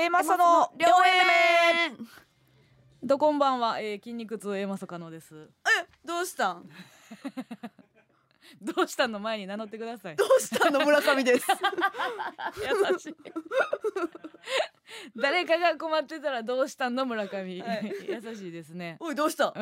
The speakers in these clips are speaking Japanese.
A マサの両 A 面。面どこんばんは、えー、筋肉痛 A マサカノです。えどうしたん？どうしたんの前に名乗ってください。どうしたの村上です。優しい。誰かが困ってたらどうしたんの村上、はい。優しいですね。おいどうした？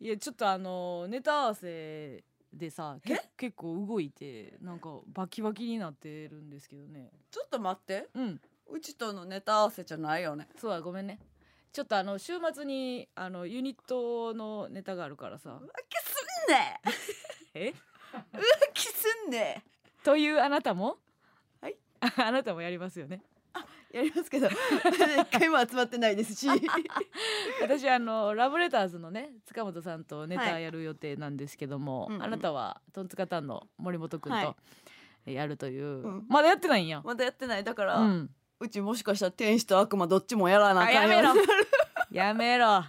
いやちょっとあのネタ合わせでさけ結構動いてなんかバキバキになってるんですけどね。ちょっと待って。うんうちとのネタ合わせじゃないよね。そうだごめんね。ちょっとあの週末にあのユニットのネタがあるからさ。浮気すんね え？浮気すんねというあなたも？はい。あ あなたもやりますよね。やりますけど。一回も集まってないですし。私あのラブレターズのね塚本さんとネはいタやる予定なんですけども、うんうん。あなたはトンツカタンの森本くんはとえやるという、うん。まだやってないんや、まだやってない。だから、う、うんちもしかしたら天使と悪魔どっちもやらなあかんよ。あやめろ。やめろ。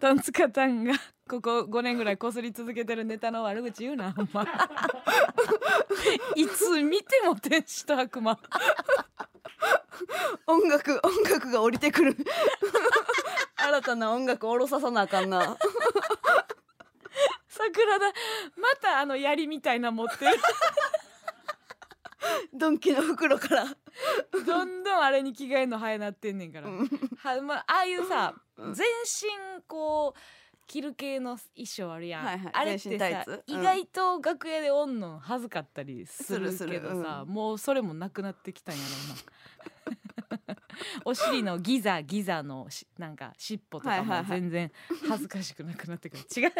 トンツカタンがここ5年ぐらいこすり続けてるネタの悪口言うなほんま。いつ見ても天使と悪魔。音楽音楽が降りてくる。新たな音楽を下ろささなあかんな。桜田またあの槍みたいな持ってる ドンキの袋から。どんどんあれに着替えんの早なってんねんから、うん。はまあああいうさうん。全身こう着る系の衣装あるやん、はいはい。あれって全身タイさ意外と楽屋でおんの恥ずかったりするするけどさ、うもうそれもなくなってきたんやろうな お尻のギザギザのしなんか尻尾とかも全然恥ずかしくなくなってくる、違う。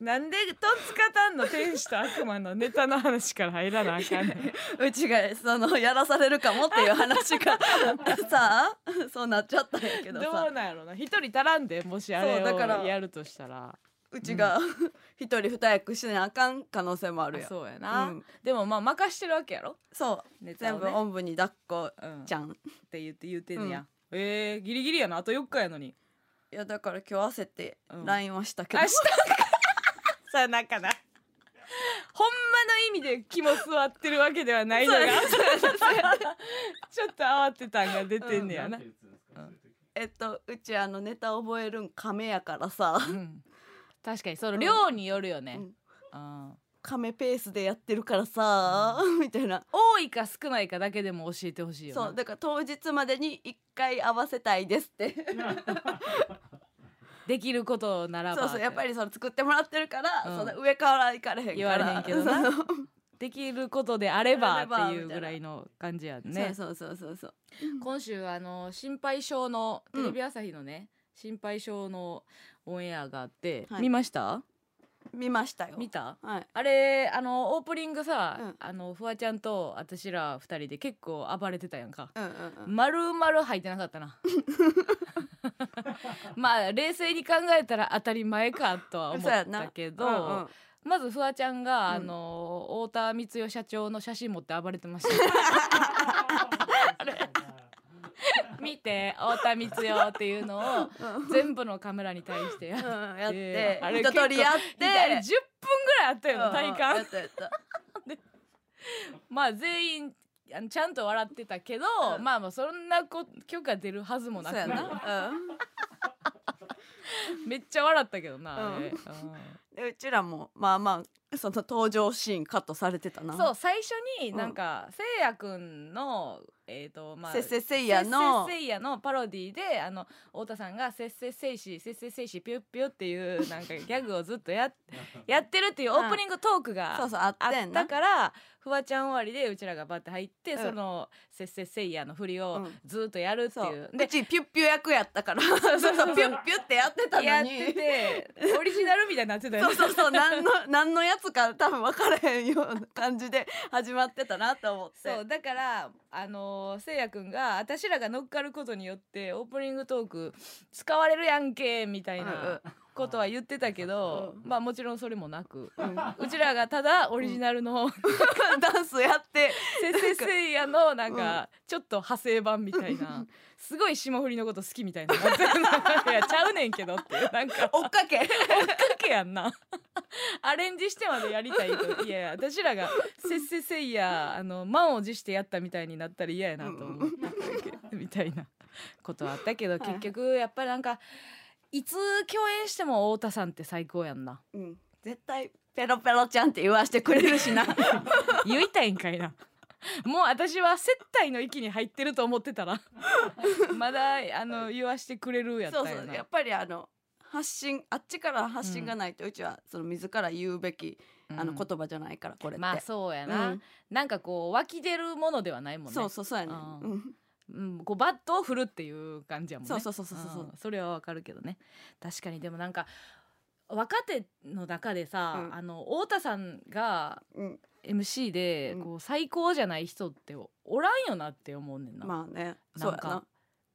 なんでトンツカタンの天使と悪魔のネタの話から入らなあかんねんうちがそのやらされるかもっていう話が。さあそうなっちゃったんやけどどさうなんやろな。一人足らんでもしあれそうだからをやるとしたらうちが 一人二役しなあかん可能性もあるやん。そうやな、うん。でもまあ任してるわけやろ？そう。ね。全部おんぶに抱っこうん、ちゃん。って言って言ってんねや、うん。えー、ギリギリやな。あと4日やのに。いやだから今日焦ってうん。LINE はしたけど、明日さあ なんかな。ほんまの意味で気も座ってるわけではないのが。ちょっと慌てたんが出てんねやな、えっとうちあのネタ覚えるん亀やからさ。うん確かにその量によるよね、うん。うん。亀ペースでやってるからさ、みたいな。多いか少ないかだけでも教えてほしいよな。そうだから当日までに一回合わせたいですって。できることならば。そうそうやっぱりその作ってもらってるから、うん。その上から行かれへんから。言われへんけどな。できることであればあればっていうぐらいの感じやね。そうそうそうそう今週あの心配性のテレビ朝日のね、心配性のオンエアがあって、はい。見ました？見ましたよ。見た？はい。あれあのオープニングさ、うん。あのフワちゃんと私ら二人で結構暴れてたやんか。うんうんうん。丸々入ってなかったな。まあ冷静に考えたら当たり前かとは思ったけど、うんうん。まずフワちゃんが、うん。あの太田光代社長の写真持って暴れてました 見て太田光代っていうのをうん。全部のカメラに対してやって。て、あれ一通りやっ結構あれ10分てぐらいあったよ、体感。やったやった まあ全員あのちゃんと笑ってたけど、うん。まあまあそんなこ許可出るはずもなくな、めっちゃ笑ったけどな、あれ。うんでうちらもまあまあその登場シーンカットされてたな。うんそう最初になんか、せいやくんのえっ、とまあせっせっせいやのせいやのパロディであの太田さんが「せっせっせいしせっせっせいしピュッピュ」っていうなんか ギャグをずっとややってるっていうオープニングトークがああったからフワちゃん終わりでうちらがバッて入って、うん。その「せっせっせいや」の振りをうん。ずっとやるってそいう。う、うちピュッピュ役やったから。そうそう ピュッピュってやってたやっのにててオリジナルみたいになってたよねそうそうそう何の 何のやつか多分分からへんような感じで始まってたなと思って。そうだからあのーせいやくんが私らが乗っかることによってオープニングトーク使われるやんけみたいな、うんうんことは言ってたけど、うんまあもちろんそれもなく、うちらがただオリジナルの ダンスやって「せっせっせいや」のなんかちょっと派生版みたいなすごい霜降りのこと好きみたいな。いやちゃうねんけどってなんか。追っかけ。かけやんな。アレンジしてまでやりたいといやいや私らが「せっせっせいや」あの満を持してやったみたいになったら嫌やなと思みたいなことはあったけどはい。結局やっぱりなんかいつ共演しても太田さんって最高やんな。うん。絶対ペロペロちゃんって言わしてくれるしな。言いたいんかいな。もう私は接待の域に入ってると思ってたら。まだあの言わしてくれるやったよな。そうそう。やっぱりあの発信あっちから発信がないと、うちはその自ら言うべきあのうん言葉じゃないからこれって、まあそうやな、うん。なんかこう湧き出るものではないもんね。そうそうそうやねうんうん、こうバットを振るっていう感じやもんね。そうそうそうそうそう。んそれはわかるけどね。確かに。でもなんか若手の中でさ、うん。あの太田さんがうん。MC でうん。こう最高じゃない人っておらんよなって思うねんな、まあね。なんか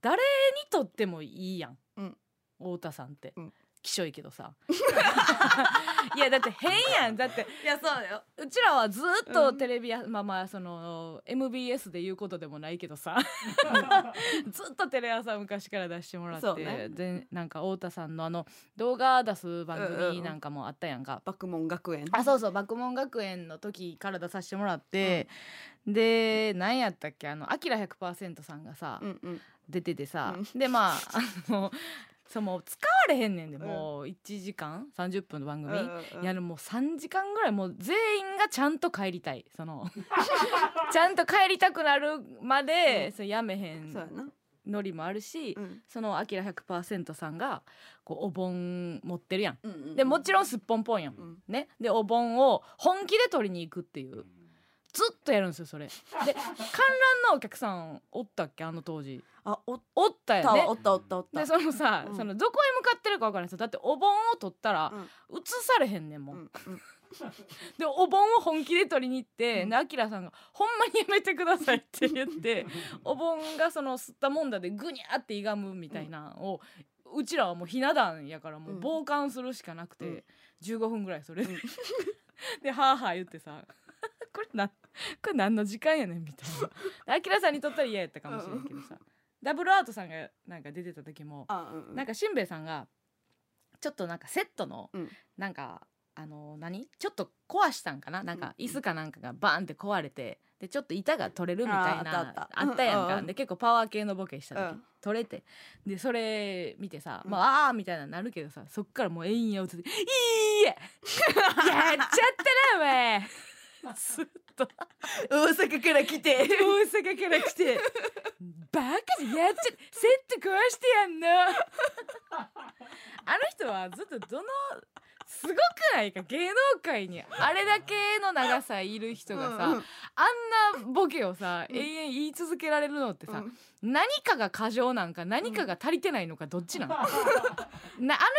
誰にとってもいいやん、うん。太田さんって、うん。きしょいけどさ いやだって変やん。だっていやそうよ。うちらはずっとうん。テレビや、まあまあその MBS で言うことでもないけどさ。ずっとテレ朝昔から出してもらって、そうね。でなんか太田さんのあの動画出す番組なんかもあったやんか。爆問学園。あそうそう爆問学園の時から出させてもらって、で何やったっけあの「あきら100%」さんがさ、うんうん。出ててさ、うでまああのそうもう使われへんねんでうん。もう1時間30分の番組、うんうんうん。いやでも3時間ぐらいもう全員がちゃんと帰りたい。その ちゃんと帰りたくなるまで、うん。それやめへんそうやな。ノリもあるし、うん。その「あきら100%」さんがこうお盆持ってるやん。うんうんでもちろんすっぽんぽんやん。うん。ね、でお盆を本気で取りに行くっていう。ずっとやるんですよそれ。で観覧のお客さんおったっけあの当時あおっおったよね。お。ったおったおったでそのさ、うん。その どこへ向かってるか分からないだってお盆を取ったらうん。映されへんねんもん、うんうん。でお盆を本気で取りに行って、うん。でアキラさんが「ほんまにやめてください」って言ってお盆がその吸ったもんだでぐにゃっていがむみたいなのを、うちらはもうひな壇やからもう傍観するしかなくて、うん。15分ぐらいそれで、うん。でハーハー言ってさこれなこれ何の時間やねんみたいな。アキラさんにとったら嫌やったかもしれんけどさ、ダブルアートさんがなんか出てた時もあうんうん。なんかしんべヱさんがちょっとなんかセットの、うん。なんかあの何？ちょっと壊したんかな？なんかうん。椅子かなんかがバーンって壊れてでちょっと板が取れるみたいなああったあった。やんか、うんうんで結構パワー系のボケした時、うん。取れてでそれ見てさ、うん。まああーみたいなのなるけどさそっからもう延々映って「いいえや! っちゃったなお前!」ずっと。大阪から来て。大阪から来て。バカでやっちゃセット壊してやんの。あの人はずっとどのすごくないか芸能界にあれだけの長さいる人がさ、うんうん。あんなボケをさ、うん。永遠言い続けられるのってさ、うん。何かが過剰なんか何かが足りてないのかどっちなん、なあの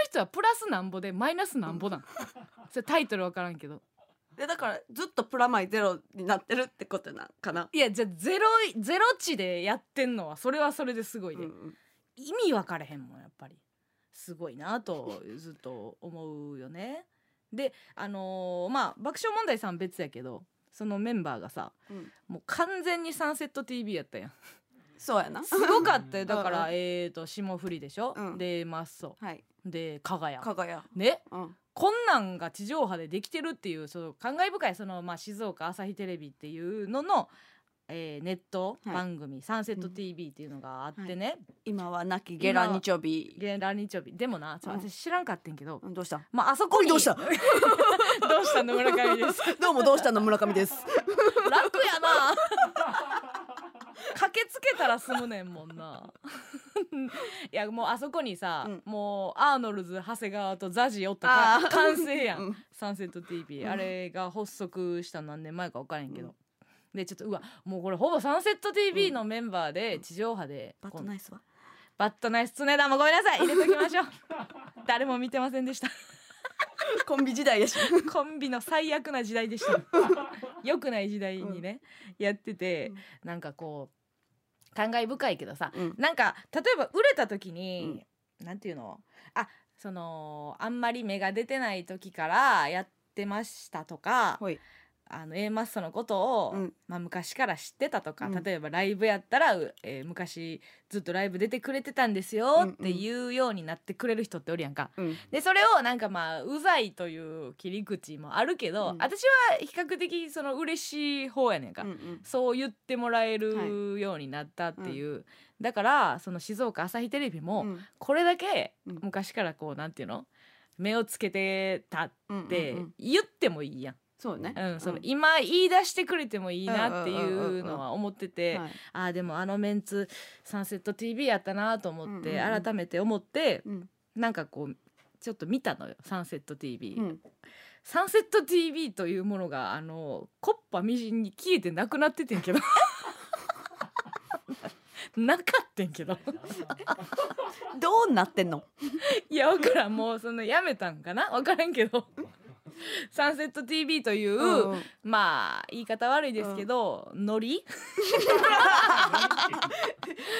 人はプラスなんぼでマイナスなんぼなん？それタイトル分からんけどでだからずっとプラマイゼロになってるってことなんかな、いやじゃあゼロゼロ値でやってんのはそれはそれですごいで、うんうん。意味分かれへんもんやっぱり。すごいなとずっと思うよね。であのーまあ爆笑問題さん別やけどそのメンバーがさうん。もう完全にサンセット TV やったやん。そうやな。すごかったよ。だから、うん。うんえーと霜降りでしょ、うん。でマッソ。はい。で加賀谷かがや。ね？うんこんなんが地上波でできてるっていうその感慨深いその、まあ、静岡朝日テレビっていうのの、えーネットはい。番組、サンセット TV っていうのがあってね、今は亡きゲラニチョビ。ゲラ日曜日でもな、私知らんかってんけど、うんどうした？まああそこに。どうした？どうしたの村上ですどうもどうしたの村上です。楽やな駆けつけたら済むねんもんな。いやもうあそこにさ、うん。もうアーノルズ長谷川とザジおったかあー。完成やん、うん。サンセット TV、うん。あれが発足した何年前か分からへんけど、でちょっとうわもうこれほぼサンセット TV のメンバーで地上波で、バットナイスは？バットナイス常田もごめんなさい。入れときましょう。誰も見てませんでした。コンビ時代やし。コンビの最悪な時代でした。良くない時代にね、やってて、なんかこう感慨深いけどさ、うん。なんか例えば売れた時に、なんていうの？あそのあんまり芽が出てない時からやってましたとかほいあの A マッソのことを、うん。まあ、昔から知ってたとか、うん。例えばライブやったら、うえー昔ずっとライブ出てくれてたんですよっていうようになってくれる人っておるやんか。うん。でそれをなんかまあうざいという切り口もあるけど、うん。私は比較的その嬉しい方やねんか、うんうん。そう言ってもらえるようになったっていう、だからその静岡朝日テレビもうん。これだけうん。昔からこうなんていうの？目をつけてたっうんてうんうん。言ってもいいやん。そうね。うん、そのうん。今言い出してくれてもいいなっていうのは思ってて、はい。ああでもあのメンツサンセット TV やったなと思って、改めて思ってうん。なんかこうちょっと見たのよサンセット TV、うん。サンセット TV というものがあのコッパみじんに消えてなくなっててんけど。なかったんけど。どうなってんの？いや分からん。もうそのやめたんかな？分からんけど サンセット TV という、うん。うんまあ言い方悪いですけど、ノリ？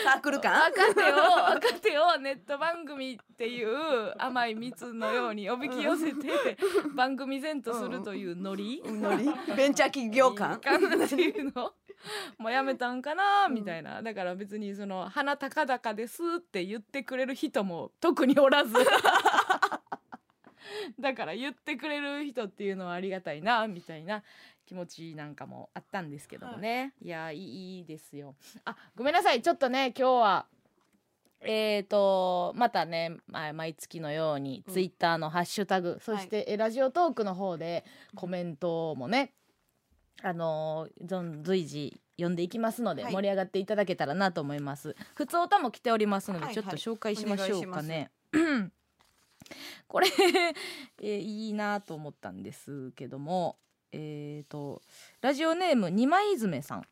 サークル感若手を若手をネット番組っていう甘い蜜のようにおびき寄せて番組前とするというノリ？ノリ？ベンチャー企業感？感っていうの？もうやめたんかな？みたいな。だから別にその「鼻高々です」って言ってくれる人も特におらず だから言ってくれる人っていうのはありがたいなみたいな気持ちなんかもあったんですけどもね、い、やいいいいですよ。あごめんなさい。ちょっとね今日はえーとまたね、まあ毎月のようにうん。ツイッターのハッシュタグ、そして、えラジオトークの方でコメントもねあの随時読んでいきますので、はい。盛り上がっていただけたらなと思います。普通歌も来ておりますので、はいちょっと紹介しましょうかね、これ、えーいいなと思ったんですけどもえー、とラジオネーム二枚爪さん。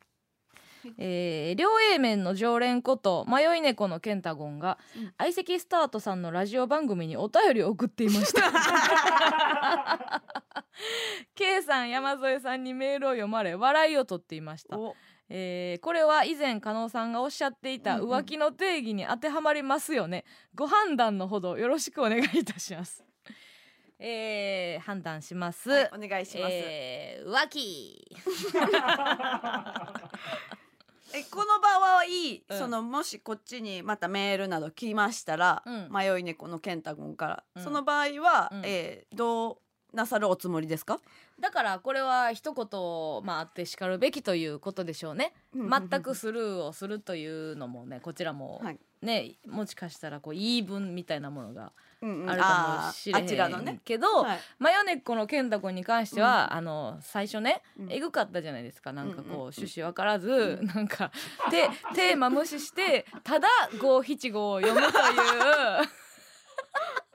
えー両 A 面の常連こと迷い猫のケンタゴンが、うん。相席スタートさんのラジオ番組にお便りを送っていました。K さん山添さんにメールを読まれ笑いを取っていました。おえーこれは以前加納さんがおっしゃっていたうんうん。浮気の定義に当てはまりますよね、ご判断のほどよろしくお願いいたします。えー判断します、はいお願いします。えー浮気。えこの場合、うん。そのもしこっちにまたメールなど来ましたら、うん。迷い猫のケンタゴンから、うん。その場合は、うん。えーどうなさるおつもりですか、だからこれは一言まああってしかるべきということでしょうね。全くスルーをするというのもね。こちらもはい。ね、もしかしたらこう言い分みたいなものがうんうん。あるかもしれへんね、けど、はい。マヨネッコの健太君に関しては、あの最初ね、うん。えぐかったじゃないですか。なんかこう、うんうんうん趣旨分からず、なんかでテーマ無視してただ五七五を読むという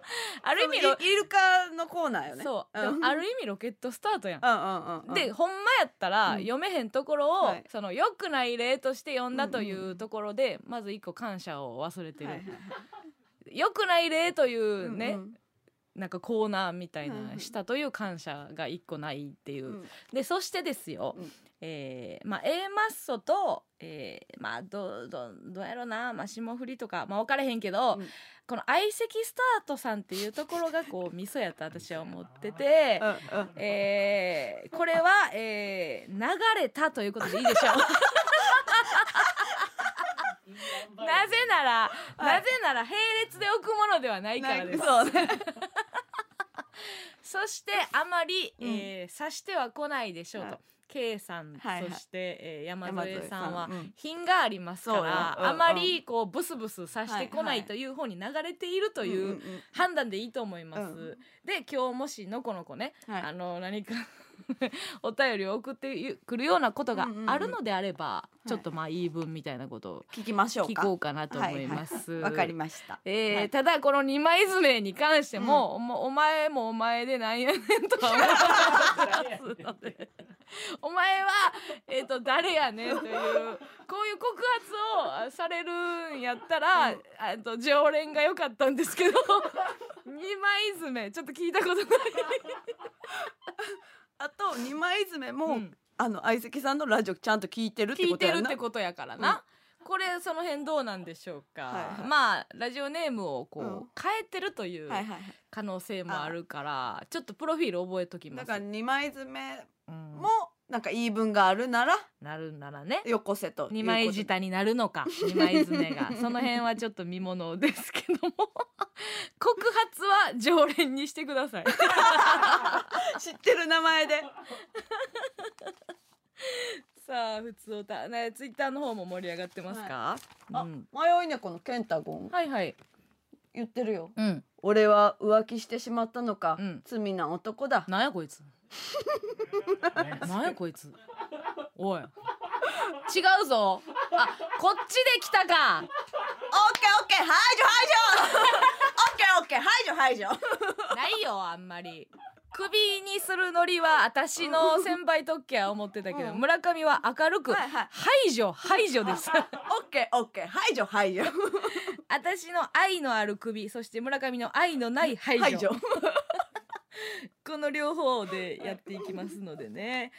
ある意味ロイイルカのコーナーよね。そう、うん。でもある意味ロケットスタートやん。うんうんうんうん。でほんまやったらうん。読めへんところを、はい。その良くない例として読んだというところで、まず一個感謝を忘れてる、良くない例というね、うなんかコーナーみたいなんしたという感謝が一個ないっていう、うん。でそしてですよ、うん。えーまあ A マッソと、えーまあどどどうやろな、まあ、霜降りとか、まあ、分からへんけど、うんこの相席スタートさんっていうところがこうミソやと私は思ってて、えーこれは、えー流れたということでいいでしょう。なぜなら、はいなぜなら並列で置くものではないからです。そうね そしてあまり、うんえー察しては来ないでしょうと。はい K さん、はいはい。そして、えー山添さんは品がありますから、うんうんあまりこうブスブスさしてこなはいはいいという方に流れているという判断でいいと思います。うん。で今日もしのこのこね、はい。あの何か お便りを送ってくるようなことがあるのであれば、い。ちょっとまあ言い分みたいなことを聞きましょうか。聞こうかなと思います。はいはい。わかりました。えーはい。ただこの二枚爪に関しても、おもお前もお前でなんやねんとは思ってますのでお前は、えー、と誰やねんというこういう告発をされるんやったら、うん。あと常連が良かったんですけど二枚爪ちょっと聞いたことない。あと二枚爪も、うん。あの相席さんのラジオちゃんと聞いてるって聞いてことやんなるってことやからな、これその辺どうなんでしょうか、はいはい。まあラジオネームをこう、うん。変えてるというはいはいはい。可能性もあるから、ちょっとプロフィール覚えときます。だから二枚詰めうん。もなんか言い分があるならなるならね。よこせと二枚舌になるのか。二枚詰めが。その辺はちょっと見ものですけども。告発は常連にしてください。知ってる名前で。さあ普通おたねツイッターの方も盛り上がってますか、あうん、迷い猫のケンタゴン。はいはい。言ってるよ。うん。俺は浮気してしまったのか、うん。罪な男だ。なんやこいつ なんやこいつ。おい。違うぞ。あこっちで来たか。オッケーオッケー。排除排除。オッケーオッケー。排除排除。ないよあんまり。首にするノリは私の先輩特権は思ってたけど、うん。村上は明るくはいはい。排除排除です。オッケーオッケー。排除排除。私の愛のある首そして村上の愛のない排除 この両方でやっていきますのでね。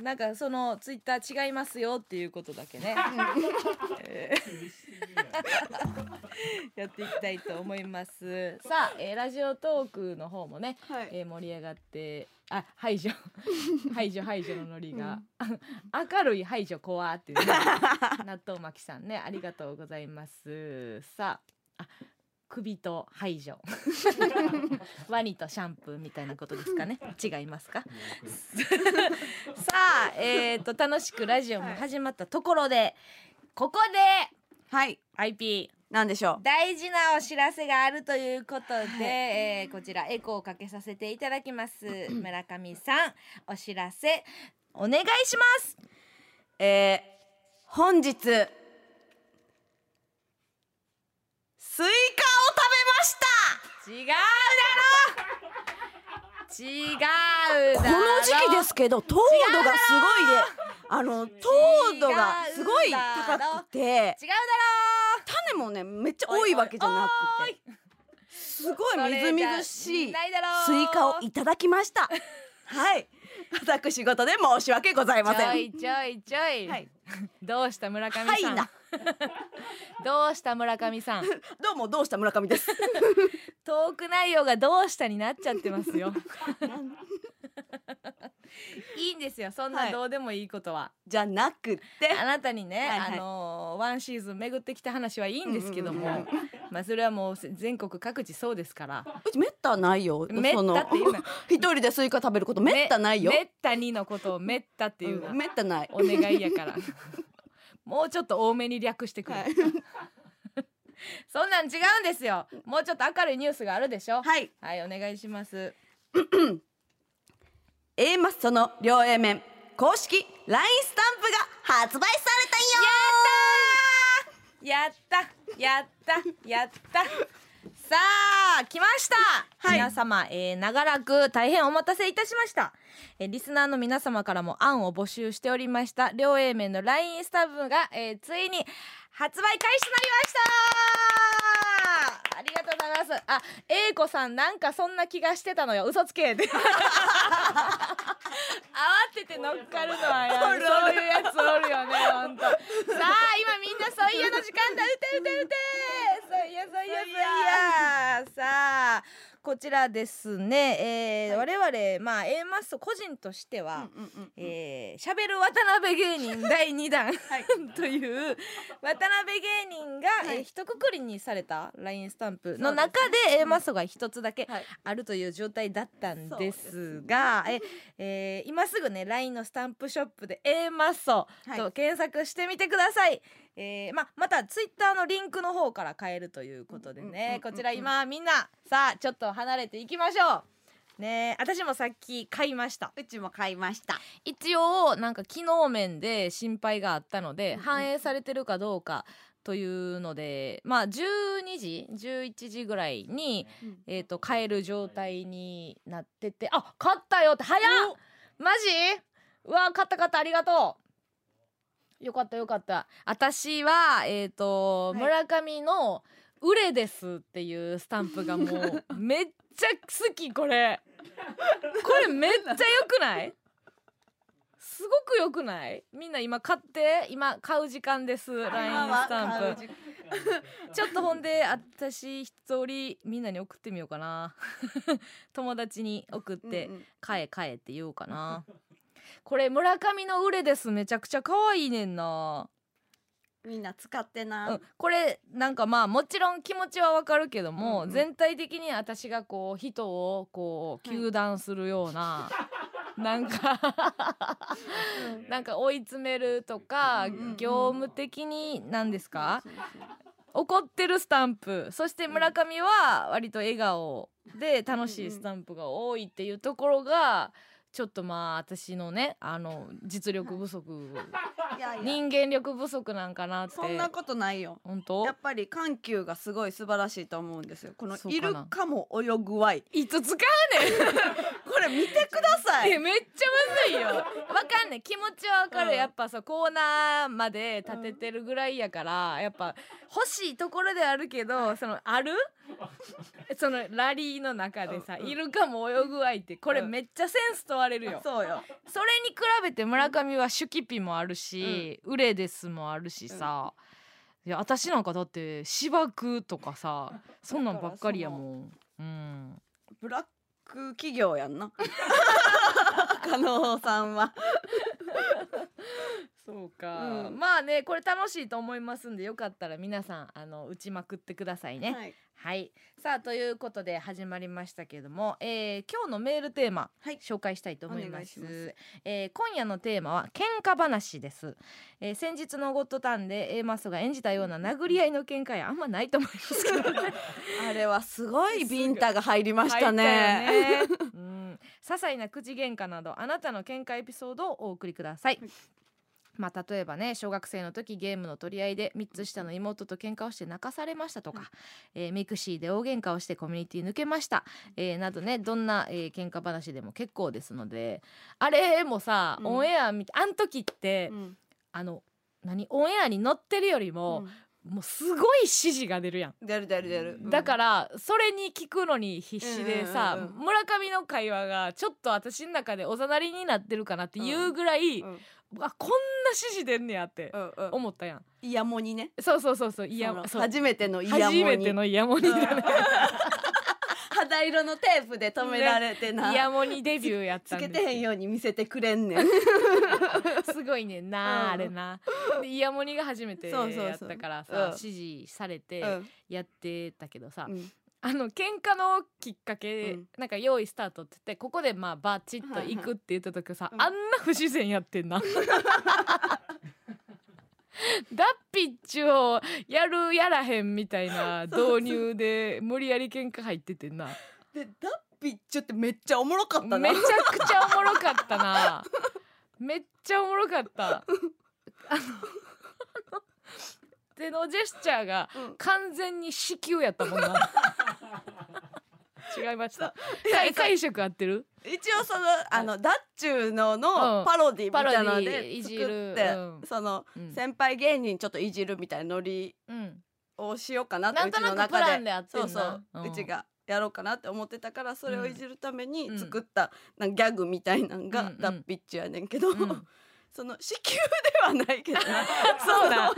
なんかそのツイッター違いますよっていうことだけね、えーやっていきたいと思います。さあ、えーラジオトークの方もね、はい。えー盛り上がってあ排除。排除排除のノリが、明るい排除怖っていう、ね、納豆巻きさんねありがとうございます。さああ首と排除。ワニとシャンプーみたいなことですかね。違いますか？さあえー、と楽しくラジオも始まったところで、ここはい。で IP なんでしょう？大事なお知らせがあるということで、えーこちらエコーをかけさせていただきます。村上さんお知らせお願いします。えー、本日スイカ違うだろ！違うだろ！この時期ですけど糖度がすごいであの糖度がすごい高くて。違うだ種もねめっちゃ多いわけじゃなくて。すごいろみずみずしいスイカをいただきました。はい私事で申し訳ございません。ちょいちょいちょい、はい。どうした村上さん、はいな。どうした村上さん？どうもどうした村上です。トーク内容がどうしたになっちゃってますよ いいんですよ。そんはない。どうでもいいことは、じゃなくて。あなたにね、はいはい。あのーワンシーズン巡ってきた話はいいんですけども、うんうんうんまあそれはもう全国各地そうですから。うちめったないよ。めったそのっていうな 一人でスイカ食べることめったないよ。めめったにのことをめったっていうな、うんめったない。お願いやから。もうちょっと多めに略してくれ、はい。そんなん違うんですよ。もうちょっと明るいニュースがあるでしょ。はい。はいお願いします A マッソの両 A 面公式 LINE スタンプが発売されたよやった。やった。やった。さあ来ました、はい。皆様、えー長らく大変お待たせいたしました、えーリスナーの皆様からも案を募集しておりました。両 A 面の LINE スタンプが、えーついに発売開始となりましたありがとうございます。あ、英子さんなんかそんな気がしてたのよ。嘘つけ。慌てて乗っかるのはやそういうやつおるよねほんと。さあ今みんなそういやの時間だ。打て打て打て。そういやそういや。そういや。さあこちらですね、えー我々まあ A マッソ個人としては、うんうんうんえー、しゃべる渡辺芸人第2弾、という渡辺芸人が、はい。えー一括りにされた LINE スタンプの中で A マッソが一つだけはい。あるという状態だったんですすが、ええー今すぐね LINE のスタンプショップで A マッソはい。と検索してみてください。えーままたツイッターのリンクの方から買えるということでね。うんこちら今みんなさあちょっと離れていきましょう。ね私もさっき買いました。うちも買いました。一応なんか機能面で心配があったので、うんうん反映されてるかどうかというのでまあ12時11時ぐらいに、えー、と買える状態になっててあ買ったよって早っ！マジ？うわ買った買ったありがとうよかったよかった。私はえっ、と、はい。村上の「売れです」っていうスタンプがもう めっちゃ好きこれ。これめっちゃ良くない？すごく良くない？みんな今買って今買う時間です今 LINE はスタンプ。ちょっとほんで私一人みんなに送ってみようかな。友達に送ってうんうん「買え買え」って言おうかなこれ村上の売れです。めちゃくちゃ可愛いねんな。みんな使ってな、うん、これなんかまあもちろん気持ちはわかるけども、うんうん。全体的に私がこう人をこうはい糾弾するような、なんかなんか追い詰めるとか、うんうん業務的に何ですか、怒ってるスタンプ。そして村上は割と笑顔で楽しいスタンプが多いっていうところがちょっとまあ私のねあの実力不足。いやいや。人間力不足なんかなって。そんなことないよ。本当？やっぱり緩急がすごい素晴らしいと思うんですよ。このイそうかな。ルカも泳ぐわい。いつ使うねん。これ見てください。えめっちゃむずいよ。わかんない気持ちはわかる、うん。やっぱさコーナーまで立ててるぐらいやから、やっぱ欲しいところであるけどそのある？そのラリーの中でさ、うん。うん。イルカも泳ぐ相手これうん。めっちゃセンス問われるよ、そうよ。それに比べて村上はシュキピもあるし、ウレデスもあるしさ、いや私なんかだって芝生とかさ そんなんばっかりやもん。うん。ブラック企業やんな。加納さんはそうか、うん。まあねこれ楽しいと思いますんでよかったら皆さんあの打ちまくってくださいね。はい。はい、さあということで始まりましたけれども、えー今日のメールテーマ、はい。紹介したいと思います。しえー今夜のテーマは喧嘩話です、えー先日のゴッドタンで A マスが演じたような殴り合いの喧嘩やあんまないと思いますけどね。あれはすごいビンタが入りましたね。些細な口喧嘩などあなたの喧嘩エピソードをお送りくださいまあ、例えばね小学生の時ゲームの取り合いで3つ下の妹と喧嘩をして泣かされましたとか、えー mixi で大喧嘩をしてコミュニティ抜けました、えーなどねどんな、えー喧嘩話でも結構ですのであれもさ、うん。オンエア見てあん時って、うん。あの何オンエアに載ってるよりも、もうすごい指示が出るやん。出る出る出る。だからそれに聞くのに必死でさ、うんうんうん。村上の会話がちょっと私の中でおざなりになってるかなっていうぐらい、うんあこんな指示出んねやって思ったやん。イヤモニね。そうそうそうそういやそのそう。初めてのイヤモニ。初めてのイヤモニだね。肌色のテープで止められてな、イヤモニデビューやったつけてへんように見せてくれんねん。すごいねんな、うん。あれな。でイヤモニが初めてやそうそうそう。ったからさうん。指示されてうん。やってたけどさ、うんあの喧嘩のきっかけ、うん。なんか用意スタートって言ってここでまあバチッと行くって言った時さ、うんあんな不自然やってんな。ダッピッチをやるやらへんみたいな導入で無理やり喧嘩入っててんな。でダッピッチョってめっちゃおもろかったな。めちゃくちゃおもろかったな。めっちゃおもろかった。あの手のジェスチャーがうん。完全に子宮やったもんな。違いました。解解釈合ってる？一応そのあ。のダッチューののうん。パロディみたいなのパロディで作って、そのうん。先輩芸人ちょっといじるみたいなノリうん。をしようかなってなんとなくプランでそうそう、ううんちがやろうかなって思ってたからそれをいじるためにう。ん作ったなんかギャグみたいなんがダッピッチュやねんけど、うんその子宮ではないけどな。そうだ。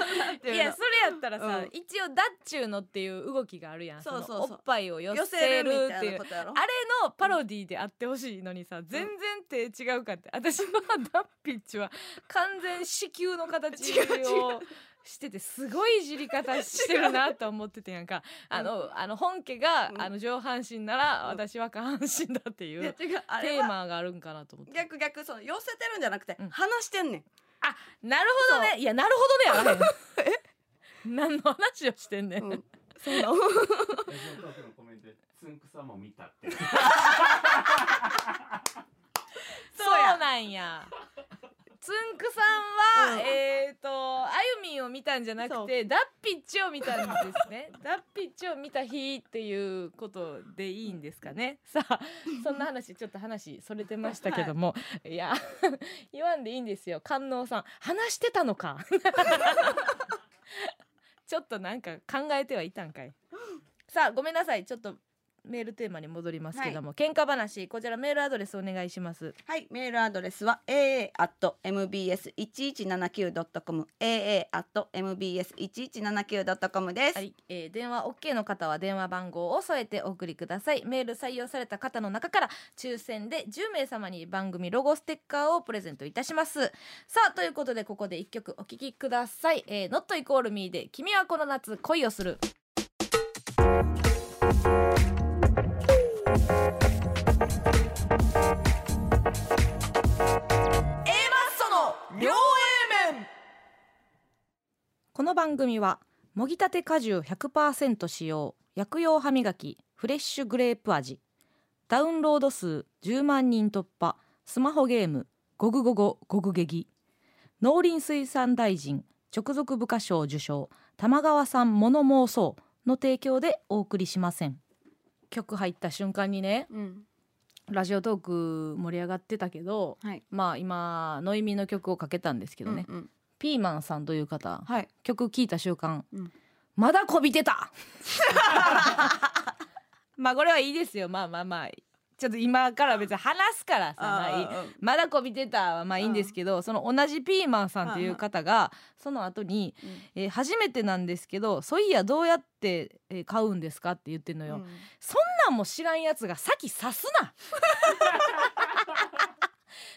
いやそれやったらさ、うん。一応ダッチューのっていう動きがあるやん。そうそうおっぱいを寄寄せせるっていう。なことやろ。あれのパロディであってほしいのにさ、全然手違うかって。私のダッピッチは完全子宮の形を しててすごいいじり方してるなと思っててやんか。あのあの本家が、うん。あの上半身なら、うん。私は下半身だっていうテーはマがあるんかなと思って。逆逆その寄せてるんじゃなくて、うん。話してんねん。なるほどね。いやなるほどね 何の話をしてんねん、うん。その？ラジオトークのコメントでつんくさも見たって。そうなんや。つんくさんは、うんえっ、とあゆみんを見たんじゃなくてダッピッチを見たんですね。ダッピッチを見た日っていうことでいいんですかね。さあそんな話ちょっと話それてましたけども、い、や 言わんでいいんですよ。観音さん話してたのか？ちょっとなんか考えてはいたんかい。さあごめんなさいちょっとメールテーマに戻りますけども、喧嘩話こちらメールアドレスお願いします。はい、メールアドレスは aa at mbs 一一七九ドットコム aa at mbs 一一七九ドットコムです。はい、えー電話 OK の方は電話番号を添えてお送りください。メール採用された方の中から抽選で10名様に番組ロゴステッカーをプレゼントいたします。さあということでここで一曲お聴きください、えー、Not Equal Me で君はこの夏恋をするこの番組はもぎたて果汁100%使用薬用歯磨きフレッシュグレープ味。ダウンロード数10万人突破スマホゲームゴグゴゴゴグゲギ。農林水産大臣直属部下賞受賞玉川さん物妄想の提供でお送りしません。曲入った瞬間にねうん、ラジオトーク盛り上がってたけどはい。まあ今ノイミの曲をかけたんですけどね、うんうん。ピーマンさんという方はい。曲聴いた瞬間、うん。まだこびてた。まあこれはいいですよ。まあまあまあちょっと今から別に話すからさまあまだこびてたはまあいいんですけど、その同じピーマンさんっていう方がその後に、えー初めてなんですけどそういやどうやって、えー買うんですかって言ってんのよ、そんなんも知らんやつが先刺すな。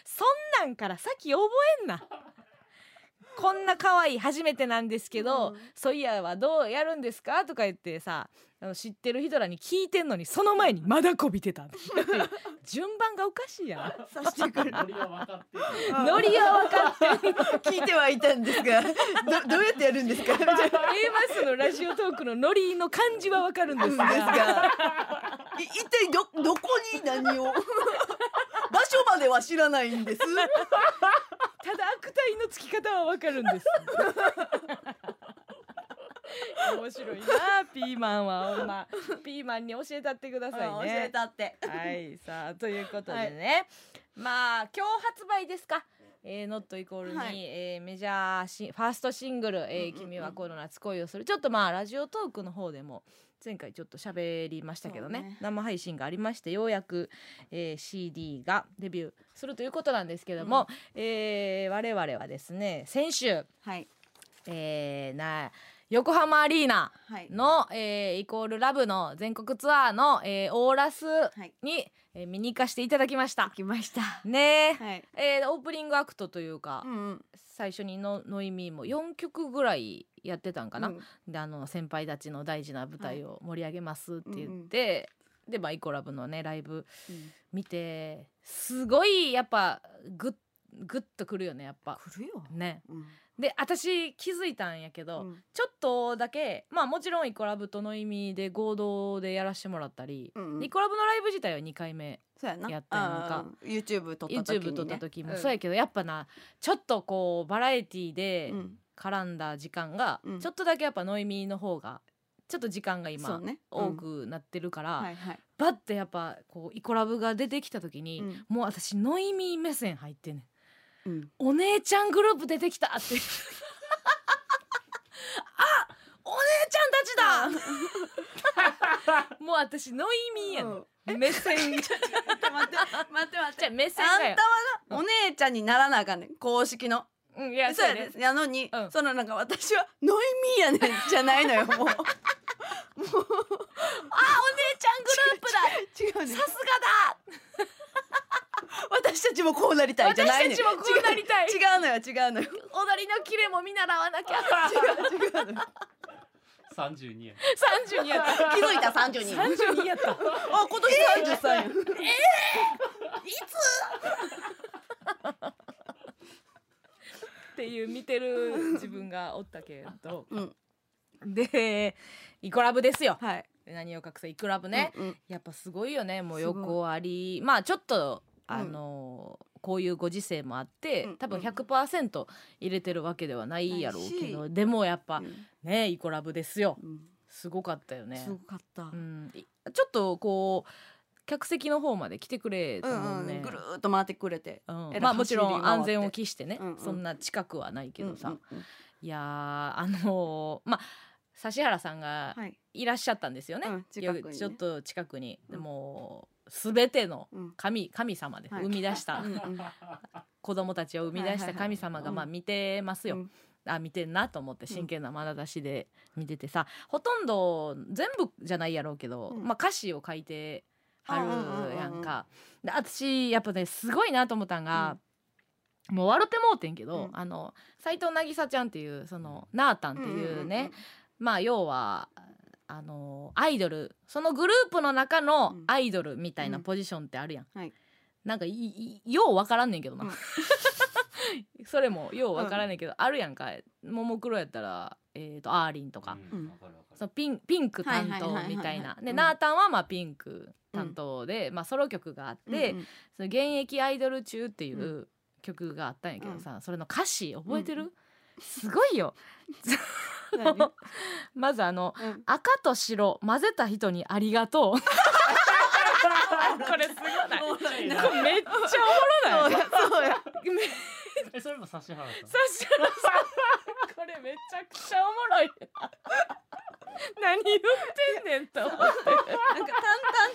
そんなんから先覚えんなこんな可愛い初めてなんですけど、うんそういやはどうやるんですか？とか言ってさあの知ってる人らに聞いてんのにその前にまだこびてた 順番がおかしいやん。さしてくる。ノリは分かってる。ノリは分かってる。聞いてはいたんですが、どどうやってやるんですか？A マスのラジオトークのノリの感じは分かるんですですが。一体どどこに何を？場所までは知らないんです。ただ悪態のつき方はわかるんです。面白いなピーマンは。ほんま。ピーマンに教えたってください教ねえたって。はいさあということでね、まあ今日発売ですか？えー、ノットイコールに、はい。えーメジャーシファーストシングル、えーうんうんうん。君はこの夏恋をする」ちょっとまあラジオトークの方でも前回ちょっと喋りましたけどねね生配信がありましてようやく、えー CD がデビューするということなんですけども、えー我々はですね先週、はいえーな横浜アリーナはい。の、えーイコールラブの全国ツアーの、えーオーラスはい。に、えー見に行かせていただきました。来ました。ねえはい。えーオープニングアクトというか、うんうん。最初にのノイミーも4曲ぐらいやってたんかな、うん。であの先輩たちの大事な舞台を盛り上げますって言って、でまあイコラブのねライブうん。見てすごいやっぱグッグッとくるよねやっぱ。来るよ。ね。うん。で私気づいたんやけど、うん。ちょっとだけまあもちろんイコラブとの意味で合同でやらせてもらったり、うんうん。イコラブのライブ自体は2回目やったやんか。YouTube 撮った時に、ね。YouTube 撮った時もん。そうやけど、やっぱなちょっとこうバラエティでうん絡んだ時間が、うん。ちょっとだけやっぱノイミーの方がちょっと時間がそ今うね。多くなってるから、はいはい。バッてやっぱこうイコラブが出てきた時に、うん。もう私ノイミー目線入ってんねん。うん。お姉ちゃんグループ出てきたって。あお姉ちゃんたちだ。もう私ノイミーやねん。目線 待って待って待って。じゃあ目線あんがよたはな、お姉ちゃんにならなあかんねん。公式のうんいやそうやねで。やのに、うん。そのなんか私はノイミーやねんじゃないのよもう。あお姉ちゃんグループだ。違うねんさすがだ。私たちもこうなりたいじゃないねん私たちもこうなりたい。違う違うのよ違うのよ。踊りのキレも見習わなきゃ。違う違うのよ。三十二円。32やった気づいた32 32やった。あ今年33や、っていう見てる自分がおったけど。うん。でイコラブですよ。はい。何を隠せイコラブね、うんうん。やっぱすごいよねもう横あり。まあちょっとあのこういうご時世もあって、うん多分うん100%入れてるわけではないやろうけど、でもやっぱうん。ねイコラブですよ。うん。すごかったよね。すごかった、うん、いちょっとこう客席の方まで来てくれたうんもんね、うん。ぐるーっと回ってくれて。うん。まあもちろん安全を期してね、うんうん。そんな近くはないけどさ、うんうんうんいやーあのーまあ指原さんがはい。いらっしゃったんですよね,、うんね。ちょっと近くに、うんもう全てのうん。神神様ではい。生み出した、うんうん。子供たちを生み出した神様がはいはいはい。まあ見てますよ、うん。あ見てんなと思って真剣な眼差しで見ててさ、ほとんど全部じゃないやろうけど、うん。まあ歌詞を書いてはうんうんうんうんるやん。か。で私やっぱねすごいなと思ったんが、もう笑ってもうてんけど、うん。あの斉藤渚ちゃんっていうそのナータンっていうね、まあ要はあのアイドルそのグループの中のうん。アイドルみたいなポジションってあるやん、はい。なんかようわからんねんけどな、うん それもようわからんねんけど、あるやんか。ももクロやったら、えー、とアーリンとか、うん。そのピンピンク担当みたいな。でうんナータンはまあピンク担当で、まあ、ソロ曲があって、うんうんその現役アイドル中っていうう曲があったんやけどさ、それの歌詞覚えてる、うんすごいよ。何 まずあのうん。赤と白混ぜた人にありがとう。これすごない。めっちゃおもろない。そうや。そうや。め えそれも指原さん？指原さん。これめちゃくちゃおもろい。何言ってんねんと思って。なんか淡々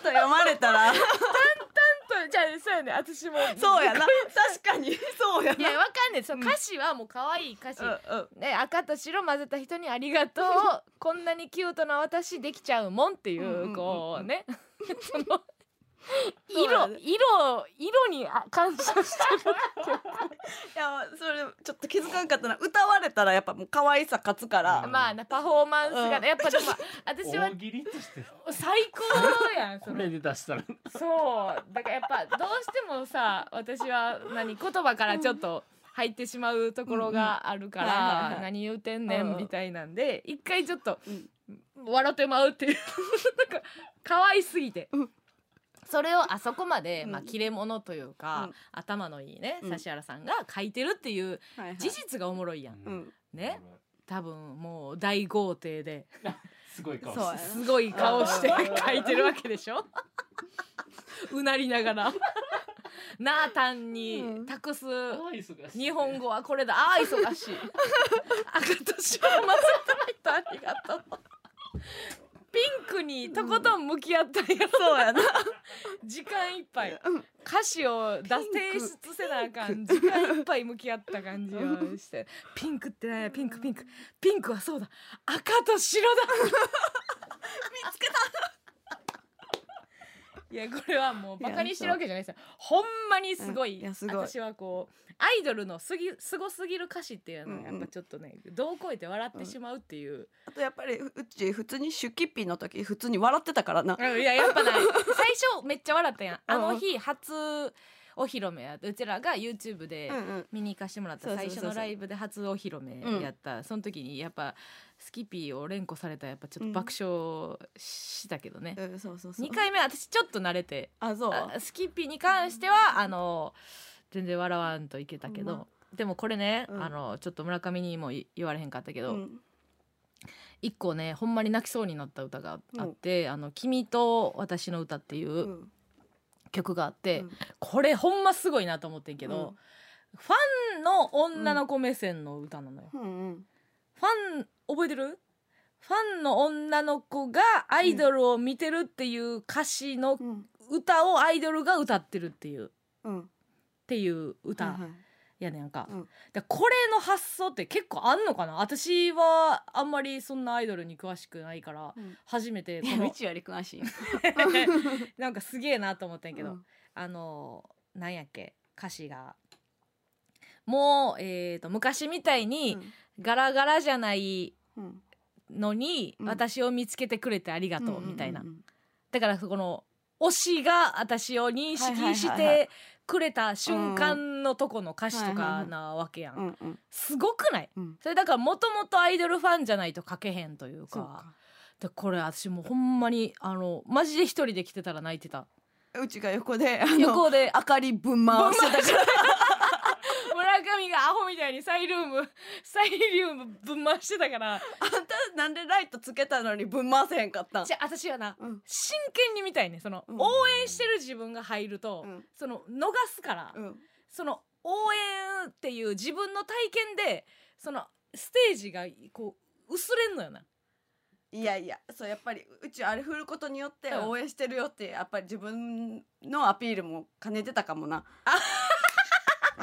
と読まれたら。じゃあそうやね。私も。そうやな。確かに。そうやな。いやわかんねえその歌詞はもう可愛い歌詞、うんうん。ね、赤と白混ぜた人にありがとう。こんなにキュートな私できちゃうもんっていう,、こうね。その色色色にあ感謝してるいやそれちょっと気づかんかったな。歌われたらやっぱもう可愛さ勝つから、うん。まあなパフォーマンスがね、うん。やっぱでも私は大喜利として。最高やんそれ。で出したら。そう。だからやっぱどうしてもさ私は何言葉からちょっと入ってしまうところがあるからはい何言うてんねうんんみたいなんで一回ちょっとうん笑ってまうっていう。なんか可愛すぎて。うん。それをあそこまで、うん。まあ、切れ者というか、うん。頭のいいねうん。指原さんが書いてるっていう事実がおもろいやん、うん。ね。多分もう大豪邸で。すごい顔そうやしてすごい顔してうん書いてるわけでしょ？うなりながら。ナータンに託す日本語はこれだ。あー忙しい。赤と白混ぜた人ありがとうピンクにとことん向き合ったんやろそうやな。時間いっぱい。うん。歌詞を出提出せなあかん。時間いっぱい向き合った感じをして。ピンクってねピンクピンク。ピンクはそうだ。赤と白だ。見つけたいやこれはもうバカにしてるわけじゃないですよ。ほんまにすごい,、うんい私はこうアイドルのすぎすごすぎる歌詞っていうのはうんうん。やっぱちょっとねどう超えて笑ってしまうっていう、あとやっぱりううち普通に出勤日の時普通に笑ってたからな。うんいややっぱない。最初めっちゃ笑ったやん。あうん。の日初お披露目やうちらが YouTube でうんうん。見に行かしてもらった最初のライブで初お披露目やった、その時にやっぱスキピーを連呼されたらやっぱちょっと爆笑したけどね、うんそうそうそう。2回目私ちょっと慣れて。あそう。あスキッピーに関してはあの全然笑わんといけたけど、までもこれね、うん。あのちょっと村上にもい言われへんかったけど、うん。一個ねほんまに泣きそうになった歌があって「あの君と私の歌」っていううん。曲があって、うん。これほんますごいなと思ってんけど、ファンの女の子目線の歌なのよ。うんうんファン覚えてる？ファンの女の子がアイドルを見てるっていう歌詞のうん。歌をアイドルが歌ってるっていう。っうん。ていう歌はいはい。やねんか、うん。でこれの発想って結構あんのかな？私はあんまりそんなアイドルに詳しくないからうん。初めてこのうちより詳しいよ。なんかすげえなと思ったんやけど、うん。あのなんやっけ？歌詞が。もう、えー、と昔みたいにガラガラじゃないうんのに、うん。私を見つけてくれてありがとううんみたいな、うんうんだからこの推しが私を認識しはいはいはいはてくれた瞬間のとこの歌詞とかなわけやん、うん。うんすごくない？うん。それだからもともとアイドルファンじゃないと書けへんといううか。でこれ私もうほんまにあのマジで一人で来てたら泣いてた。うちが横であの横で明かりぶん回してたから。村上がアホみたいにサイルーム サイリウムぶん回してたから。あんたなんでライトつけたのにぶん回せへんかったん？じゃあ私はなうん。真剣に見たいねその、うん。応援してる自分が入ると、うん。その逃すから、うん。その応援っていう自分の体験でそのステージがこう薄れんのよな。いやいやそうやっぱりうちあれ振ることによってうん。応援してるよってやっぱり自分のアピールも兼ねてたかもな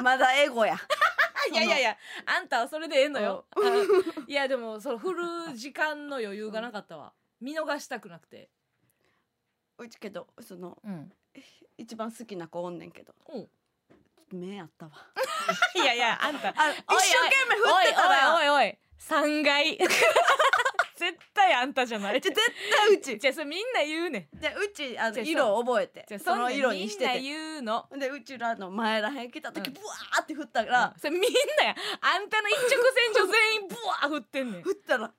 まだエゴや。いやいやいやあんたはそれでええのよ。あの いやでもその振る時間の余裕がなかったわ。見逃したくなくて。うちけどそのうん。一番好きな子おんねんけど。う。ん目あったわ。いやいやあんたあ一生懸命振ってたら。おいおいおいおい。3階絶対あんたじゃない。じゃ絶対うち。じゃあそれみんな言うねん。じゃうちあの色を覚えて。じゃあその色にしてみんなて言うの。でうちらの前らへん来た時うん。ブワーって振ったら、それみんなや。あんたの一直線上全員ブワー振ってんねん。振ったら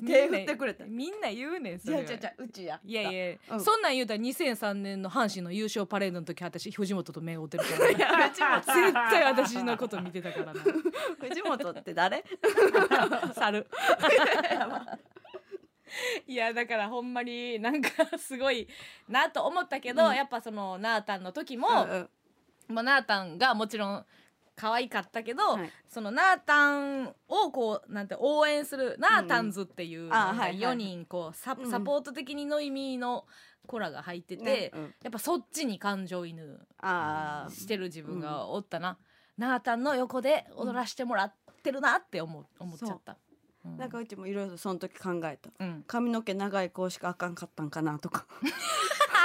で手振ってくれた。いみんな言うねんそれいやいやうちや。いやいや、うん。そんなん言うたら2003年の阪神の優勝パレードの時私藤本と目を追ってるから、いやうちも絶対私のこと見てたからな。藤本って誰？猿。いやだからほんまになんかすごいなと思ったけど、うん。やっぱそのナータンの時も、うんうん。まあ、ナータンがもちろん可愛かったけど、はい。そのナータンをこうなんて応援するナータンズっていうあはいはい4人こうサうん。サポート的にノイミーの子らが入ってて、ねうん。やっぱそっちに感情移入ああしてる自分がおったな、ナータンの横で踊らしてもらってるなって思う思っちゃった。うん。なんかうちもいろいろその時考えた。うん、髪の毛長い子しかあかんかったんかなとか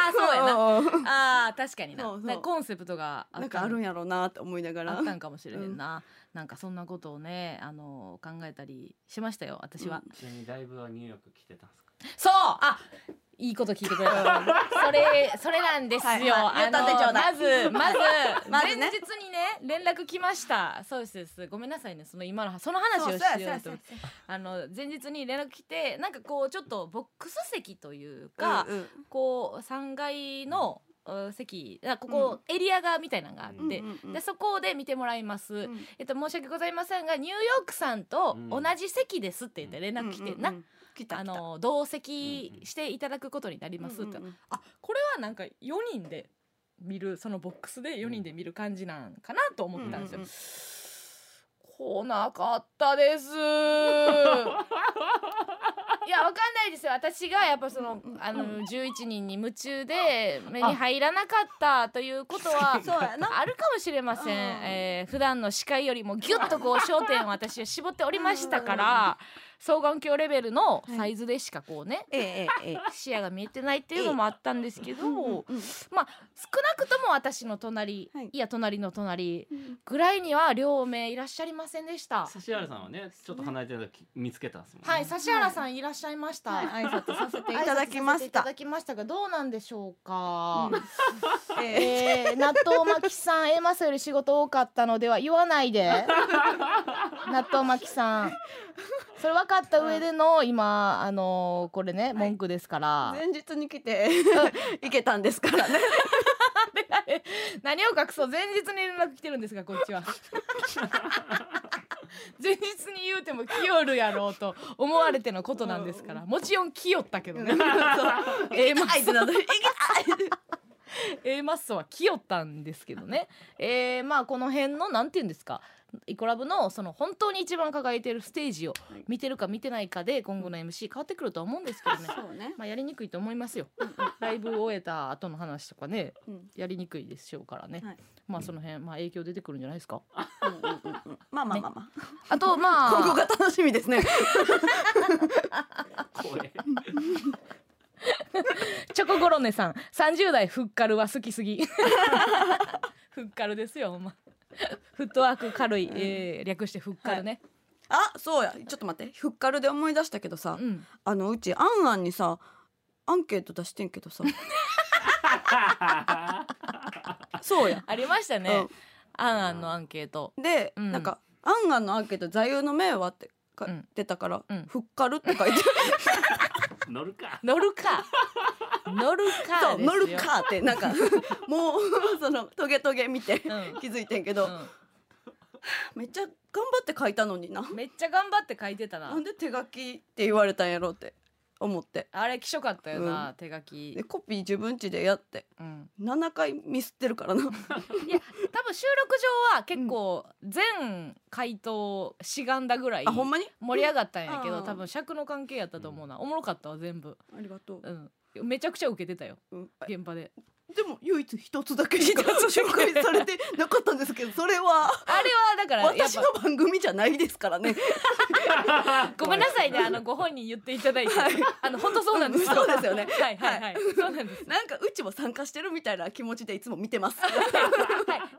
ああそうやな。なあー確かにな。そうそう。なんかコンセプトがあった。なんかあるんやろうなって思いながら。あったんかもしれへんな、なんかそんなことをねあの考えたりしましたよ私は、ちなみにライブはニューヨーク来てたんですか？そう。あいいこと聞いてくれた。それそれなんですよ、はいはい言ったってちょうだまいずまず まずね。前日にね連絡来ました。そうですです。ごめんなさいね。その今のその話をしようとやそうやあの前日に連絡来てなんかこうちょっとボックス席というか、うんうん。こう3階のう席あここエリアがみたいなのがあって、うんうんうんでそこで見てもらいます、うん。えっと、申し訳ございませんがニューヨークさんと同じ席ですって言って連絡来て、なうんうんうん来たあの同席していただくことになりますって、うんうんうん。あこれはなんか4人で見るそのボックスで4人で見る感じなんかなと思ったんですよ。来なかったです。いやわかんないですよ。私がやっぱそのあの11人に夢中で目に入らなかったということは あるかもしれません、うんえー普段の視界よりもギュッとこう焦点を私は絞っておりましたから双眼鏡レベルのサイズでしかこうね、ええええええ。視野が見えてないっていうのもあったんですけど、まあ少なくとも私の隣、はい。い、や隣の隣ぐらいには両名いらっしゃいませんでした。指原さんはねちょっと離れてる時見つけたんですもんね。はい、指原さんいらっしゃいました。はい挨拶させていただきました。いただきました。がどうなんでしょうか？ええ。えー、納豆巻きさん A マスより仕事多かったのでは言わないで。納豆巻きさんそれ分かった上での今あのーこれね文句ですから、前日に来て行けたんですからね。何を隠そう前日に連絡来てるんですがこっちは。前日に言うても来よるやろうと思われてのことなんですから。もちろん来よったけどね。A マッソ行けたいって A マッソは来よったんですけどね。えー、まあこの辺のなんて言うんですかイコラブのその本当に一番輝いてるステージを見てるか見てないかで今後の MC 変わってくるとは思うんですけどね。そうね。まあやりにくいと思いますよ。ライブを終えた後の話とかね。うん。やりにくいでしょうからね、はい。まあその辺まあ影響出てくるんじゃないですか？うんうんうんうん。まあまあまあまあ。あとま今後あが楽しみですね。チョコゴロネさん。30代フッカルは好きすぎ。フッカルですよほんま フットワーク軽い、えー略してフッカルね、あそうや。ちょっと待って。フッカルで思い出したけどさうん。あのうちあんあんにさアンケート出してんけどさ。そうや。ありましたね、アンアンのアンケート。で、うん。なんか「あんあんのアンケート座右の銘は?」って書いてたから「うん。ふっかる」って書いて 乗るか。乗るか。乗るか乗るかってなんか もう そのトゲトゲ見てうん。気づいてんけど、めっちゃ頑張って書いたのにな。うんめっちゃ頑張って書いてたな。なんで手書きって言われたんやろうって思って。あれきしょかったよな、手書き。で、コピー自分家でやって。うん、7回ミスってるからな。いや多分収録上は結構全回答しがんだぐらいあほんまに？盛り上がったんやけど、うん。多分尺の関係やったと思うな、おもろかったわ全部、ありがとう、うん、めちゃくちゃ受けてたよ。うん、現場ででも唯一一つだけしか 紹介されてなかったんですけどそれはあれはだから私の番組じゃないですからね。ぱ ごめんなさいね。あのご本人言っていただいて、あの本当そうなんですそうですよね。はいはいはい、そうなんですなんかうちも参加してるみたいな気持ちでいつも見てます。はい、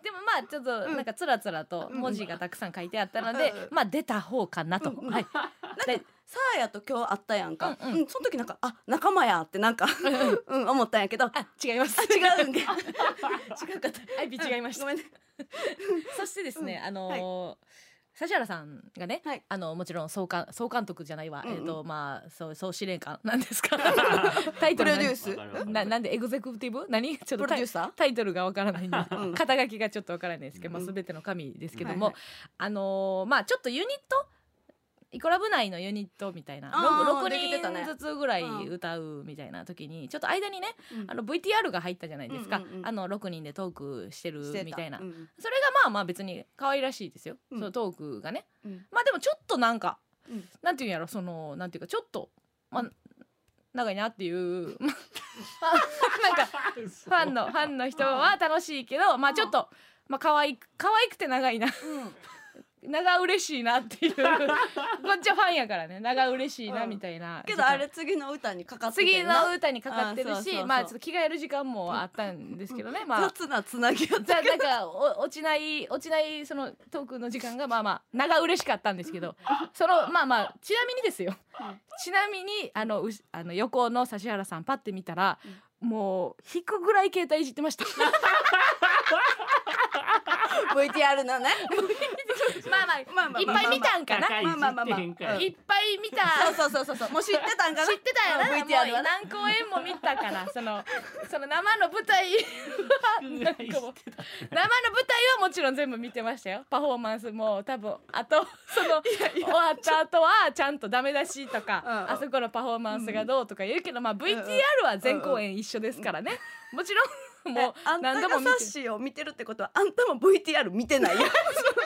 でもまあちょっとなんかつらつらと文字がたくさん書いてあったので、うん。まあ出た方かなと、うんうん。はい、でサーヤと今日会ったやんか、ううん。んその時なんかあ仲間やってなんか、うん、思ったんやけど。ああ違います。違うんけ 違うかった。はい違いました。ごめんね。そしてですね、うんあのー指原さんがね、はい。あのもちろん総監総監督じゃないわ、うんうん。えっ、とまあそう総司令官なんですか。タイトル何プロデュース。ななんでエグゼクティブ？何？ちょっとプロタイデューサー？タイトルがわからないんで、うん。肩書きがちょっとわからないですけど、まあ、うん全ての神ですけども、はいはい。あのーまあちょっとユニットイコラブ内のユニットみたいな。あー 6, できてたね。人ずつぐらいうん。歌うみたいな時にちょっと間にねうん。あの VTR が入ったじゃないですか、うんうんうんあの6人でトークしてるみたいな、うんそれがまあまあ別に可愛らしいですよ、うん。そのトークがね。うん。まあでもちょっとなんか、うん。なんていうんやろそのなんていうかちょっとまあ長いなっていう まあなんかファンのファンの人は楽しいけどまあちょっとまあ可愛く可愛くて長いな長嬉しいなっていう。こっちはファンやからね。長嬉しいなうん。みたいな、けどあれ次の歌にかかってて次の歌にかかってるしまあちょっと着替える時間もあったんですけどね、まあ雑なつなぎやっじゃあなんかお落ちない落ちないそのトークの時間がまあまあ長嬉しかったんですけど。そのまあまあちなみにですよ。ちなみにあのうしあの横の指原さんパッて見たら、もう引くぐらい携帯いじってました。VTR のね まあまあまあまあ。いっぱい見たんかな、まあまあまあまあ。いっぱい見た。そうそうそうそう。もう知ってたんかな？知ってたよな、うんもう何公演も見たからそのその生の舞台生の舞台はもちろん全部見てましたよ。パフォーマンスも多分あとその終わった後はちゃんとダメ出しとか、うんあそこのパフォーマンスがどうとか言うけど、まあ VTR は全公演一緒ですからね、もちろんもうえあんた何度もがサッシーを見てるってことはあんたも VTR 見てないよ。い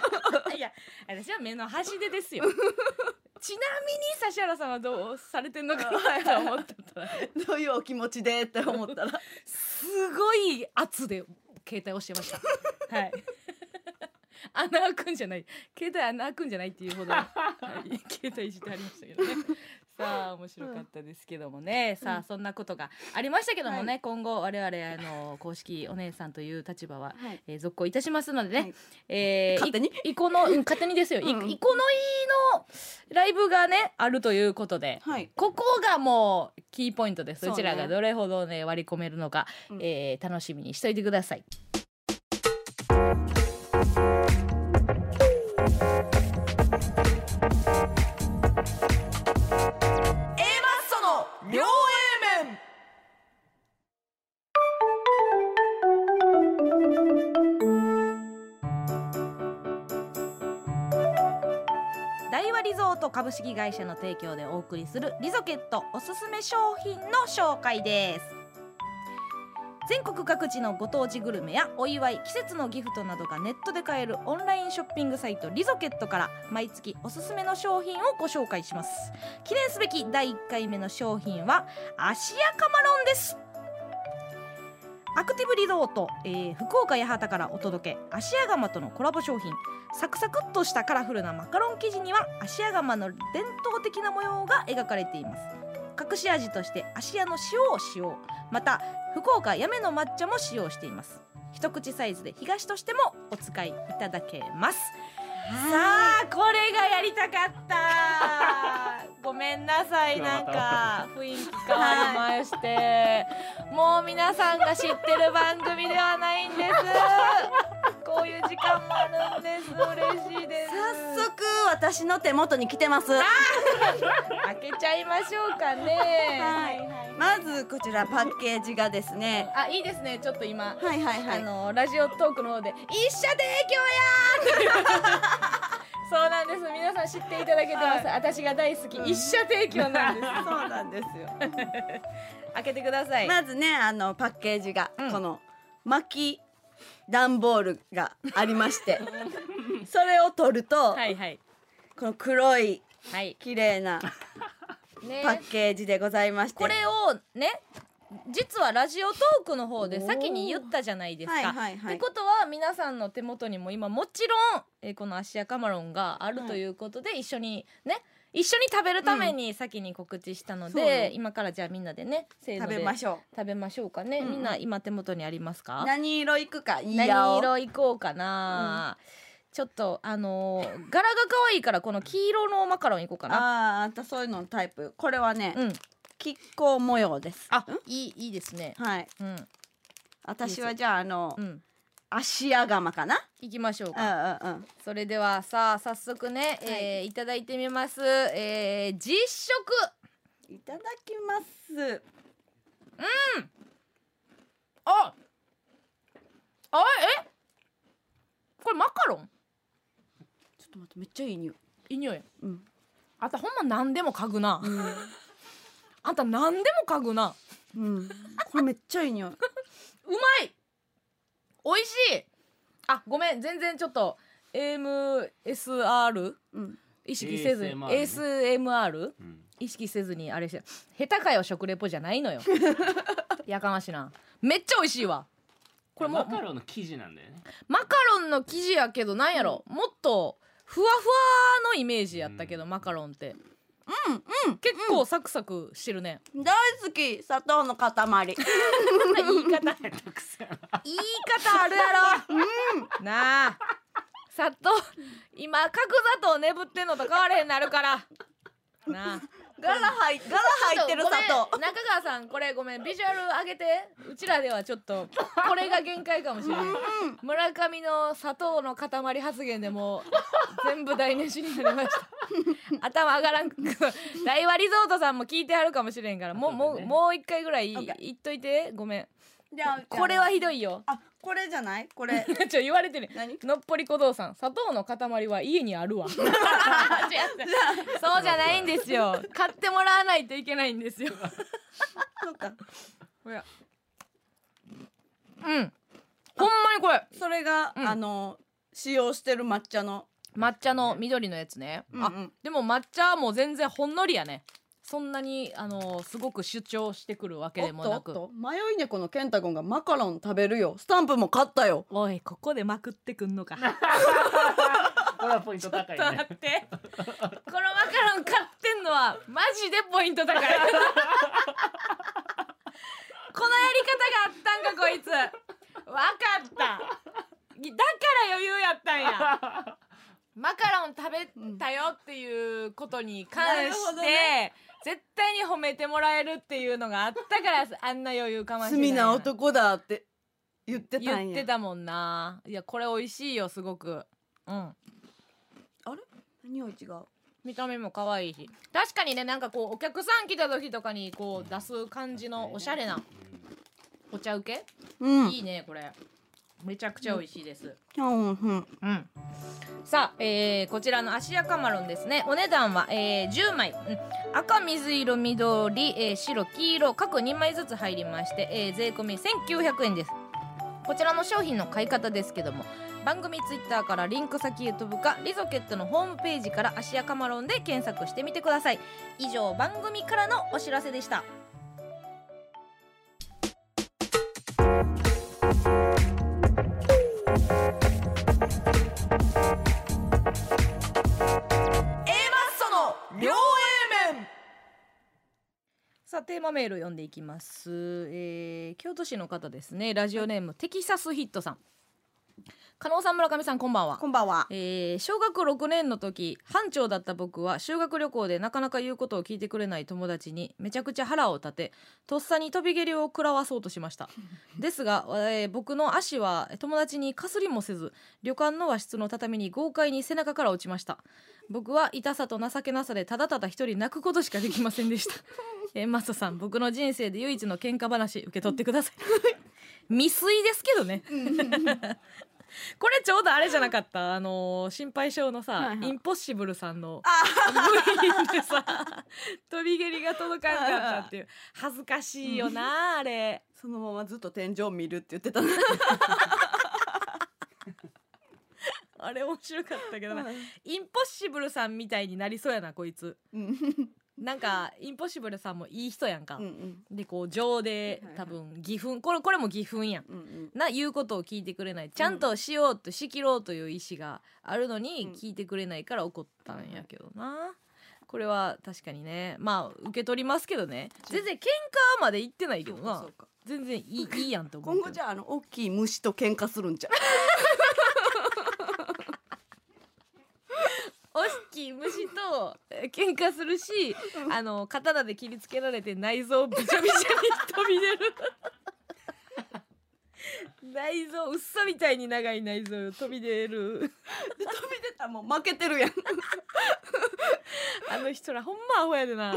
や私は目の端でですよ。ちなみに指原さんはどうされてんのかなと思ってたらね どういうお気持ちでって思ったら。すごい圧で携帯をしてました。はい。穴開くんじゃない。携帯穴開くんじゃないっていうほど、はい、携帯いじってありましたけどねさあ面白かったですけどもね、さあそんなことがありましたけどもね、は今後我々あの公式お姉さんという立場は、はい。えー続行いたしますのでね、はい。えー勝手に？いいこの、うん、勝手にですよ、いうん。いこのいのライブがねあるということで、はい。ここがもうキーポイントです。ね。うちらがどれほどね割り込めるのか、うん。えー楽しみにしといてください。ト株式会社の提供でお送りするリゾケットおすすめ商品の紹介です。全国各地のご当地グルメやお祝い季節のギフトなどがネットで買えるオンラインショッピングサイトリゾケットから毎月おすすめの商品をご紹介します。記念すべき第1回目の商品は芦屋カマロンです。アクティブリゾート、えー福岡八幡からお届け芦屋釜とのコラボ商品。サクサクっとしたカラフルなマカロン生地には芦屋釜の伝統的な模様が描かれています。隠し味として芦屋の塩を使用また福岡八女の抹茶も使用しています。一口サイズで東としてもお使いいただけます。さあこれがやりたかった。ごめんなさいなんか雰囲気変わりまして。もう皆さんが知ってる番組ではないんです。こういう時間もあるんです。嬉しいです。早速私の手元に来てます。開けちゃいましょうかね。はいまずこちらパッケージがですね。あいいですね。ちょっと今はいはいはい。あのラジオトークの方で「一緒で今日や!」ってそうなんです。皆さん知っていただけてます、私が大好き。一社提供なんです。そうなんですよ。開けてください、まずねあのパッケージが、うん。この巻き段ボールがありまして。それを取ると、はいはい。この黒いはい。綺麗なね。パッケージでございまして。これをね実はラジオトークの方で先に言ったじゃないですか。はいはいはい。ってことは皆さんの手元にも今もちろん、えーこの芦屋カマロンがあるということで、一緒にね一緒に食べるために先に告知したのそう。で、よ今からじゃあみんなでねせーの食でべましょ食べましょうかね、うんうん。みんな今手元にありますうか？何色いくか？いいよ。何色いこうかな、ちょっとあのー柄が可愛いからこの黄色のマカロンいこうかな。あーあんたそういうのタイプ。これはね、うん亀甲模様ですあいいいいですね。はい。うん。私はじゃああの、うん。芦屋釜かな？行きましょううんかうんうん。それではさあ早速ね、えーい。ただいてみます、えー実食。いただきます。ああえ？これマカロン？ちょっと待ってめっちゃいい匂い。いい匂い。うん、あんたほんま何でも嗅ぐな、あんた何でも嗅ぐな。うん、これめっちゃいい匂い。うまい。美味しい。あごめん。全然ちょっと AMSR うん。意識せずに。ASMR ね。ASMR うん。意識せずにあれして下手かよ食レポじゃないのよ。やかましな。めっちゃ美味しいわ。これもうマカロンの生地なんだよね。マカロンの生地やけどなんやろ、もっとふわふわのイメージやったけど、マカロンってうんうん。結構サクサクしてるね、大好き砂糖の塊。言い方言い。たくさん方あるやろ、なあ。砂糖今角砂糖眠ってんのと変われへんなるから。なあ柄入っ柄入ってる砂糖。中川さんこれごめんビジュアル上げて。うちらではちょっとこれが限界かもしれない。村上の砂糖の塊発言でもう全部台無しになりました。頭上がらん大和リゾートさんも聞いてはるかもしれんからもうもうもう一回ぐらい言っといて。ごめん。じゃあ。これはひどいよ。あこれじゃない？これ。ちょ言われてる何？のっぽり小僧さん。砂糖の塊は家にあるわ。違うそうじゃないんですよ。買ってもらわないといけないんですよ。そうか。うん。ほんまにこれ。それが、うん。あの使用してる抹茶の。抹茶の緑のやつね、あうんうん。でも抹茶はもう全然ほんのりやねそんなにあのすごく主張してくるわけでもなく。おっとおっと。迷い猫のケンタゴンがマカロン食べるよ。スタンプも買ったよ。おいここでまくってくんのか。これはポイント高いと待ねって。このマカロン買ってんのはマジでポイント高い。このやり方があったんかこいつ。わかった。だから余裕やったんや。マカロン食べたよっていうことに関なるほして、どね絶対に褒めてもらえるっていうのがあったからあんな余裕かましれない罪な男だって言ってたんや。言ってたもんな。いやこれ美味しいよすごく。うん。匂い違う？見た目も可愛いし。確かにねなんかこうお客さん来た時とかにこう出す感じのおしゃれなお茶受け、うん。いいねこれめちゃくちゃ美味しいです、うんうん。うん、さあ、えーこちらの芦屋カマロンですね。お値段は、えー10枚、うん。赤水色緑、えー白黄色各2枚ずつ入りまして、えー税込み1900円です。こちらの商品の買い方ですけども番組ツイッターからリンク先へ飛ぶかリゾケットのホームページから芦屋カマロンで検索してみてください。以上番組からのお知らせでしたさあテーマメール読んでいきます、えー京都市の方ですね。ラジオネームテキサスヒットさん。加納さん村上さんこんばんは。こんばんは。えー小学6年の時班長だった僕は修学旅行でなかなか言うことを聞いてくれない友達にめちゃくちゃ腹を立てとっさに飛び蹴りを食らわそうとしました。ですが、えー僕の足は友達にかすりもせず旅館の和室の畳に豪快に背中から落ちました。僕は痛さと情けなさでただただ一人泣くことしかできませんでした えーマストさん僕の人生で唯一の喧嘩話受け取ってください。未遂ですけどね。これちょうどあれじゃなかった？あのー心配性のさ、はいはい。インポッシブルさんのあ V でさ飛び蹴りが届かんかったっていう。恥ずかしいよなあれ。そのままずっと天井見るって言ってたね あれ面白かったけどな。インポッシブルさんみたいになりそうやなこいつ。うんなんかインポッシブルさんもいい人やんか、うんうん。でこう情で多分義憤これこれも義憤やん。うんうん。な言うことを聞いてくれない。ちゃんとしようとしきろうという意思があるのにうん。聞いてくれないから怒ったんやけどな、これは確かにねまあ受け取りますけどね。全然喧嘩まで言ってないけどな。全然いいいいやんと思う今後じゃああの大きい虫と喧嘩するんじゃんおっきい虫とえー喧嘩するしあの刀で切りつけられて内臓びちゃびちゃに飛び出る。内臓うっそみたいに長い内臓飛び出る。で飛び出たらもう負けてるやん。あの人らほんまアホやでな。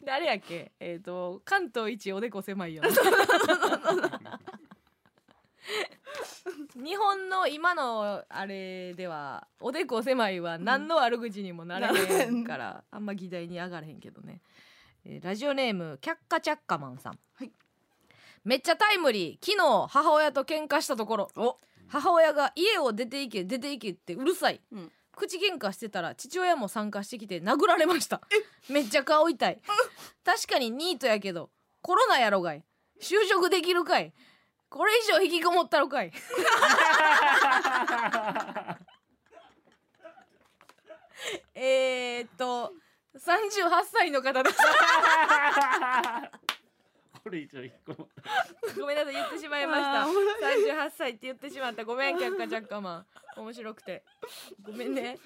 であれやっけ？えっ、と関東一おでこ狭いよな 日本の今のあれではおでこ狭いは何の悪口にもなれへんから、あんま議題に上がれへんけどね、えーラジオネームキャッカチャッカマンさん、はい。めっちゃタイムリー。昨日母親と喧嘩したところ。お。母親が家を出て行け出て行けってうるさい、うん。口喧嘩してたら父親も参加してきて殴られました。めっちゃ顔痛い。確かにニートやけどコロナやろがい。就職できるかいこれ以上引きこもったろかい。えーっと38歳の方です。これ以上引っ込むごめんなさい言ってしまいました。あーおもろ38歳って言ってしまった。ごめん却下ジャッカマン面白くて。ごめんね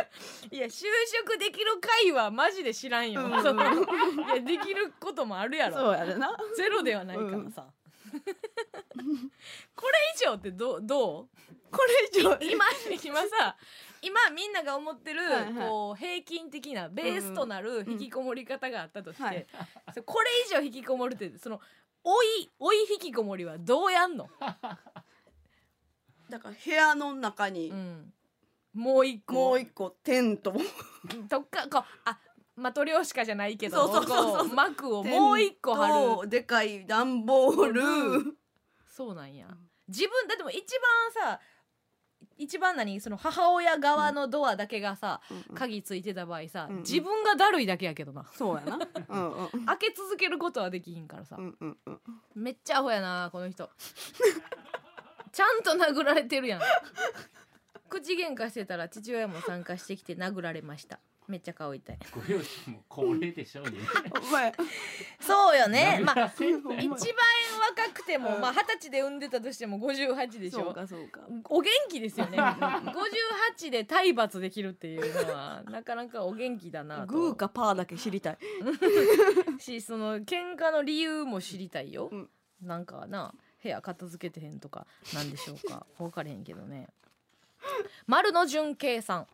いや就職できる会はマジで知らんよ、うん。いやできることもあるやろ。そうやでな。ゼロではないからさ、これ以上ってどうどう？これ以上。今今さ今みんなが思ってる、はいはい。こう平均的なベースとなる引きこもり方があったとして、はい。それこれ以上引きこもるってその追い追い引きこもりはどうやんの、だから部屋の中にうん、もう一個。もう一個。テントとかこうあマトリョーシカじゃないけどそうそうそうそう。をもう一個貼る。るでかい段ボール。そうなんや。自分だってもう一番さ一番何その母親側のドアだけがさ、鍵ついてた場合さ、うんうん。自分がだるいだけやけどな。そうやな。うんうん。開け続けることはできひんからさ、うんうんうん。めっちゃアホやなこの人。ちゃんと殴られてるやん口喧嘩してたら父親も参加してきて殴られました。めっちゃ顔痛い。ご両親も高齢でしょうね。お前。そうよね。まああ一番若くてもうん。まあ二十歳で産んでたとしても58でしそうょかそうか。お元気ですよね。58で体罰できるっていうのはなかなかお元気だなと。グーかパーだけ知りたい。しその喧嘩の理由も知りたいよ、うん。なんかな部屋片付けてへんとかなんでしょうか。分かれへんけどね 丸の純慶さん。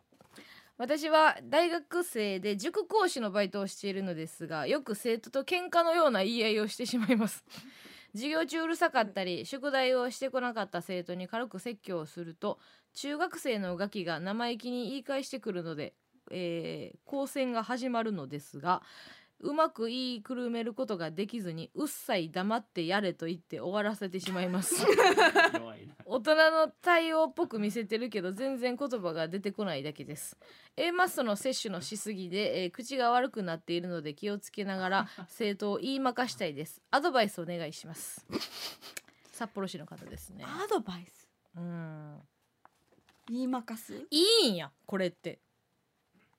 私は大学生で塾講師のバイトをしているのですがよく生徒と喧嘩のような言い合いをしてしまいます。授業中うるさかったり宿題をしてこなかった生徒に軽く説教をすると中学生のガキが生意気に言い返してくるので、えー、交戦が始まるのですがうまく言いくるめることができずにうっさい黙ってやれと言って終わらせてしまいます。弱いな。大人の対応っぽく見せてるけど全然言葉が出てこないだけです。A マストの摂取のしすぎで、えー口が悪くなっているので気をつけながら 生徒を言いまかしたいです。アドバイスお願いします。札幌市の方ですね。アドバイス？うん。言いまかす？いいんやこれって。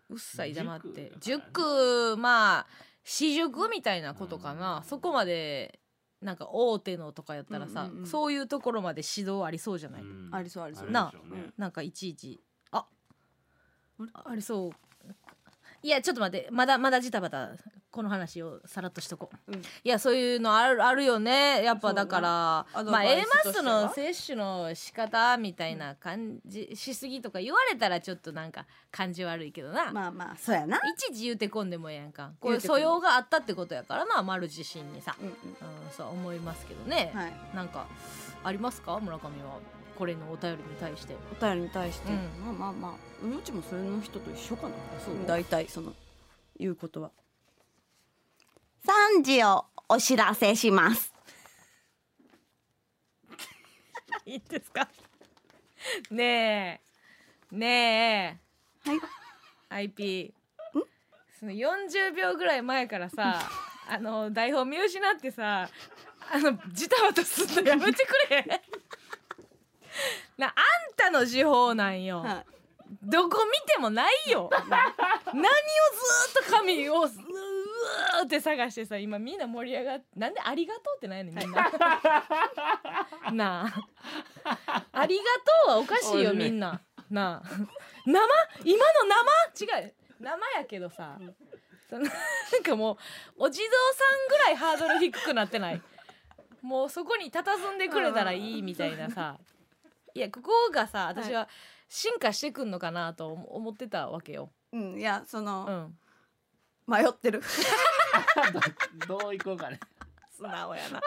うっさい黙って。塾塾まあ私塾みたいなことかな、うん。そこまでなんか大手のとかやったらさ、うんうんうん。そういうところまで指導ありそうじゃない、うん。ありそうありそう。るでなしょうね。なんかいちいちああれ？ありそう。いやちょっと待ってまだまだジタバタこの話をさらっとしとこう、うん。いやそういうのあるあるよね。やっぱだからまあ A マスのは摂取の仕方みたいな感じしすぎとか言われたらちょっとなんか感じ悪いけどな、まあまあそうやな、いちいち言うてこんでもええやんか。こういう素養があったってことやからな丸自身にさ、うんうん、そう思いますけどね、うん、はい。なんかありますか？村上は。これのお便りに対して。お便りに対して、うまあまあまあ。うちもそれの人と一緒かな。そう。大体その言うことは3時をお知らせします。いいですか？ねえ。ねえ。はい。IP その40秒ぐらい前からさ あの台本見失ってさあのジタバタすんのやめてくれ。なあんたの時報なんよ、はい。どこ見てもないよ。何をずーっと紙をうーって探してさ今みんな盛り上がってなんでありがとうってないねんみんな。なあ。ありがとうはおかしいよみんな。なあ。生？今の生？違う。生やけどさ。なんかもうお地蔵さんぐらいハードル低くなってない？もうそこに佇んでくれたらいいみたいなさ。いやここがさ私は進化してくんのかなと思思ってたわけよ。うんいやその、うん、迷ってるど どういこうかね素直やな。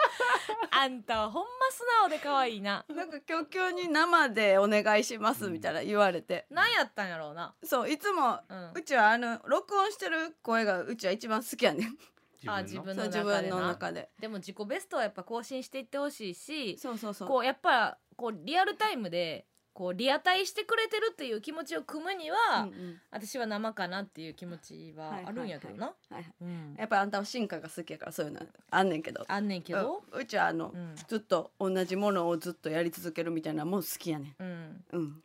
あんたはほんま素直で可愛いな。なんか今日今日に生でお願いしますみたいな言われて、なんやったんやろうな。そういつもうんう。ちはあの録音してる声がうちは一番好きやねんあ自分の中で自分のな。中ででも自己ベストはやっぱ更新していってほしいし、そうそうそうこうやっぱこうリアルタイムでこうリアタイしてくれてるっていう気持ちを組むには、うんうん。私は生かなっていう気持ちはあるんやけどな。やっぱあんたは進化が好きやからそういうのあんねんけど。あんねんけど？うんうちはあの、うん。ずっと同じものをずっとやり続けるみたいなのも好きやねん。うん。うん。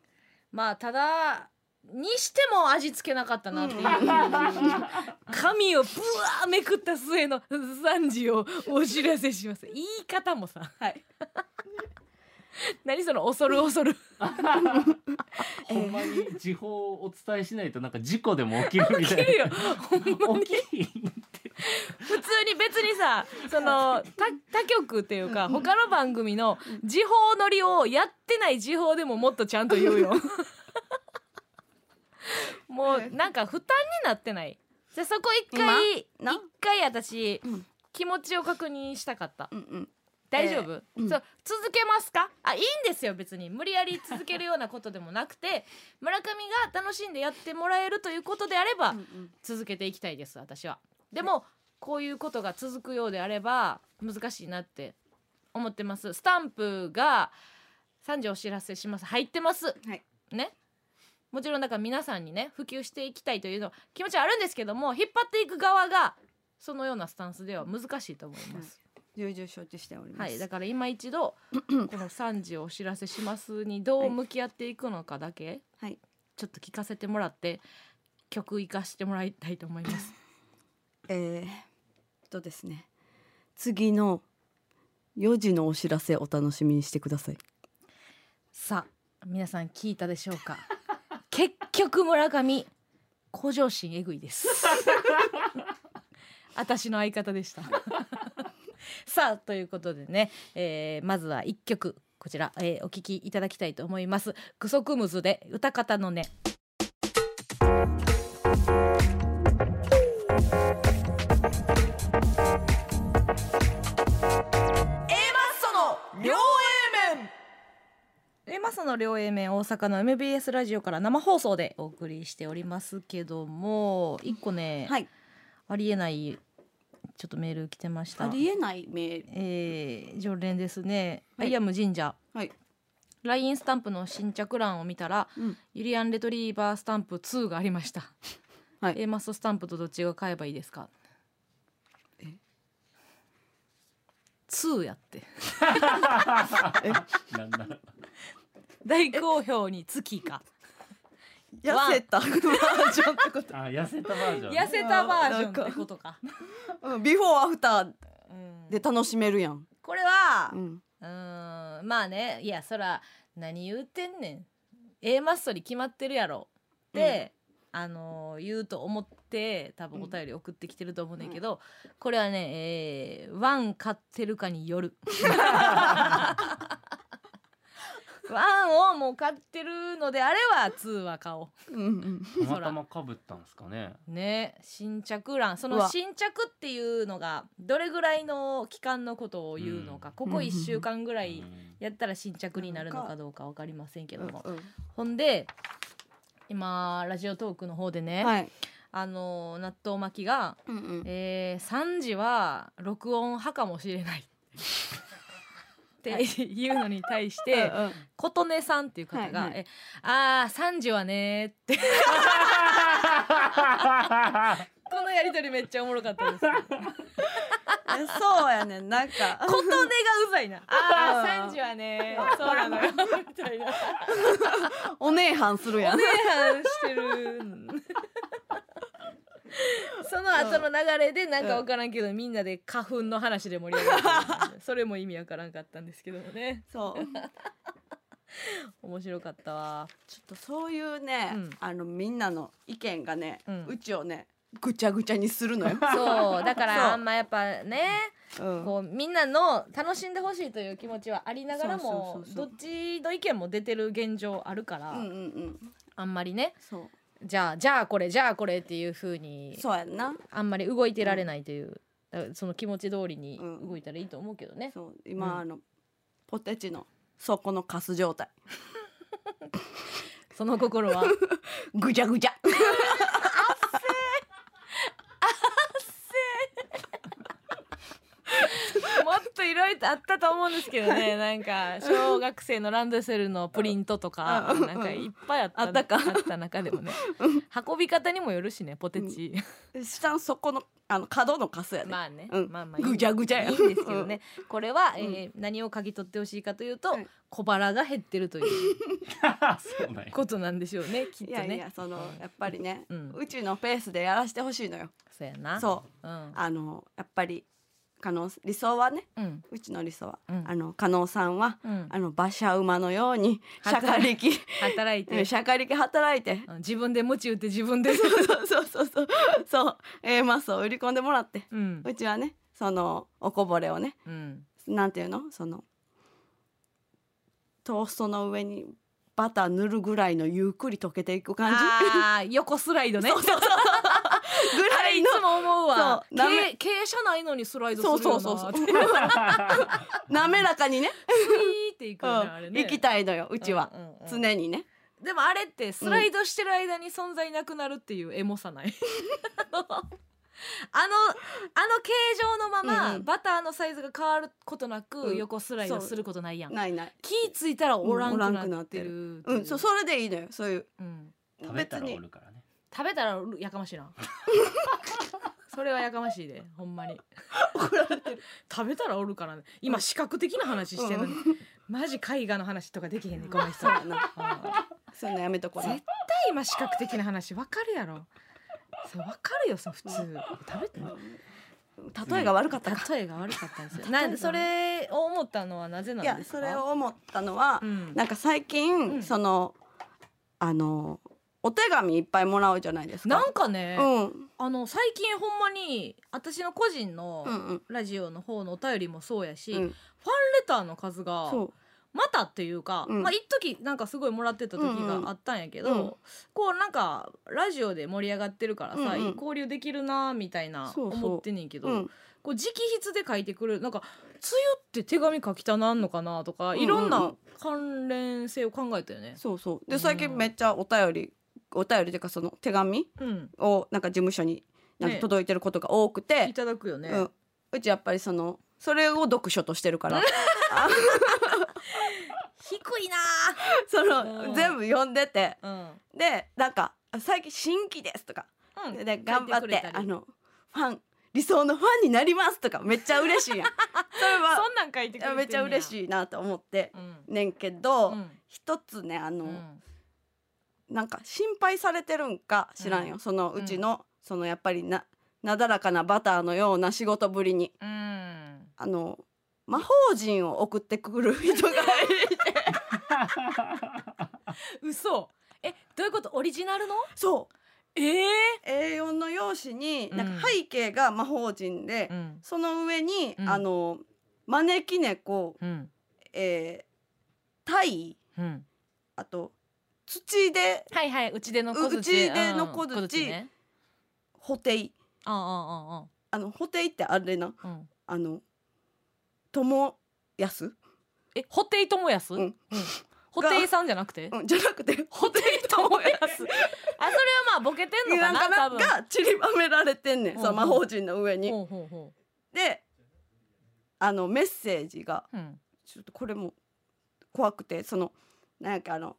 まあただにしても味付けなかったなっていう、紙をぶわーめくった末の3時をお知らせします。言い方もさ。はい 何その恐る恐る。ほんまに時報をお伝えしないとなんか事故でも起きるみたい起きるよ。ほんまなに普通に別にさその他他局っていうか他の番組の時報乗りをやってない時報でももっとちゃんと言うよ。もうなんか負担になってない。じゃあそこ一回一回私、うん。気持ちを確認したかった。うんうん大丈夫、うん。そう続けますか？あいいんですよ。別に無理やり続けるようなことでもなくて 村上が楽しんでやってもらえるということであれば、うんうん。続けていきたいです私は。でもこういうことが続くようであれば難しいなって思ってます。スタンプが3時お知らせします。入ってます。はい。ね？もちろんだから皆さんにね普及していきたいというの気持ちはあるんですけども引っ張っていく側がそのようなスタンスでは難しいと思います、重々承知しております。はい、だから今一度 この3時をお知らせしますにどう向き合っていくのかだけ、はい。ちょっと聞かせてもらって曲いかしてもらいたいと思います。えー、とですね。次の4時のお知らせお楽しみにしてください。さあ皆さん聞いたでしょうか？結局村上向上心えぐいです。私の相方でした さあということでね、えーまずは一曲こちら、えーお聞きいただきたいと思います。クソクムズで歌方のね。の両 A 面。大阪の MBS ラジオから生放送でお送りしておりますけども一個ね、はい。ありえないちょっとメール来てました。ありえないメール。えー常連ですね、はい。アイアム神社。はい、LINE スタンプの新着欄を見たらうん、ゆりやんレトリィバァスタンプ2がありました、はい。A マストスタンプとどっちが買えばいいですか？え？2やって。なんだ 大好評につきか痩せたバージョンってこと、あ痩せたバージョン痩せたバージョンってことか、うん、ビフォーアフターうん。で楽しめるやん、これはう、うん。ーんまあねいやそら何言うてんねん。A マストに決まってるやろってあの言うと思って多分お便り送ってきてると思うねんだけど、これはね、えー one 買ってるかによる one をもう買ってるのであれば two は買おう。うんうん。たまたまかぶったんですかね。ね新着欄。そうのわ。新着っていうのがどれぐらいの期間のことを言うのか、うん。ここ1週間ぐらいうん。やったら新着になるのかどうか分かりませんけど。も、うん。ほんで今ラジオトークの方でね、はい。あの納豆巻きが、うんうん。えー、3時は録音派かもしれないってい。うのに対して うんうん。琴音さんっていう方が「はいはい。えあー3時はね」って。このやりとりめっちゃおもろかったです。えそうやねんなんか。琴音がうざいな。あ うん。あ3時はねそうなのよ。みたいな。お姉はんするやん。お姉はんしてる。その後の流れでなんか分からんけど、みんなで花粉の話で盛り上がって それも意味わからんかったんですけどもね。そう。面白かったわ。ちょっとそういうね、うん。あのみんなの意見がね、ううんちをねぐちゃぐちゃにするのよ。そう。だからあんまやっぱねうん。こうみんなの楽しんでほしいという気持ちはありながらもどっちの意見も出てる現状あるから、うんうんうん。あんまりね。そうじゃあじゃあこれじゃあこれっていう風にそうやんな。あんまり動いてられないという、だからその気持ち通りにうん。動いたらいいと思うけどね、そう。今、うん。あのポテチの底のカス状態。その心は？ぐちゃぐちゃ。もっといろいろあったと思うんですけどね。なんか小学生のランドセルのプリントとかうん。なんかいっぱいあったあったか。あった中でもね。運び方にもよるしねポテチ、下の底のあの角のカスやね。まあね、うん。まあまあいい。ぐちゃぐちゃや。いいんですけどね、これは、えー何を嗅ぎ取ってほしいかというと、はい。小腹が減ってるという そうなんや。ことなんでしょうねきっとね。いやいやそのやっぱりね、ううんちのペースでやらせてほしいのよ。そうやな。そう。うん。あのやっぱり可能理想はねうん。うちの理想は、うん。あの加納さんは、うん。あの馬車馬のようにしゃかりき働いて。しゃかりき働いて。うん自分で鞭打って自分で。そうそうそうそうそう。えー、マスを売り込んでもらって。うん。うちはねそのおこぼれをねうん。なんていうの？そのトーストの上にバター塗るぐらいのゆっくり溶けていく感じ。あー横スライドね。そうそうそうぐあらいの。れいつも思うわ。そう。なめ傾傾斜ないのにスライドするよなそうそう 滑らかにね、スイーっていくうよねあれん、ね。行きたいのようちは、うんうんうん。常にね。でもあれってスライドしてる間に存在なくなるっていうエモさない？あのあの形状のまま、うんうん。バターのサイズが変わることなく、うん。横スライドすることないやん。ないない。気ぃついたらおらんくなっててるう。ん。そうそれでいいのよそういう。うん。食べたら別におるからね食べたらやかましいな。それはやかましいでほんまに。食べたらおるからね。今視覚的な話してんのに、マジ絵画の話とかできへんねんこの人。そうやな。あそういうのやめとこうな。絶対今視覚的な話わかるやろ。そうわかるよその普通。食べて例えが悪かったか、例えが悪かったんですよ。なんでそれを思ったのはなぜいやなんですか？それを思ったのは、うん。なんか最近、うん。そのあのお手紙いっぱいもらうじゃないですか。なんかね、うん。あの最近ほんまに私の個人のラジオの方のお便りもそうやし、うん。ファンレターの数がそう。またっていうか、うん。まあ一時なんかすごいもらってた時があったんやけど、うん。うんこうなんかラジオで盛り上がってるからさ、うんうん。交流できるなみたいなそうそう。思ってんねんけどうん。こう直筆で書いてくるなんか「つゆって手紙書きたなんのかな?」とかうんうんいろんな関連性を考えたよね。そうそう。うん。で最近めっちゃお便りお便りっていうかその手紙うん、をなんか事務所になんかね届いてることが多くて、いただくよね。うん、うちやっぱりそのそれを読書としてるから。低いな。そうん。の全部読んでて。ー。でなんか「最近新規です」とか。うん。うん。で頑張っててくれたり。あのファン理想のファンになりますとか。めっちゃ嬉しいやん。それはそんなん書いてくれてんねや。めっちゃ嬉しいなと思ってうん。ねんけど、うん。一つねあの、うんなんか心配されてるんか知らんよ、うん。そのうちの、そのやっぱりななだらかなバターのような仕事ぶりに。うん。あの魔法陣を送ってくる人がいて。嘘。えどういうこと？オリジナルの？そう。ええ A4 の用紙にうん。なんか背景が魔法陣で、うん。その上に、うん。あの招き猫、うん。えー、タイうん。あと土ではいはいうちでの小う槌ちでの小うん槌ね補定あああの補定ってあれな。ああああうん。あの友安、えホテイトモヤスうん。ホテイさんじゃなくて？うん、じゃなくて。ホテイトモヤスあそれはまあボケてんのかなが散りばめられてんねん、うんその魔法陣の上に。ほうであのメッセージがちょっとこれも怖くてそのなんかあの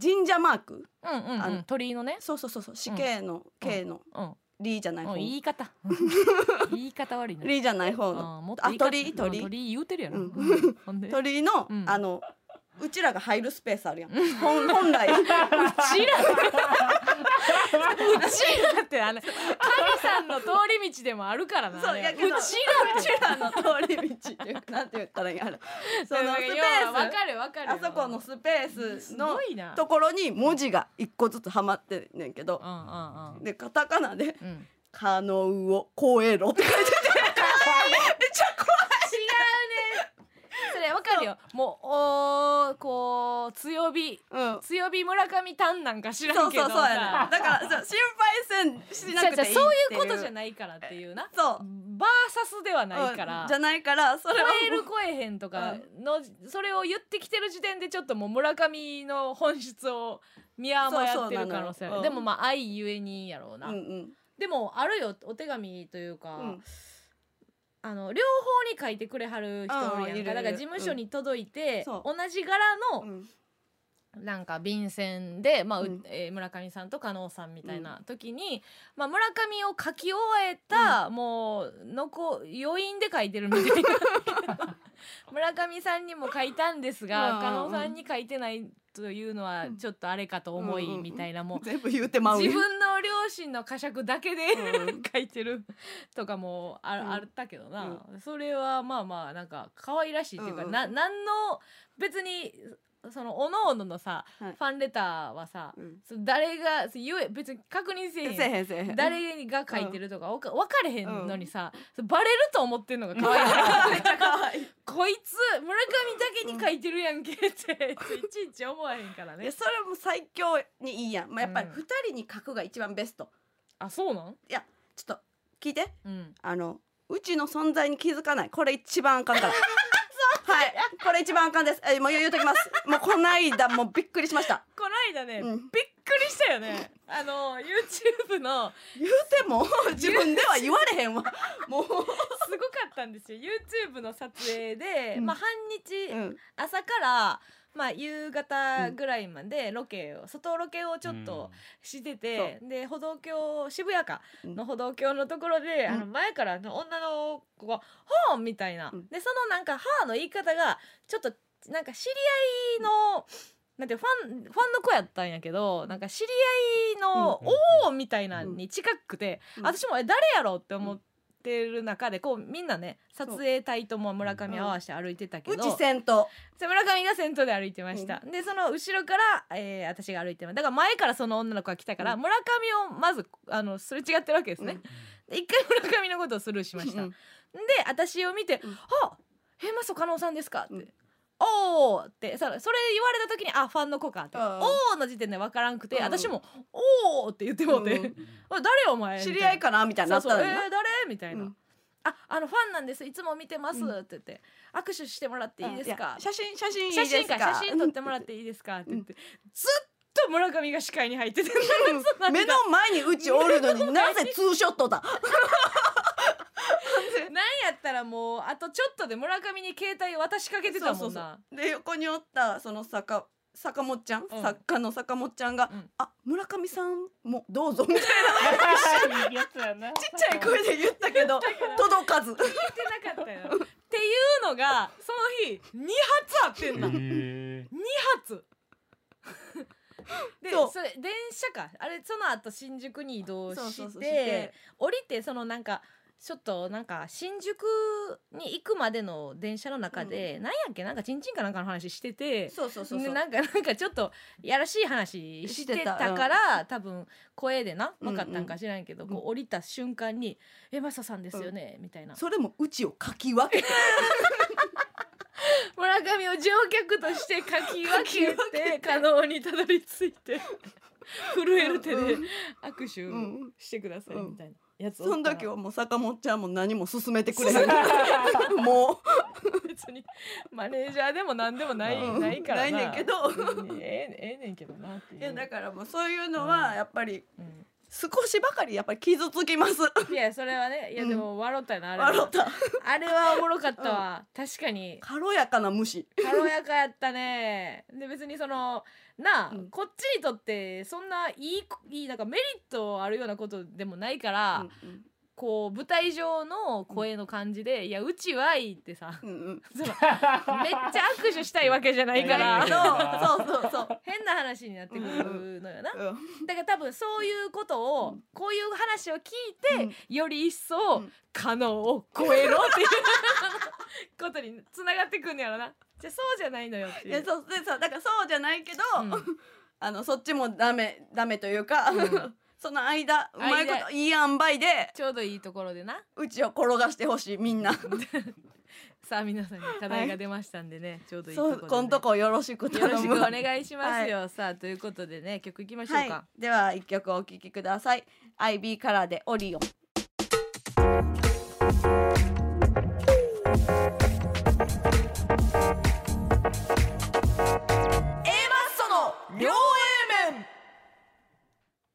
神社マーク？うんうんあのうん鳥居のね。そうそうそうそう。死刑の刑の。うん。リーじゃない方。うん。言い方。言い方悪いなリーじゃない方の。あもっと言い方。あ鳥居鳥居。うん鳥居言うてるやろ。うん。うん。ほんで。鳥居の、うん。あのうちらが入るスペースあるやん。本本来。うちらうちらってあの神さんの通り道でもあるからなあれそうやけどうちうちらの通り道っていうかなんて言ったらいいんやろ。そのスペー要はわかるわかるあそこのスペースすのところに文字が一個ずつはまってんねんけど。うんうんうん。でカタカナでうん「可能を超えろ」って書いてて違うねよ。もうおーこう強火。うん。強火村上タンなんか知らそうんけどそうそうやね。だからそう心配せんしなくていいっていう。そういうことじゃないからっていうな。そう。バーサスではないから、うん。じゃないからそ超れは。える超えへんとかの、それを言ってきてる時点でちょっともう村上の本質を見誤やってる可能性あでもまあ愛ゆえにやろうな、うんうん。でもあるよお手紙というか、うんあの両方に書いてくれはる人おるやんだから事務所に届いて、そ同じ柄のうんなんか便箋で、まあううん。えー村上さんと加納さんみたいな時に、まあ、村上を書き終えた、もうのこ余韻で書いてるみたいな。村上さんにも書いたんですが、加納さんに書いてないというのはちょっとあれかと思い、みたいなもう全部言うてまうね自分の両親の呵責だけで、うん。書いてるとかもあ,、うん。あったけどな、それはまあまあなんか可愛らしいっていうか、うんうん。な何の別にそのおのおののさ、はい。ファンレターはさ、うん。そ誰がそう言え別に確認せえへん。せえへんせえへん。誰が書いてるとかわか分かれへんのにさ、そうバレると思ってんのが可愛い。めっちゃ可愛い。こいつ村上だけに書いてるやんけっていちいち思わへんからね。いやそれも最強にいいやん、まあ、やっぱりうん。二人に書くが一番ベスト。あそうなん？ちょっと聞いて。うん。あのうちの存在に気づかない。これ一番あかんからはい。これ一番あかんです。えもう言うときます。もうこないだもうびっくりしました。この間ね、うん。びっくりしたよね。あの YouTube の。言うても自分では言われへんわ。もう、すごかったんですよ。YouTube の撮影で、うん。まあ半日、うん。朝からまあ夕方ぐらいまでロケを、外ロケをちょっとしてて、で歩道橋渋谷かうん。の歩道橋のところで、うん。あの前からの女の子が「はあ」みたいな、うん。でそのなんか「はあ」の言い方がちょっとなんか知り合いのなんてファンファンの子やったんやけどなんか知り合いのうん「おお」みたいなのに近くて、うん。私もえ誰やろ？うって思ってる中でこうみんなね撮影隊とも村上合わせて歩いてたけど、うち先頭そう村上が先頭で歩いてました、でその後ろから、えー私が歩いてます。だから前からその女の子が来たから、うん。村上をまずあのすれ違ってるわけですね、で一回村上のことをスルーしました、うんで私を見て「うん。はあえマスト加納さんですか?」って。うんおーってさそれ言われた時にあファンの子かって、うん。おーの時点で分からんくて、うん。私もおーって言ってもうて、うん 誰お前知り合いかなみたいになったのえー、誰？みたいな、うん。ああのファンなんです。いつも見てます、うん。って言って。握手してもらっていいですやか写真写真写真か写真撮ってもらっていいですか？って言って、ずっと村上が視界に入っててうん。目の前にうちおるのに。なぜツーショットだ？なんやったらもうあとちょっとで村上に携帯渡しかけてたもんな。で横におったその坂坂本ちゃん、うん。作家の坂本ちゃんが「うん。あ村上さんもどうぞ」みたい な。ちっちゃい声で言ったけど届かず。聞いてなかったよ。っていうのがその日2発あってんな。2へ発。でそれ電車か。あれその後新宿に移動してそうそうそうして。降りてそのなんかちょっとなんか新宿に行くまでの電車の中で、なんやっけ？なんかちんちんかなんかの話しててそうそうそうそう。ねなんかなんかちょっとやらしい話してたから多分声でな分かったんか知らんけど、んこう降りた瞬間に「えマサさんですよね」みたいな。それもうちをかき分けて。村上を乗客として書き分けて可能にたどり着いて 震える手でうん握手うんしてくださいうんみたいなやつその時ははもう坂本ちゃんも何も勧めてくれへん。も別にマネージャーでも何でもない,、うん。ないからな。ないねんけど。ええええねんけどなっていう。ういやだからもうそういうのはやっぱりうん少しばかりやっぱり傷つきます。いやそれはねいやうん。でも笑ったよなあれは。笑った。あれはおもろかったわ、確かに。軽やかな虫軽やかやったね。で別にそのなあ、うん。こっちにとってそんないいいいなんかメリットあるようなことでもないから、うんこう舞台上の声の感じで「いやうちはい」ってさうんうん。そのめっちゃ握手したいわけじゃないから そうそうそうそう。変な話になってくるのよな。うんだから多分そういうことを、うん。こういう話を聞いて、うん。より一層、うん。可能を超えろっていうことにつながってくんのやろな。じゃあそうじゃないのよっていやそうでそうだからそうじゃないけど、うん。あのそっちもダメダメというか、うんその間うまいこ間といい塩梅でちょうどいいところでな。うちを転がしてほしいみんな。さあ皆さんに課題が出ましたんでね、ちょうどいいところで、ね、こんとこよろしくよろしくお願いしますよ、さあということでね曲いきましょうか、はい、では一曲お聴きください。IB カラーでオリオン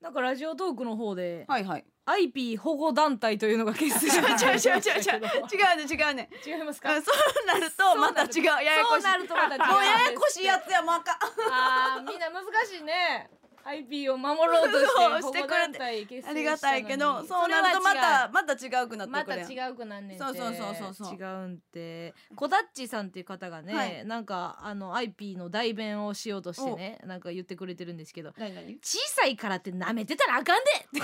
なんかラジオトークの方で、はいはい。IP 保護団体というのが結成違う 違う違う違う。違うね違うね。違いますか？うんそうなるとまた違うややこしいそうなるとまた違う。もうややこしいやつやもうあかん。あーみんな難しいね IP を守ろうとして保護してくれて団体結成ありがたいけどそう。なるとまたまた違うくなってまた違うくなんねんて。そうそうそうそう違うんて。コダッチさんっていう方がね、はい。なんかあの IP の代弁をしようとしてねなんか言ってくれてるんですけど小さいからって舐めてたらあかんで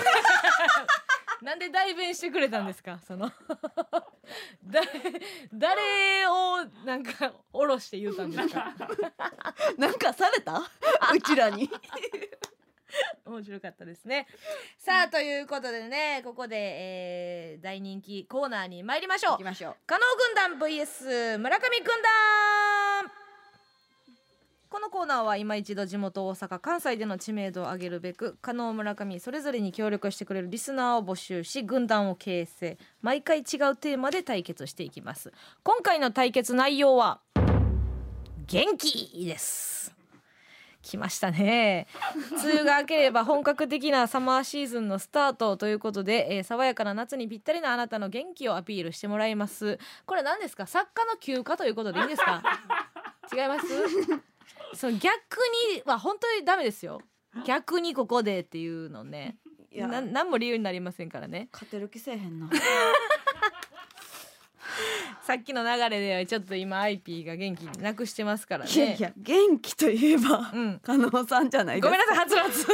なんで代弁してくれたんですか？その。だ誰をなんか下ろして言うたんですか？なんかされた？うちらに。面白かったですね。さあということでねここで、えー大人気コーナーに参りましょう。行きましょう。加納軍団 vs 村上軍団このコーナーは今一度地元大阪関西での知名度を上げるべく加納村上それぞれに協力してくれるリスナーを募集し軍団を形成毎回違うテーマで対決していきます。今回の対決内容は元気です。来ましたね。梅雨が明ければ本格的なサマーシーズンのスタートということで、えー爽やかな夏にぴったりなあなたの元気をアピールしてもらいます。これ何ですか？作家の休暇ということでいいんですか？違いますそう逆には本当にダメですよ。逆にここでっていうのね。いや。な何も理由になりませんからね。勝てる気せえへんな。さっきの流れではちょっと今 IP が元気になくしてますからね。いやいや元気といえばうん。加納さんじゃないですごめんなさいはつらつ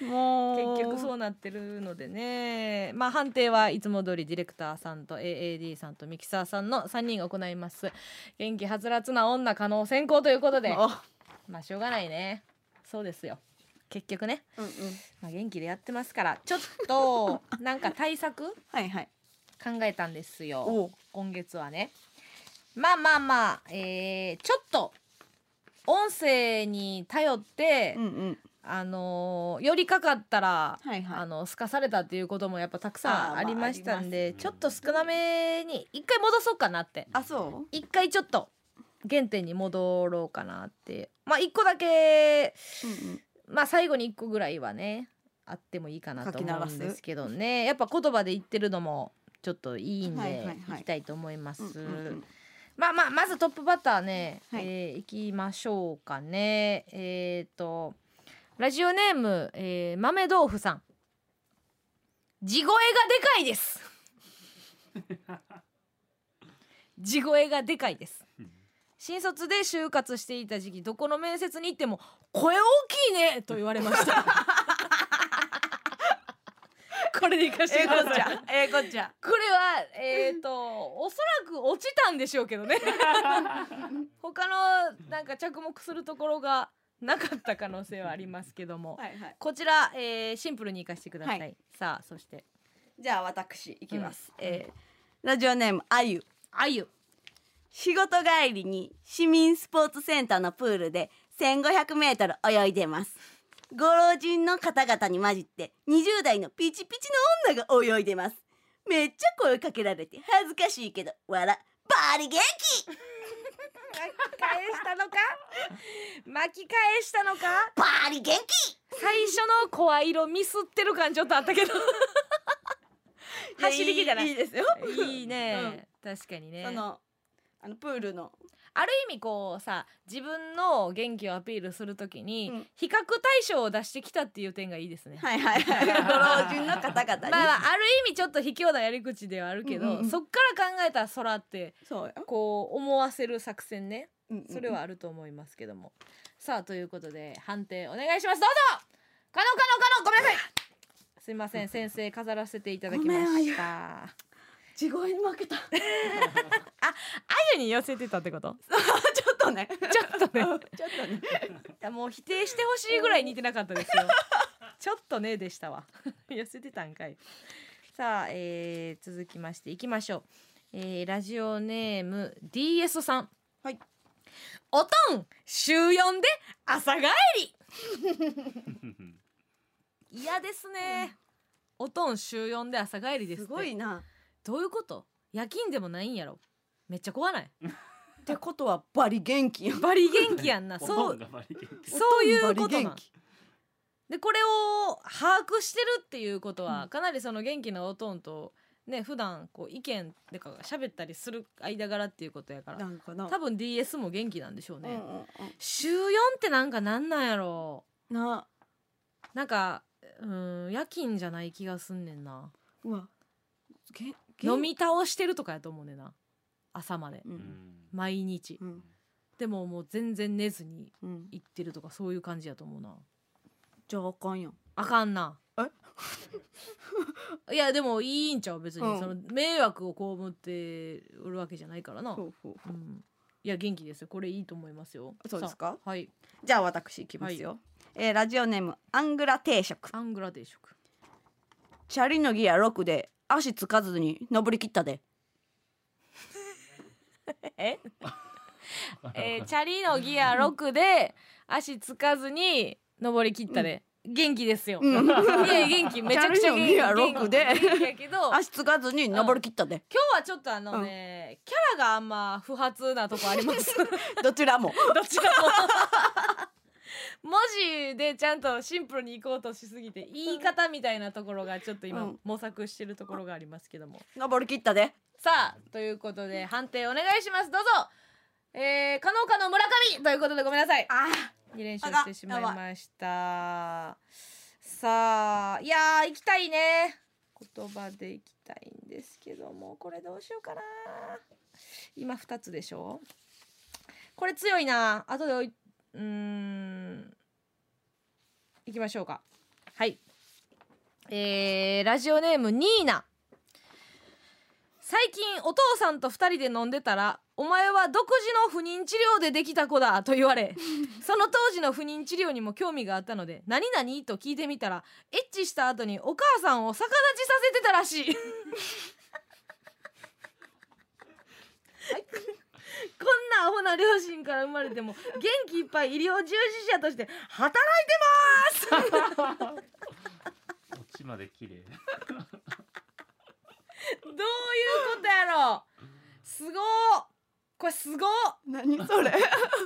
でもう。結局そうなってるのでね。まあ判定はいつも通りディレクターさんと AAD さんとミキサーさんの3人が行います。元気はつらつな女可能先行ということで。あまあしょうがないね。そうですよ。結局ね、うんうん。まあ、元気でやってますから。ちょっと なんか対策はいはい。考えたんですよ。今月はね。まあまあまあ、えーちょっと音声に頼って、うんうん。あのー寄りかかったら、はいはい。あのすかされたっていうこともやっぱたくさんありましたんで、まあちょっと少なめに一回戻そうかなって。あそ一回ちょっと原点に戻ろうかなって。まあ一個だけううんうん。まあ最後に一個ぐらいはねあってもいいかなと思うんですけどね。やっぱ言葉で言ってるのもちょっといいんで、はいきたいと思います。まあまあまずトップバッターね、はい。えーいきましょうかね。えっ、とラジオネーム、えー、豆豆腐さん。地声がでかいです。地声がでかいです新卒で就活していた時期どこの面接に行っても声大きいねと言われました。これで行かしてええこください。っちゃええこっちゃこれはえっ、と おそらく落ちたんでしょうけどね。他のなんか着目するところがなかった可能性はありますけども、はいはい。こちら、えーシンプルに行かしてください、はい。さあそして。じゃあ私いきます、えーラジオネームあゆ。あゆ仕事帰りに市民スポーツセンターのプールで1500メートル泳いでます。ご老人の方々に混じって20代のピチピチの女が泳いでます。めっちゃ声かけられて恥ずかしいけど笑バリ元気。返したのか？巻き返したのか？バリ元気。最初の声色ミスってる感ちょっとあったけど。走りきたない？いいいですよ。いいね、確かにね。そのあのプールの。ある意味こうさ自分の元気をアピールするときに、うん。比較対象を出してきたっていう点がいいですね。はいはいはいご老人の方々に、まあ、まあある意味ちょっと卑怯なやり口ではあるけど、うんうんうん。そっから考えたら空ってこう思わせる作戦ねうんうんそれはあると思いますけども、さあということで判定お願いします。どうぞ！カノカノカノごめんなさい！すいません先生飾らせていただきました。あ地声に負けた。ゆに寄せてたってこと？ちょっとね。ちょっとね。ちょっとね。いやもう否定してほしいぐらい似てなかったですよ。ちょっとねでしたわ。寄せてたんかい。さあ、えー続きましていきましょう、えーラジオネーム DS さん。はい。おとん週4で朝帰り。嫌ですね、おとん週4で朝帰りですすって。ごいなどういうこと？夜勤でもないんやろ。めっちゃ怖ない？ってことはバリ元気やん。バリ元気やんな。そ そうそういうことなんでこれを把握してるっていうことは、うんかなりその元気なおとんとね普段こう意見でか喋ったりする間柄っていうことやからなんかな。多分 DS も元気なんでしょうね、うんうんうん。週4ってなんかなんなんやろ。な。なんかうん夜勤じゃない気がすんねんな。うわ。げ飲み倒してるとかやと思うねんな。朝まで。ううん。ん毎日。うん。でももう全然寝ずにうん。行ってるとかそういう感じやと思うな。じゃああかんやん。あかんな。いやでもいいんちゃう別に、うん。その迷惑を被っておるわけじゃないからな。ほうん、いや元気ですよ。これいいと思いますよ。そうですか？はい。じゃあ私いきますよ、えーラジオネームアングラ定食。アングラ定食。チャリのギア6で足つかずに登り切ったで。え？えーチャリのギア6で足つかずに登り切ったで、元気ですよ。うん。いや元気。めちゃくちゃ元気。チャリのギア6で足つかずに登り切ったで、日はちょっとあのね、キャラがあんま不発なとこあります。どちらも。どちらも文字でちゃんとシンプルにいこうとしすぎて言い方みたいなところがちょっと今うん。模索してるところがありますけども。登り切ったで。さあということで判定お願いします。どうぞ。えー、可能可能村上ということでごめんなさい。あ2連勝してしまいました。さあいやー行きたいね。言葉で行きたいんですけども。これどうしようかな。今2つでしょ。これ強いな。後でおいうーん行きましょうか。はい。えー、ラジオネームニーナ。最近お父さんと2人で飲んでたら「お前は独自の不妊治療でできた子だ」と言われ その当時の不妊治療にも興味があったので「何々?」と聞いてみたらエッチした後にお母さんを逆立ちさせてたらしい。はい。こんなアホな両親から生まれても元気いっぱい医療従事者として働いてます。オチまで綺麗どういうことやろ？すごー。これすごー。何それ？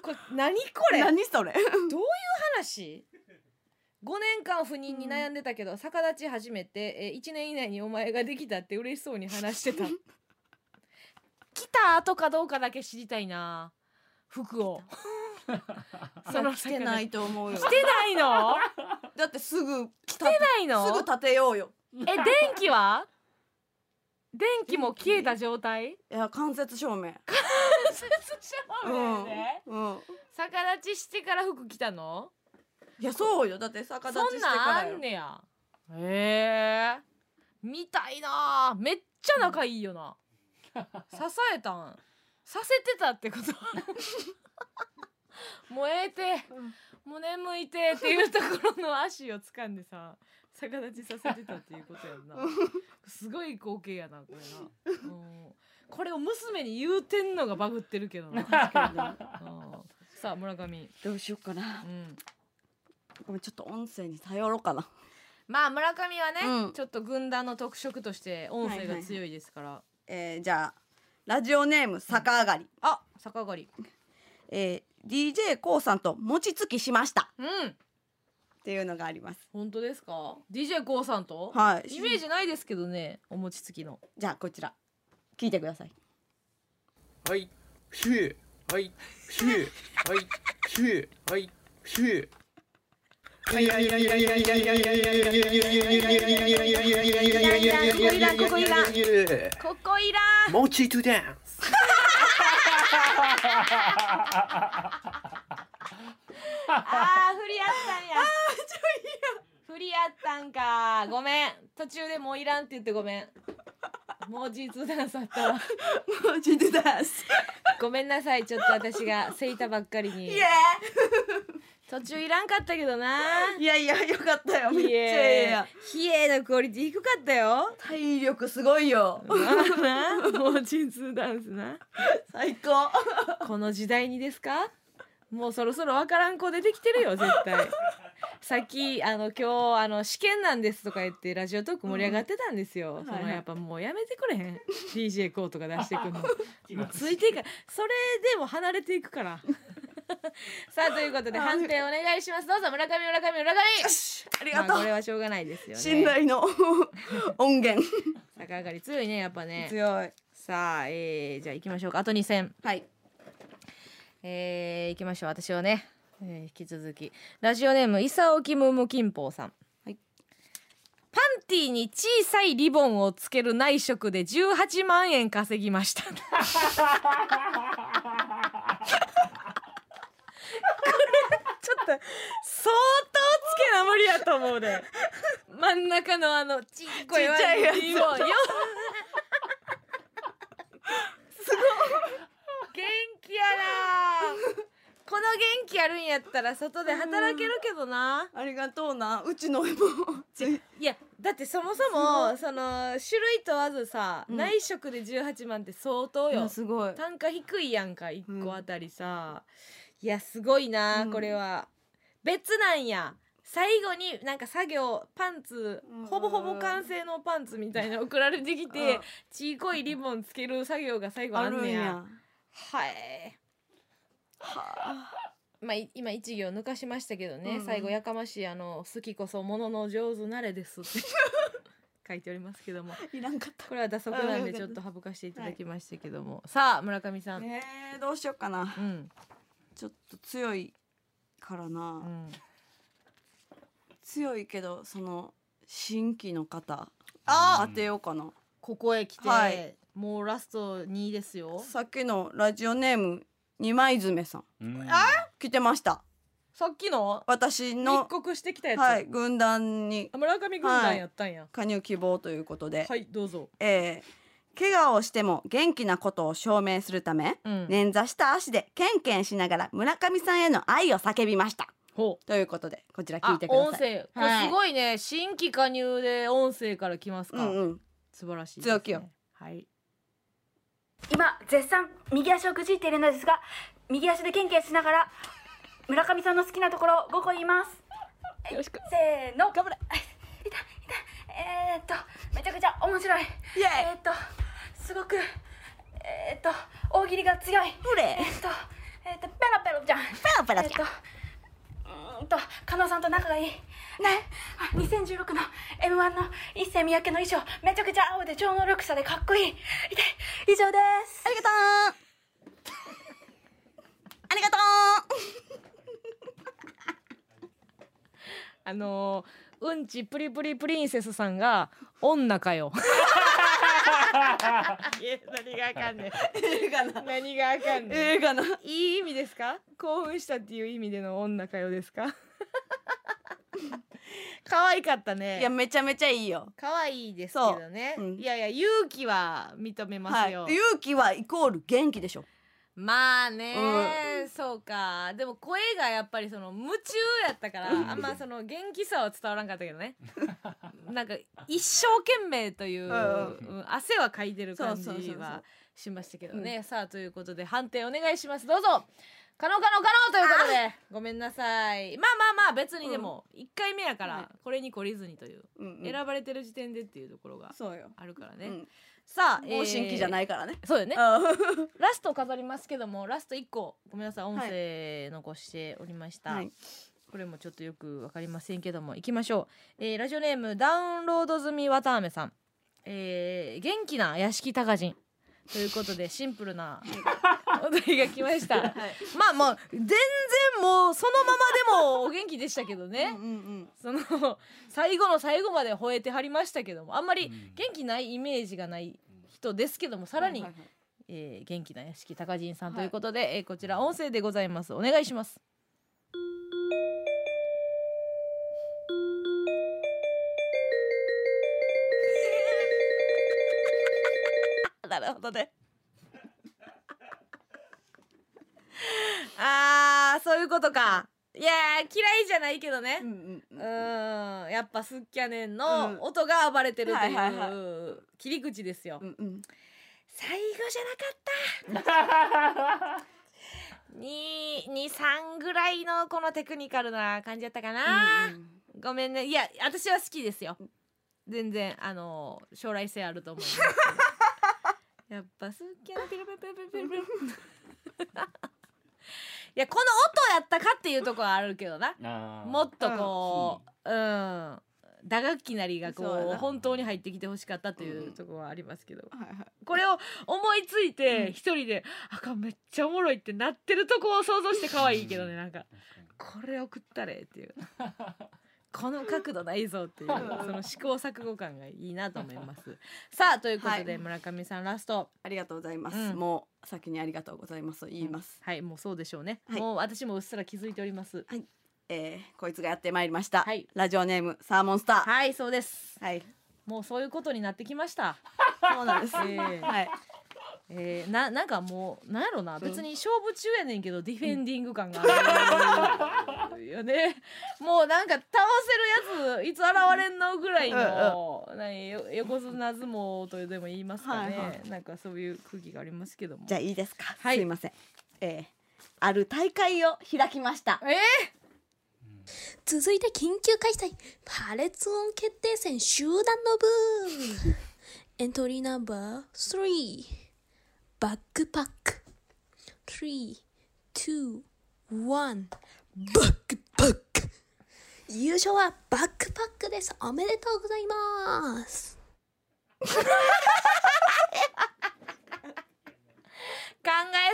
これ何これ？何それ？話？5年間不妊に悩んでたけど、逆立ち始めて、えー、1年以内にお前ができたって嬉しそうに話してた来た後かどうかだけ知りたいな。服を。その来てないと思うよ。来てないの？だってすぐ来来てないの？すぐ立てようよ。え電気は？電気も消えた状態？いや間接照明。そううんだよねうん。逆立ちしてから服着たの？いやそうよ。だって逆立ちしてそんなんあんねや。へえ。見たいな。めっちゃ仲いいよな支えたん。させてたってこと。もうええてもう眠いてっていうところの足を掴んでさ逆立ちさせてたっていうことやんな。すごい光景やなこれな、うん、これを娘に言うてんのがバグってるけどな、うん。さあ村上、どうしようかな。うん、ごめんちょっと音声に頼ろうかな。まあ村上はね、うん。ちょっと軍団の特色として音声が強いですから、えー、じゃあラジオネーム逆上がり、あ逆上がり。えー、DJ コウさんと餅つきしました。うん。っていうのがあります。本当ですか？DJ コウさんと、はい。イメージないですけどねお餅つきの。じゃあこちら。聞いてください。はい、ヒュー、はい、ヒュー、はい、ヒュー、はい、ヒュー。はいらん。ここいらん。ここいらん。もちとダンスあー振りあったんや。ふりあったんか。ごめん。途中でもういらんって言ってごめん。もうジーツダったわ。もうジーツごめんなさい。ちょっと私がせいたばっかりに。いエ途中いらんかったけどな。ーいやいやよかったよ。めっちゃひえええやん。ひえのクオリティ低かったよ。体力すごいよ。な。なもう実ダンスな最高。この時代にですか？もうそろそろわからん子出てきてるよ絶対。さっきあの今日あの試験なんですとか言ってラジオトーク盛り上がってたんですよ、そはいはい。のやっぱもうやめてくれへん。DJ コーとか出してくんの。もうついていかそれでも離れていくから さあということではい。判定お願いします。どうぞ村上村上村上。ありがとう、まあ、これはしょうがないですよね。信頼の 音源。逆上がり強いねやっぱね。強い。さあ、えー、じゃあ行きましょうか。あと2戦。はい。えー、行きましょう。私はね、えー引き続き。ラジオネーム伊佐沖ムム金峰さん、はい。パンティーに小さいリボンをつける内職で18万円稼ぎました ちょっと相当つけな無理やと思うで。真ん中のあのちっこいちっちゃいやつよ。すごい。元気やな。この元気あるんやったら外で働けるけどな。ありがとうな。うちのも。ついいやだってそもそもその種類問わずさ、うん。内職で18万って相当よ。すごい。単価低いやんか1個あたりさ、いやすごいな、うん。これは。別なんや。最後になんか作業パンツ、うん。ほぼほぼ完成のパンツみたいなの送られてきて、ちいこいリボンつける作業が最後ああんねや。るんや。はい。まあい今一行抜かしましたけどね、うん。うん最後やかましいあの好きこそものの上手なれですって。書いておりますけども。いらんかった。これは打足なんでちょっと省かせていただきましたけども、さあ村上さん、ねえどうしようかな。うんちょっと強いからな、うん。強いけどその新規の方あ！当てようかな。ここへ来て、はい。もうラスト2ですよ。さっきのラジオネーム二枚爪さん。うん。来てました。さっきの？密私の告してきたやつ、はい軍団に。あ村上軍団やったんや。加入希望ということで、はい、どうぞ。えー怪我をしても元気なことを証明するため、うん。捻挫した足でケンケンしながら村上さんへの愛を叫びました。ほう。ということでこちら聞あいてくだ音さい。声。これすごいね、新規加入で音声から来ますか、うんうん。素晴らしいです、ね、強気よ。はい。今絶賛右足をくじいているのですが右足でケンケンしながら村上さんの好きなところを5個言います。よろしくせーの。頑張れ。いたい。たえー、っとめちゃくちゃ面白い。イエえー、っとすごくえー、っと大喜利が強い。ほれ。えー、っとえー、っとペロペロじゃん。ペロペロじゃん。えー、っとうーんと加納さんと仲がいい。ね。あ2016の m 1の一世三宅の衣装めちゃくちゃ青で超能力者でかっこいい。以上です。ありがとう。ありがとあのー、うんちプリプリプリンセスさんが女かよ 何があかんねん。う映画な何があかんねん。映画ないい意味ですか？興奮したっていう意味での女かよですか？可愛かったね。いやめちゃめちゃいいよ。可愛いですけどね、うん。いやいや勇気は認めますよ、はい。勇気はイコール元気でしょまあね、そうか。でも声がやっぱりその夢中やったからあんまその元気さは伝わらんかったけどね。なんか一生懸命という、うんうん。汗はかいてる感じはしましたけどね、さあということで判定お願いします。どうぞ。可能可能可能ということでごめんなさい。まあまあまあ別にでも1回目やかはらこれに懲りずにという、うんうん。選ばれてる時点でっていうところがそうよ。あるからね、うんさあもう新規じゃい、ないからね。えーそうよね。うん。ラスト飾りますけどもラスト1個ごめんなさい音声残しておりました、はい。これもちょっとよくわかりませんけども行きましょう、えーラジオネームダウンロード済みわたあめさん、えー元気な屋敷高人ということでシンプルなお題が来ました、はい。まあもう全然もうそのままでもお元気でしたけどね、うんうんその最後の最後まで吠えてはりましたけどもあんまりうん。元気ないイメージがない人ですけどもさらに、はいはいはい。えー元気な屋敷高人さんということで、えーこちら音声でございます。お願いします。なるほどね あーそういうことか。いやー嫌いじゃないけどね。うんうんううん。んやっぱスッキャネンうん。の音が暴れてるといはいはいはう切り口ですよ、うんうん。最後じゃなかった。23ぐらいのこのテクニカルな感じやったかな、うんごめんね。いや私は好きですよ。全然あの将来性あると思います。け どやっぱスッキャネピルピルピルピルピルピルいやこの音やったかっていうところはあるけどな。もっとこううん。打楽器なりがこう本当に入ってきてほしかったというんうところはありますけど、はいはい。これを思いついてうん。一人で「あかんめっちゃおもろい」ってなってるとこを想像して可愛いけどねなんか。これ送ったれっていう この角度ないぞっていうその試行錯誤感がいいなと思います。さあということではい。村上さんラスト。ありがとうございます、うん。もう先にありがとうございます言います、はい。もうそうでしょうね、はい。もう私もうっすら気づいております。えー、こいつがやってまいりました、はい。ラジオネームサーモンスター。はいそうです。はい。もうそういうことになってきました。そうなんです、ええはいえー、ななんかもうなんやろな別に勝負中やねんけどディフェンディング感が。あ るよね。もうなんか倒せるやついつ現れんのぐらいの何よ横綱相撲とでも言いますかね、はいはなんかそういう空気がありますけども。じゃあいいですか、はい。すいません。えー、ある大会を開きました。え続いて緊急開催。破裂音決定戦集団の部 エントリーナンバー3バックパック。321バックパック。優勝はバックパックです。おめでとうございます。考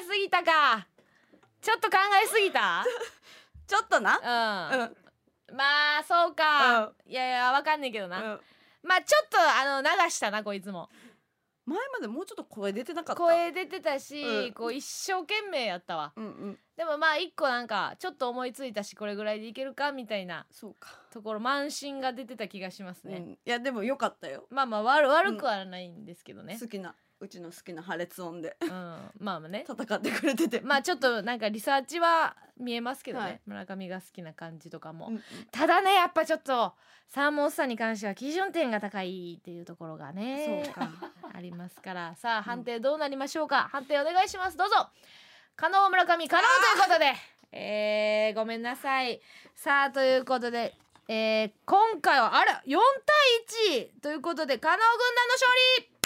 えすぎたか。ちょっと考えすぎた？ちょっとな。うん、うん。まあそうか、いやいやわかんねえけどな、うん。まあちょっとあの流したなこいつも前までもうちょっと声出てなかった？声出てたし、うん。こう一生懸命やったわ。うんうん。でもまあ一個なんかちょっと思いついたしこれぐらいでいけるかみたいなそうか、ところ慢心が出てた気がしますね、うん、いやでもよかったよ、まあまあ悪悪くはないんですけどね。好きなうちの好きな破裂音で。うん、まあまあね。戦ってくれてて。まあちょっとなんかリサーチは見えますけどね、はい。村上が好きな感じとかも、うんうん。ただねやっぱちょっとサーモンスターに関しては基準点が高いっていうところがねそうか。ありますから。さあ判定どうなりましょうか、判定お願いします。どうぞ。加納村上加納ということで。えー、ごめんなさい。さあということでえー、今回はあら4対1ということで加納軍団の勝利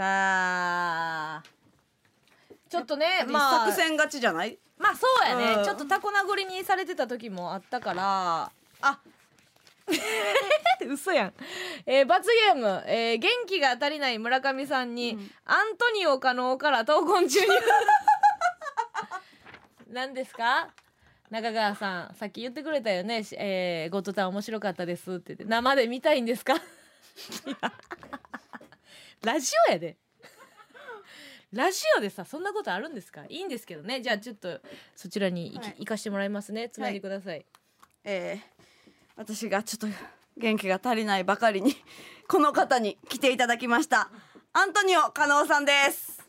さあ。ちょっとねまあ。作戦勝ちじゃない？まあそうやね、うん。ちょっとタコ殴りにされてた時もあったから。あ。嘘やん、えー罰ゲーム、えー元気が足りない村上さんに、うん。アントニオ加納から闘魂中に 何ですか？中川さんさっき言ってくれたよね、しえーゴッドタン面白かったですって言って生で見たいんですか？ラジオやで。ラジオでさそんなことあるんですか？いいんですけどね。じゃあちょっとそちらに行き、はい。行かしてもらいますね。つないでください、えー私がちょっと元気が足りないばかりに この方に来ていただきました。アントニオ加納さんです。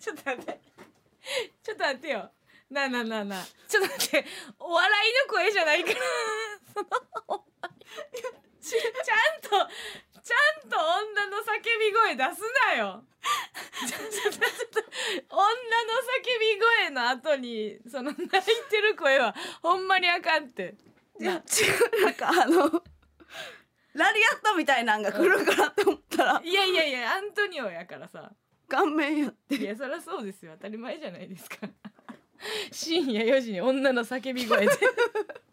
ちょっと待ってちょっと待ってよ。なあなあなあなあ。ちょっと待って。お笑いの声じゃないから。そのほんまにちゃんとちゃんと女の叫び声出すなよ。ちょちょちょちょっと女の叫び声の後にその泣いてる声はほんまにあかんって。いや違う。なんかあのラリアットみたいなんが来るかなって思ったら。いやいやいやアントニオやからさ顔面やって。いやそりゃそうですよ。当たり前じゃないですか。深夜4時に女の叫び声で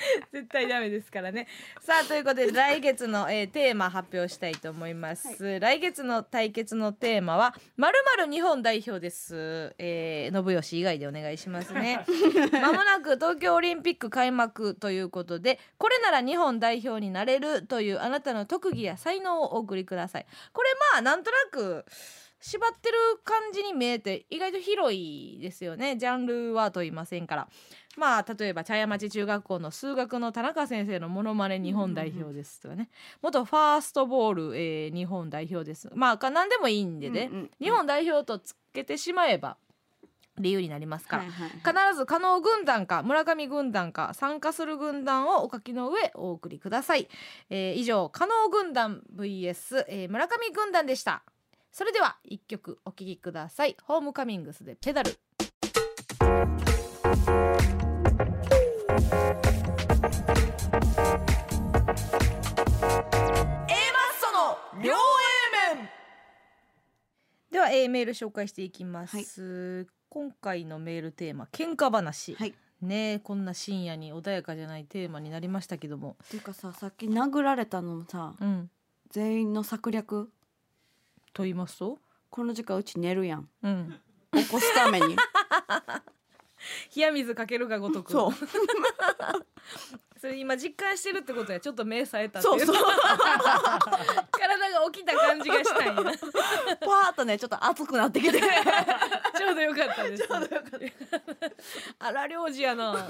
絶対ダメですからね。さあということで 来月の、えーテーマ発表したいと思います、来月の対決のテーマはまるまる日本代表です、えー、信義以外でお願いしますね。まもなく東京オリンピック開幕ということでこれなら日本代表になれるというあなたの特技や才能をお送りください。これまあなんとなく縛ってる感じに見えて意外と広いですよね。ジャンルはと言いませんから。まあ例えば茶屋町中学校の数学の田中先生のモノマネ日本代表ですとかね。元ファーストボール、えー日本代表です。まあか何でもいいんでね、うんうん日本代表とつけてしまえば理由になりますから、はいはい。必ず加納軍団か村上軍団か参加する軍団をお書きの上お送りください、えー以上加納軍団 vs、えー村上軍団でしたそれでは一曲お聴きください。ホームカミングスでペダル。A マッソの両 A 面。では、えーメール紹介していきます、今回のメールテーマ喧嘩話、はい。ねえこんな深夜に穏やかじゃないテーマになりましたけども。っていうかささっき殴られたのもさうん。全員の策略と言いますと？この時間うち寝るやん。うん。起こすために。冷や水かけるがごとく。そう。それ今実感してるってことや。ちょっと目冴えたっていそうそう。体が起きた感じがしたんや。パーッとねちょっと熱くなってきて。ちょうどよかったです。ちょうどよかったあら領事やな。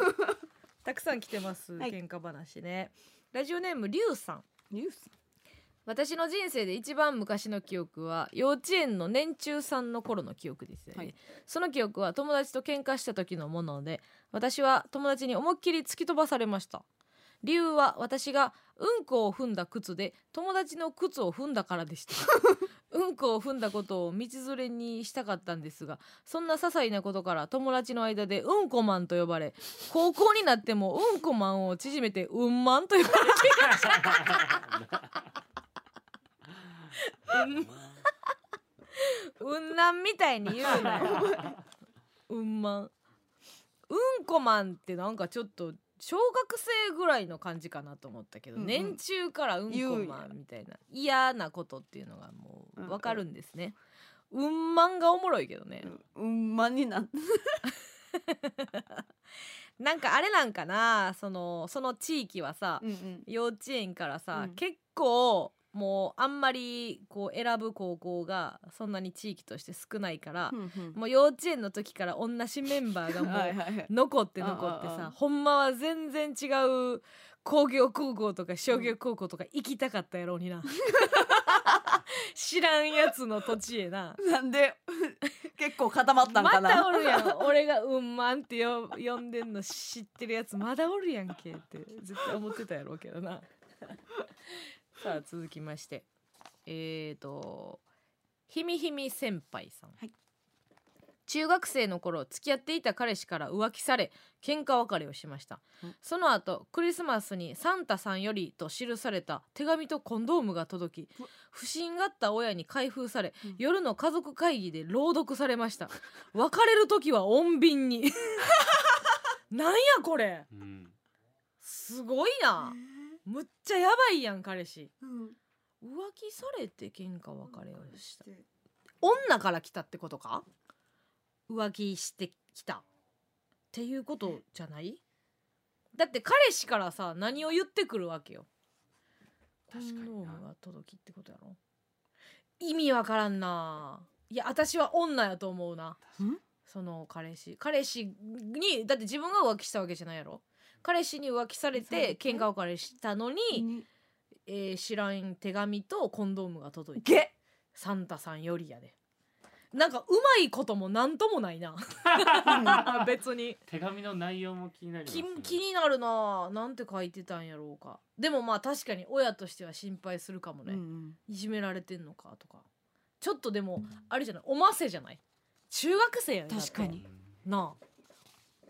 たくさん来てます、はい。喧嘩話ね。ラジオネームりゅうさん。ニュース私の人生で一番昔の記憶は幼稚園の年中3の頃の記憶ですよね、はい。その記憶は友達と喧嘩した時のもので私は友達に思いっきり突き飛ばされました。理由は私がうんこを踏んだ靴で友達の靴を踏んだからでした。うんこを踏んだことを道連れにしたかったんですがそんな些細なことから友達の間でうんこマンと呼ばれ高校になってもうんこマンを縮めてうんマンと呼ばれていました うん。なん。みたいに言うなようん。まん。うん。こマンってなん。かちょっと小学生ぐらいの感じかなと思ったけど、うん。うん。年中からうん。こマンみたいな嫌なことっていうのがもうわかるん。ですね、うん。まん。がおもろいけどね、うん。まになってなん。かあれなん。かなそのその地域はさ、うん。うん。幼稚園からさ、うん。結構もうあんまりこう選ぶ高校がそんなに地域として少ないから、うんうん。もう幼稚園の時から同じメンバーがも はいうはいはい。残って残ってああああさほんまは全然違う工業高校とか商業高校とか行きたかったやろうにな。知らんやつの土地へな。なんで結構固まったんまかな。たおるやん。俺が「うんまん」ってよ呼んでんの知ってるやつまだおるやんけって絶対思ってたやろうけどなさあ続きまして。えーとひみひみ先輩さん、はい。中学生の頃付き合っていた彼氏から浮気され喧嘩別れをしました、うん。その後クリスマスに「サンタさんより」と記された手紙とコンドームが届き不審があった親に開封され、うん。夜の家族会議で朗読されました。別れる時は穏便に。なんやこれ。うん。すごいな むっちゃやばいやん彼氏。うん。浮気されて喧嘩別れをした。女から来たってことか？浮気してきた。っていうことじゃない？だって彼氏からさ何を言ってくるわけよ。コ確かにが届きってことやろ？意味わからんな。いや私は女やと思うな。その彼氏。彼氏にだって自分が浮気したわけじゃないやろ？彼氏に浮気されてて喧嘩別れしたのに、にえー知らん手紙とコンドームが届いてゲサンタさんよりやで。なんかうまいこともなんともないな。別に。手紙の内容も気になります気ね気になるな。なんて書いてたんやろうか。でもまあ確かに親としては心配するかもね、うんいじめられてんのかとか。ちょっとでもあれじゃない。おませじゃない。中学生やね確かに。なあ。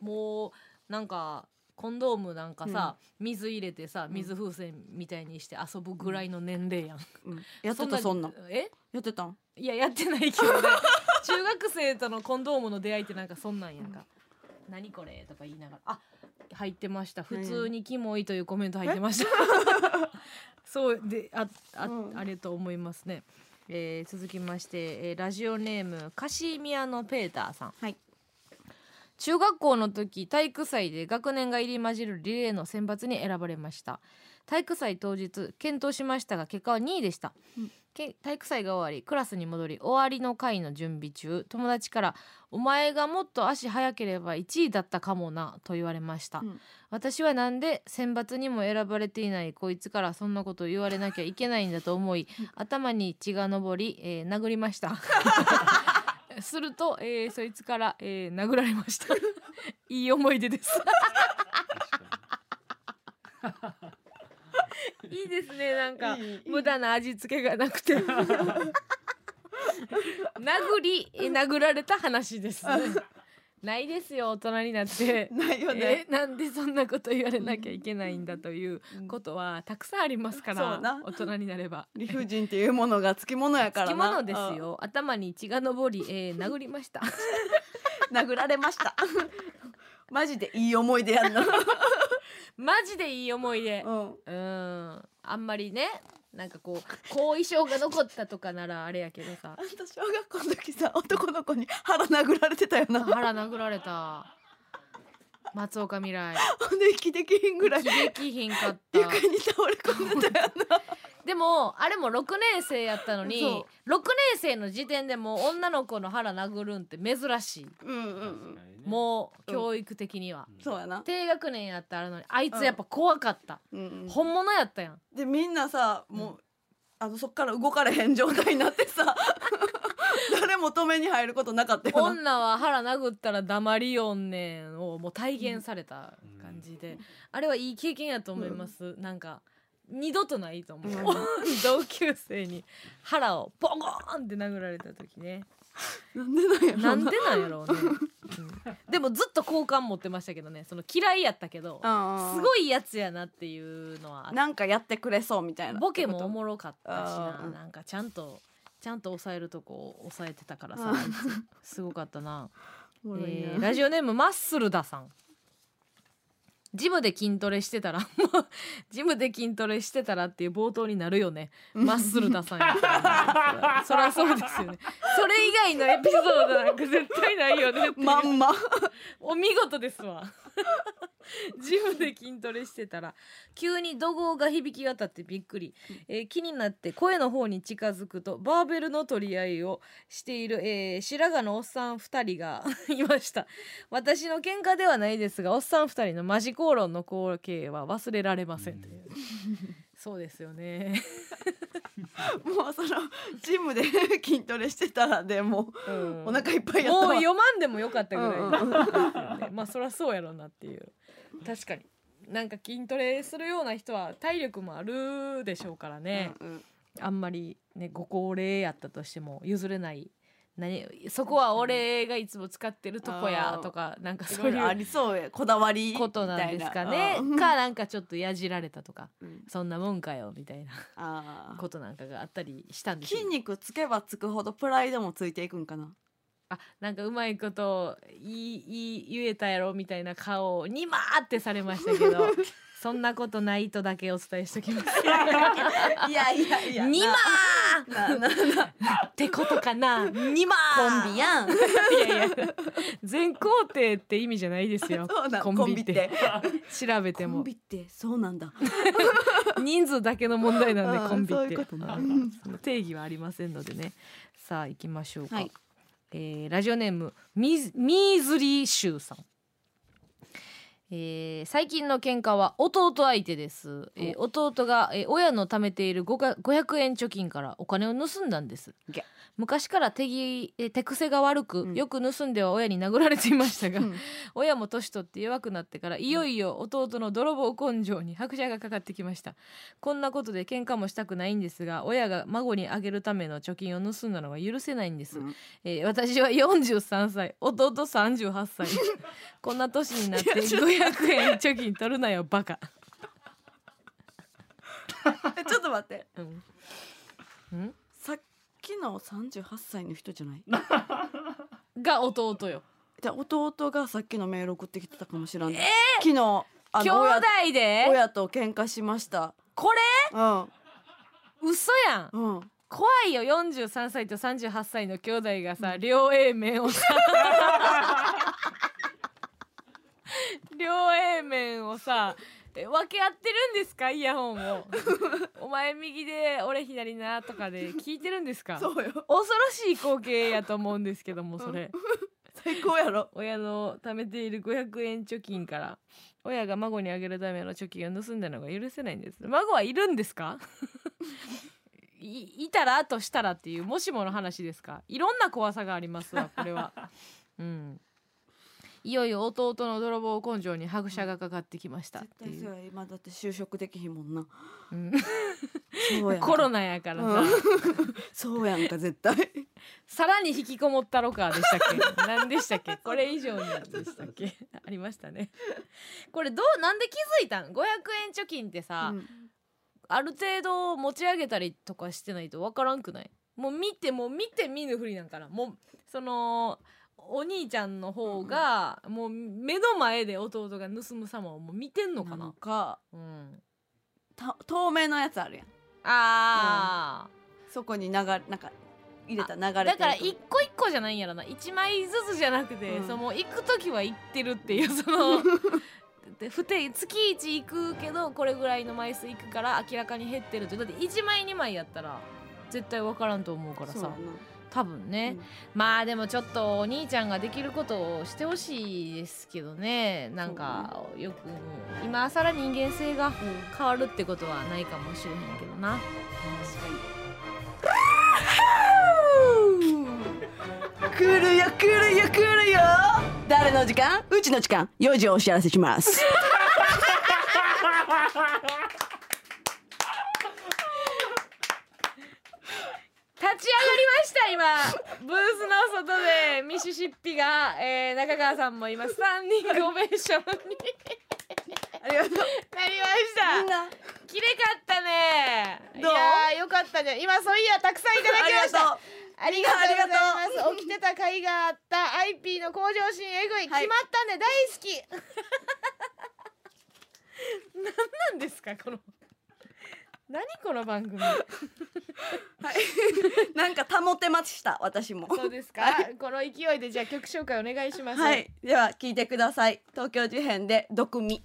もうなんかコンドームなんかさ、水入れてさ水風船みたいにして遊ぶぐらいの年齢やん、うん。やってたそんなんえ？やってたん？いややってないけどね。中学生とのコンドームの出会いってなんかそんなんやんか「何これ?」とか言いながら。あ入ってました。普通にキモいというコメント入ってました。そうでああ,、うん。あれと思いますね、えー続きまして、えーラジオネームカシミヤのペーターさん。はい中学校の時体育祭で学年が入り混じるリレーの選抜に選ばれました。体育祭当日検討しましたが結果は2位でした、うん。け体育祭が終わりクラスに戻り終わりの会の準備中友達から「お前がもっと足速ければ1位だったかもな」と言われました、うん。私はなんで選抜にも選ばれていないこいつからそんなことを言われなきゃいけないんだと思い頭に血が上り、えー殴りました すると、えーそいつから、えー殴られました。いい思い出です。いいですねなんか無駄な味付けがなくて。殴りえ殴られた話ですねないですよ大人になって。ないよね。えなんでそんなこと言われなきゃいけないんだということはたくさんありますから大人になれば。理不尽っていうものがつきものやからな。つきものですよ。頭に血が上り、えー 殴りました。うん殴られました。マジでいい思い出やんなマジでいい思い出。うん。うん。あんまりねなんかこう後遺症が残ったとかならあれやけどさ。あんた小学校の時さ男の子に腹殴られてたよな。腹殴られた。松岡未来。ほんで息できひんぐらい。気できひんかった。床に倒れ込んでたよなでもあれも6年生やったのにそ6年生の時点でもう女の子の腹殴るんって珍しい。うんうんう確ん。もう教育的には、そうやな、低学年やったらのにあいつやっぱ怖かった、うんうん、本物やったやん。でみんなさもう、あのそっから動かれへん状態になってさ 誰も止めに入ることなかったよな。女は腹殴ったら黙りよんねんをもう体現された感じで、あれはいい経験やと思います、なんか二度とないと思う、うん。同級生に。腹をボコーンって殴られた時ね。なんでなんやろな。んでなんやろうね、うん。でもずっと好感持ってましたけどね。その嫌いやったけどうんすごいやつやなっていうのは。なんかやってくれそうみたいなボケもおもろかったしな。なんかちゃんとちゃんと抑えるとこを抑えてたからさすごかったな。えーラジオネームマッスルダさんジムで筋トレしてたら もうジムで筋トレしてたらっていう冒頭になるよね。マッスルダさんや そりゃそうですよね。それ以外のエピソードなんか絶対ないよねまんま。お見事ですわ ジムで筋トレしてたら急に怒号が響き渡ってびっくり、えー気になって声の方に近づくとバーベルの取り合いをしている、えー白髪のおっさん2人が いました。私の喧嘩ではないですがおっさん2人のマジ口論の光景は忘れられませんという。そうですよね、もうそのジムで 筋トレしてたらでもううん。お腹いっぱいやったわ。もう読まんでもよかったぐらい、うんうんねまあそりゃそうやろうなっていう。確かに。なんか筋トレするような人は体力もあるでしょうからね、うんうん。あんまりねご高齢やったとしても譲れない何そこは俺がいつも使ってるとこやとかなんかいそういうありそうや。こだわり。ことなんですかね。かなんかちょっとやじられたとかうん。そんなもんかよみたいな ことなんかがあったりしたんでしょう筋肉つけばつくほどプライドもついていくんかな。あなんかうまいこと言い言い言えたやろみたいな顔をにまーってされましたけど そんなことないとだけお伝えしときます。いやいやいや。にまなななーってことかな？にまーコンビやん。いやいや。全工程って意味じゃないですよ。コンビって。調べてコンもビってそうなんだ。人数だけの問題なんでコンビって。定義はありませんのでね。さあ行きましょうか、はい。えーラジオネームミーミーズリーシューさんえー最近の喧嘩は弟相手です、えー弟が、えー親の貯めている5か500円貯金からお金を盗んだんです。げ昔から手ぎえー手癖が悪く、うん。よく盗んでは親に殴られていましたが、うん。親も年取って弱くなってからいよいよ弟の泥棒根性に拍車がかかってきました。こんなことで喧嘩もしたくないんですが親が孫にあげるための貯金を盗んだのは許せないんです、うん。えー私は43歳弟38歳。こんな年になって500円貯金取るなよバカ、え ちょっと待って。うん。うん、きの38歳の人じゃない？が弟よ。じゃあ弟がさっきのメール送ってきてたかもしれない、昨日あ兄弟で？親と喧嘩しました。これ？うん。嘘やん。うん。怖いよ。43歳と38歳の兄弟がさ両 A 面をさ。両 A 面をさえ分け合ってるんですか？イヤホンを。お前右で俺左なとかで聞いてるんですか？そうよ。恐ろしい光景やと思うんですけどもそれ。最高やろ。親の貯めている500円貯金から親が孫にあげるための貯金を盗んだのが許せないんです。孫はいるんですか？いいたらとしたらっていうもしもの話ですか？いろんな怖さがありますわこれは。うんいよいよ弟の泥棒根性に拍車がかかってきましたっ絶ていう、今だって就職できひんもんな。うん。そうや コロナやからさ、うん。そうやんか絶対。さらに引きこもったろかでしたっけ？何でしたっけ？これ以上にでしたっけ？ありましたね。これどうなんで気づいたん？500円貯金ってさ、うん。ある程度持ち上げたりとかしてないとわからんくない？もう見てもう見て見ぬふりなんかな。もうそのお兄ちゃんの方が、もう目の前で弟が盗む様をもう見てんのかな。なんかうん。た透明のやつあるやん。あそこに流れなんか入れた流れだから一個一個じゃないんやろな。一枚ずつじゃなくて、うん。その行く時は行ってるっていうそので不定月1行くけどこれぐらいの枚数行くから明らかに減ってるって。だって1枚2枚やったら絶対分からんと思うからさ多分ね、まあでもちょっとお兄ちゃんができることをしてほしいですけどね。なんかよく今更人間性がうん。変わるってことはないかもしれへんけどな。来るよ来るよ来るよ。誰の時間？うちの時間。4時をお知らせします 立ち上がりました今。ブースの外でミシシッピが、えー中川さんも今スタンディングオベーションに。ありがとう。なりました。みんなきれかったね。どう？いやーよかったね。今そういやたくさんいただきました。ありがとう。ございます。起きてた甲斐があった IP の向上心えぐい、はい。決まったね。大好き。何なんですかこの何この番組？なんか保てました私も。そうですか、この勢いでじゃあ曲紹介お願いします。はい。では聞いてください。東京事変で毒味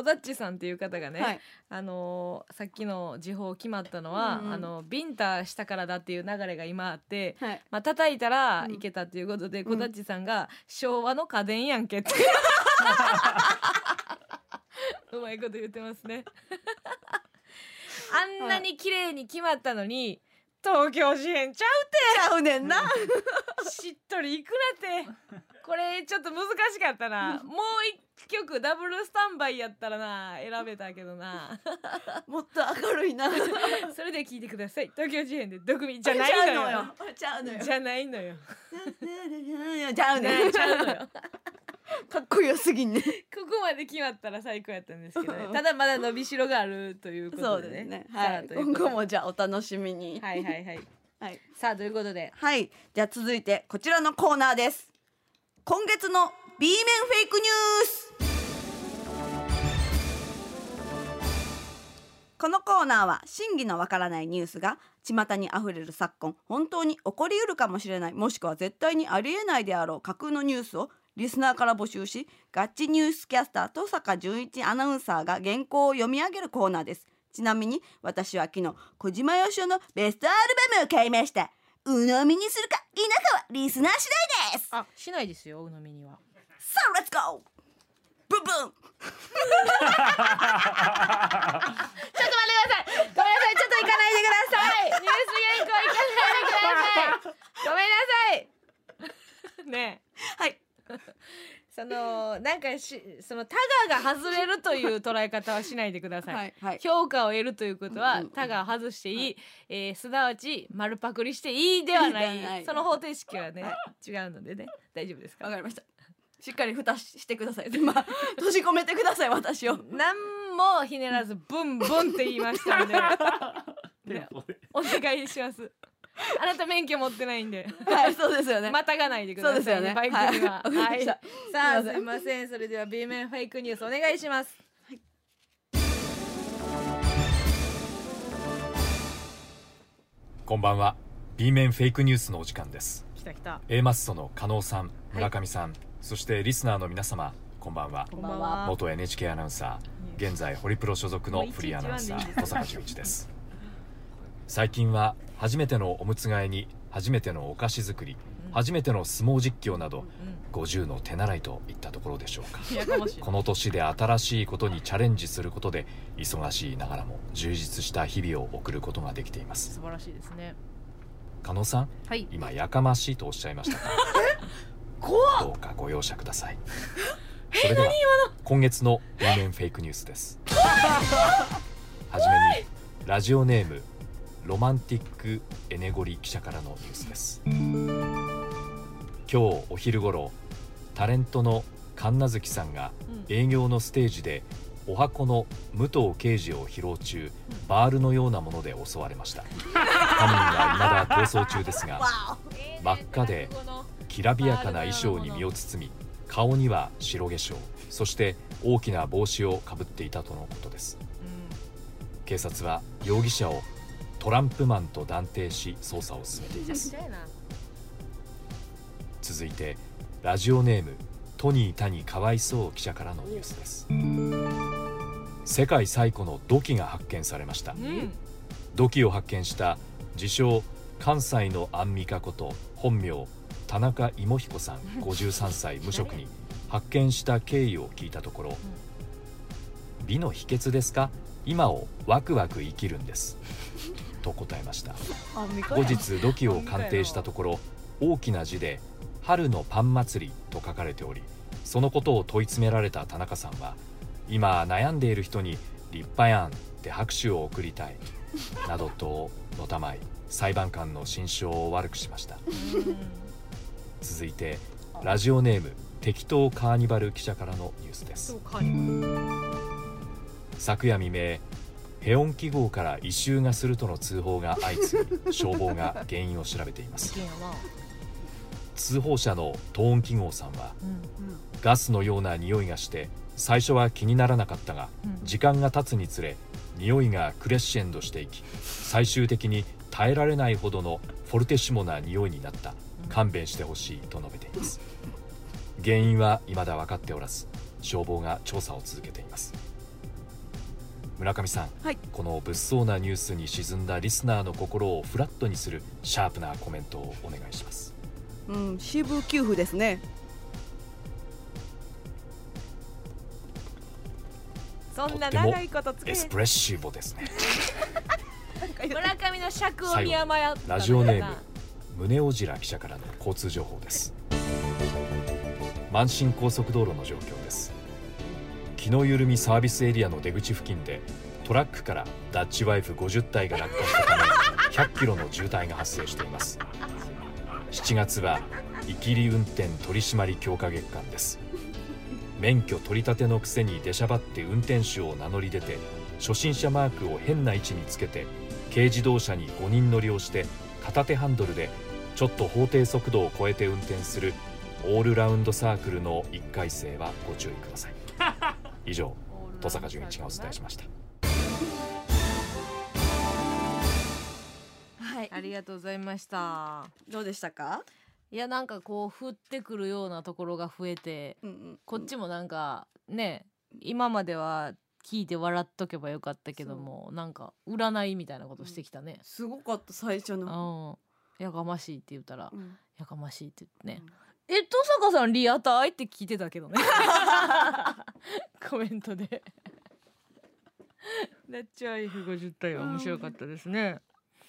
コダッチさんっていう方がね、はい。あのーさっきの時報決まったのは、うんうんあのビンタしたからだっていう流れが今あって、はい。まあ叩いたらうん。いけたっていうことで、コダッチさんが昭和の家電やんけって。うまいこと言ってますね。あんなに綺麗に決まったのに東京事変ちゃちゃうねんな。う しっとりいくなってこれちょっと難しかったな。もう一曲ダブルスタンバイやったらな選べたけどな。もっと明るいな。それで聞いてください。東京事変で毒味。じゃないのよ。ちゃうのよ。じゃないのよ。ちゃうねんちゃうのよ。かっこよすぎんね。ここまで決まったら最高やったんですけどね。うん。ただまだ伸びしろがあるということでね。ね。さはい今後もじゃあお楽しみに。はいはいはい。はい。さあということで？はい。じゃあ続いてこちらのコーナーです今月の B 面フェイクニュース。このコーナーは真偽のわからないニュースが巷にあふれる昨今本当に起こりうるかもしれないもしくは絶対にありえないであろう架空のニュースをリスナーから募集しガチニュースキャスター登坂淳一アナウンサーが原稿を読み上げるコーナーです。ちなみに私は昨日小島よしおのベストアルバムを買いました鵜呑みにするか否かはリスナー次第です。あしないですよ鵜呑みには。さあレッツゴーブン。ブ ンちょっと待ってください。ごめんなさいちょっと行かないでください。ニュース原稿行かないでください。ごめんなさい。ねはい。えそのなんかしそのタガが外れるという捉え方はしないでください、はいはい。評価を得るということは、タガを外していい、えーすなわち丸パクリしていいではない。で はないその方程式はね、違うのでね。大丈夫ですか？わかりました。しっかり蓋ししてください。まあ閉じ込めてください私を。何もひねらずブンブンって言いましたので。ねお願いしますあなた免許持ってないんで。はいそうですよね。またがないでくださいそうですよね。バイクにははい。わかりました。さあすすいません。それでは B 面フェイクニュースお願いします。こんばんは。B 面フェイクニュースのお時間です。来た来た。A マッソの加納さん村上さん、そしてリスナーの皆様こんばんは。こんばんは。元 NHK アナウンサー現在ホリプロ所属のフリーアナウンサー小坂淳一です。最近は初めてのおむつ替えに初めてのお菓子作り、初めての相撲実況など、50の手習いといったところでしょうか。この年で新しいことにチャレンジすることで忙しいながらも充実した日々を送ることができています。素晴らしいですね。加納さんはい。今やかましいとおっしゃいましたか？どうかご容赦ください。それでは今月の B 面フェイクニュースです。はじめにラジオネームロマンティックエネゴリ記者からのニュースです。今日お昼頃タレントの神奈月さんが営業のステージでお箱の武藤刑事を披露中バールのようなもので襲われました。犯人は未だ逃走中ですが 真っ赤できらびやかな衣装に身を包み顔には白化粧そして大きな帽子をかぶっていたとのことです。警察は容疑者をトランプマンと断定し捜査を進めています。続いてラジオネームトニー谷かわいそう記者からのニュースです。世界最古の土器が発見されました。うん。土器を発見した自称関西のアンミカこと本名田中芋彦さん 53歳無職に発見した経緯を聞いたところ美の秘訣ですか？今をワクワク生きるんですと答えました。後日土器を鑑定したところ大きな字で「春のパン祭り」と書かれておりそのことを問い詰められた田中さんは今悩んでいる人に「立派やん」って拍手を送りたいなどとのたまい裁判官の心象を悪くしました。続いてラジオネーム適当カーニバル記者からのニュースです。昨夜未明ヘオン記号から異臭がするとの通報が相次ぎ消防が原因を調べています。通報者のトーン記号さんは、ガスのような匂いがして最初は気にならなかったが、時間が経つにつれ匂いがクレッシェンドしていき最終的に耐えられないほどのフォルテッシモな匂いになった。勘弁してほしいと述べています。原因は未だ分かっておらず消防が調査を続けています村上さん、はい。この物騒なニュースに沈んだリスナーの心をフラットにするシャープなコメントをお願いします。うん渋給付ですね。そんな長いことつけエスプレッシブですね。村上の尺を見誤ったのかなラジオネーム宗尾白記者からの交通情報です。満身高速道路の状況です気の緩みサービスエリアの出口付近でトラックからダッチワイフ50体が落下したため100キロの渋滞が発生しています。7月はイキリ運転取締強化月間です。免許取り立てのくせに出しゃばって運転手を名乗り出て初心者マークを変な位置につけて軽自動車に5人乗りをして片手ハンドルでちょっと法定速度を超えて運転するオールラウンドサークルの1回生はご注意ください。以上登坂淳一がお伝えしました。はい。ありがとうございました。どうでしたか？いやなんかこう降ってくるようなところが増えてうんうん。こっちもなんかね今までは聞いて笑っとけばよかったけどもなんか占いみたいなことしてきたね。すごかった最初うの、ん。やかましいって言ったらうん。やかましいって言ってねえ登坂さんリアタイ？って聞いてたけどね。コメントで。レッチャー F50 体は面白かったですね。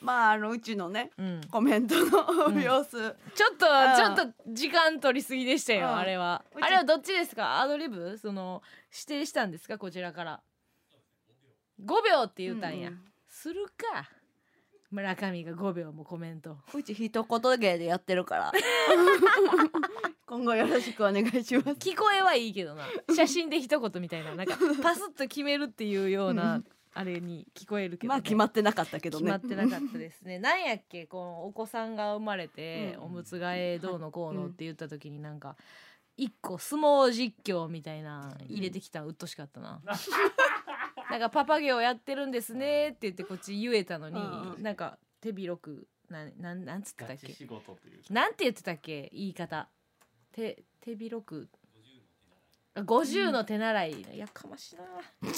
まああのうちのねうん。コメントの、うん。様子ちょっとうんちょっと時間取りすぎでしたよ、うん。あれは。うち。あれはどっちですか？アドリブ？その指定したんですか？こちらから。5秒って言うたんや、うんうん。するか村上が5秒もコメント。うち一言芸でやってるから。今後よろしくお願いします。聞こえはいいけどな。写真で一言みたいな。なんかパスッと決めるっていうよううなん。あれに聞こえるけど、ね、まあ決まってなかったけどね。決まってなかったですね。なんやっけこのお子さんが生まれて、うん。おむつ替えどうのこうのって言った時になんか一個相撲実況みたいな入れてきたのうっとしかったな。なんかパパ業やってるんですねって言ってこっち言えたのに、うんうん。なんか手広くなんなんなんつってたっけ？ガチ仕事というなんて言ってたっけ？言い方。手手広く。あ50の手習い、やかましいな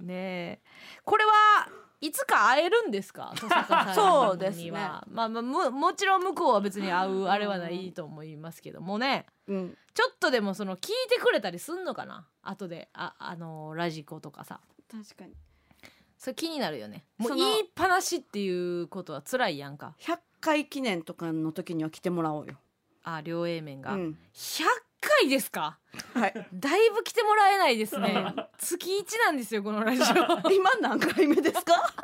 ねえ。これはいつか会えるんですか？登坂さんそうですね。まあまあももちろん向こうは別に会うあれはないと思いますけどもね。うん。ちょっとでもその聞いてくれたりすんのかな？後でああのラジコとかさ。確かに。それ気になるよね。もそうの言いっぱなしっていうことは辛いやんか。100回記念とかの時には来てもらおうよ。あ両 A 面が、うん。100回ですか？はい。だいぶ来てもらえないですね。月1なんですよこのラジオ。今何回目ですか